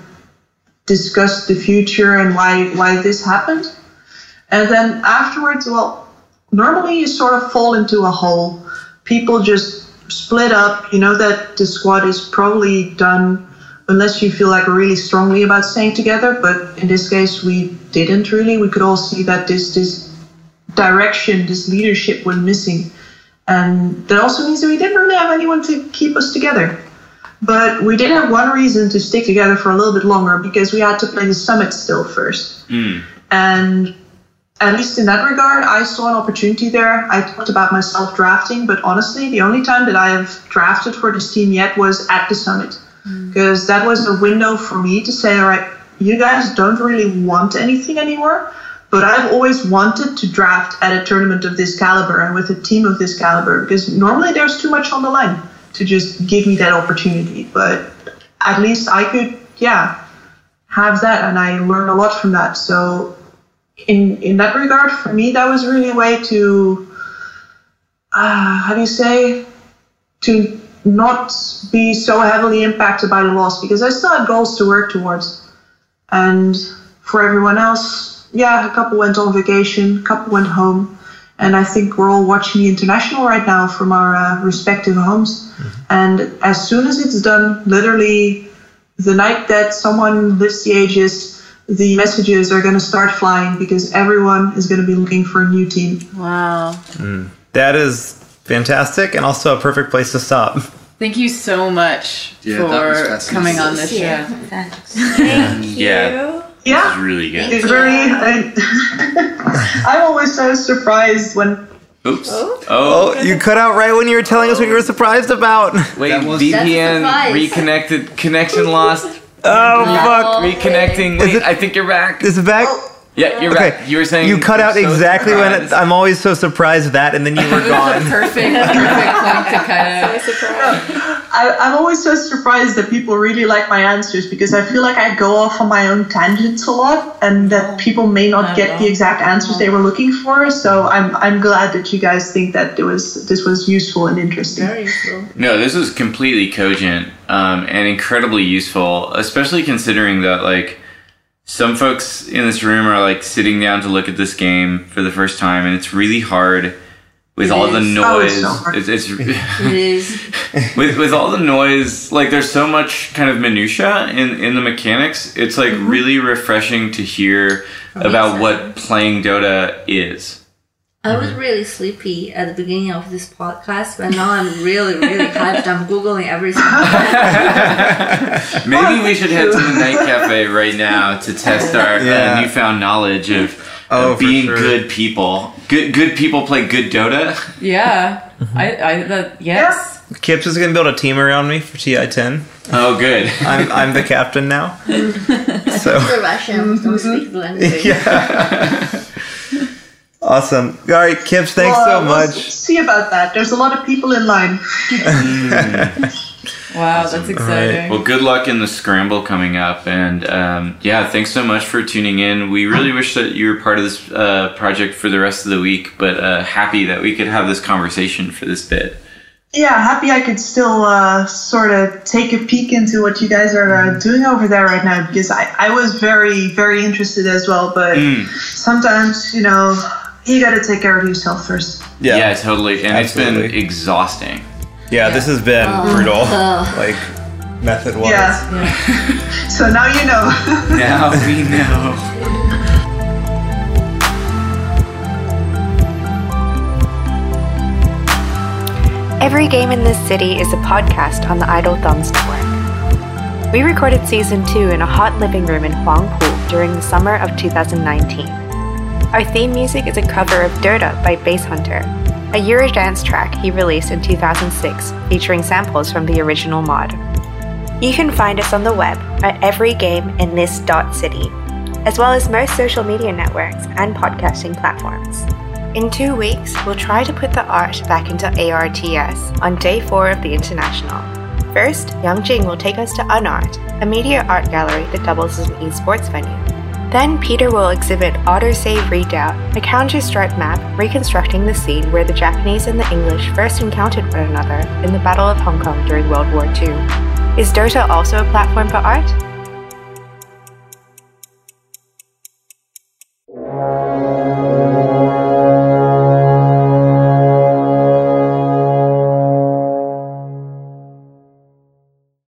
discussed the future and why why this happened. And then afterwards, well, normally you sort of fall into a hole. People just split up. You know that the squad is probably done unless you feel like really strongly about staying together. But in this case, we didn't really. We could all see that this this direction, this leadership was missing. And that also means that we didn't really have anyone to keep us together. But we did have one reason to stick together for a little bit longer because we had to play the summit still first. Hmm. And at least in that regard, I saw an opportunity there. I talked about myself drafting, but honestly, the only time that I have drafted for this team yet was at the summit. Mm. Because that was a window for me to say, all right, you guys don't really want anything anymore, but I've always wanted to draft at a tournament of this caliber and with a team of this caliber because normally there's too much on the line to just give me that opportunity. But at least I could, yeah, have that, and I learned a lot from that. So, in in that regard, for me, that was really a way to, uh, how do you say, to not be so heavily impacted by the loss because I still had goals to work towards. And for everyone else, yeah, a couple went on vacation, a couple went home. And I think we're all watching the international right now from our uh, respective homes. And as soon as it's done, literally the night that someone lifts the Aegis, the messages are going to start flying because everyone is going to be looking for a new team. Wow. Mm. That is fantastic and also a perfect place to stop. Thank you so much Yeah, for coming on this Yeah, show. thanks. Yeah. Yeah. This is really good. It's very. I, I'm always so surprised when. Oops. Oh, you cut out right when you were telling us what you were surprised about. Wait, VPN That's a surprise. reconnected, connection lost. Oh, fuck. Reconnecting. Wait, it- I think you're back. Is it back? Oh, Yeah, you're okay. back. You were saying you cut out so exactly when it. I'm always so surprised at that, and then you were gone. perfect, perfect point to kind of. I, I'm always so surprised that people really like my answers because I feel like I go off on my own tangents a lot and that people may not get the exact answers they were looking for. So I'm I'm glad that you guys think that it was this was useful and interesting. Very useful. No, this was completely cogent um, and incredibly useful, especially considering that like some folks in this room are like sitting down to look at this game for the first time, and it's really hard with It all the is. Oh, it's noise. so it's, it's It is. with with all the noise. Like there's so much kind of minutia in in the mechanics. It's like Mm-hmm. really refreshing to hear about what playing Dota is. I was really sleepy at the beginning of this podcast, but now I'm really, really hyped. I'm googling everything. Maybe we should head to the night cafe right now to test our Yeah. uh, newfound knowledge of, Oh, of being sure. good people. Good good people play good Dota. Yeah. I, I, that, yes. Kips is gonna build a team around me for TI10. Oh, good. I'm I'm the captain now. So The Russians don't speak the language. yeah. Awesome. All right, Kips, thanks Well, so uh, we'll much. see about that. There's a lot of people in line. Wow, that's exciting. Well, good luck in the scramble coming up, and um, yeah, thanks so much for tuning in. We really wish that you were part of this uh, project for the rest of the week, but uh, happy that we could have this conversation for this bit. Yeah, happy I could still uh, sort of take a peek into what you guys are uh, doing over there right now because I, I was very, very interested as well. But Mm. sometimes, you know, you got to take care of yourself first. Yeah, yeah, totally, and it's been exhausting. Yeah, this has been Oh. brutal. Oh. Like method wise. Yeah. so now you know. Now we know. Every Game in This City is a podcast on the Idle Thumbs Network. We recorded season 2 in a hot living room in Huangpu during the summer of 2019. Our theme music is a cover of Dota by Basshunter, a Eurodance track he released in 2006 featuring samples from the original mod. You can find us on the web at everygameinthis.city, as well as most social media networks and podcasting platforms. In two weeks, we'll try to put the art back into ARTS on day four of the International. First, Yang Jing will take us to Unart, a media art gallery that doubles as an esports venue. Then Peter will exhibit Autosave Redoubt, a Counter-Strike map reconstructing the scene where the Japanese and the English first encountered one another in the Battle of Hong Kong during World War II. Is Dota also a platform for art?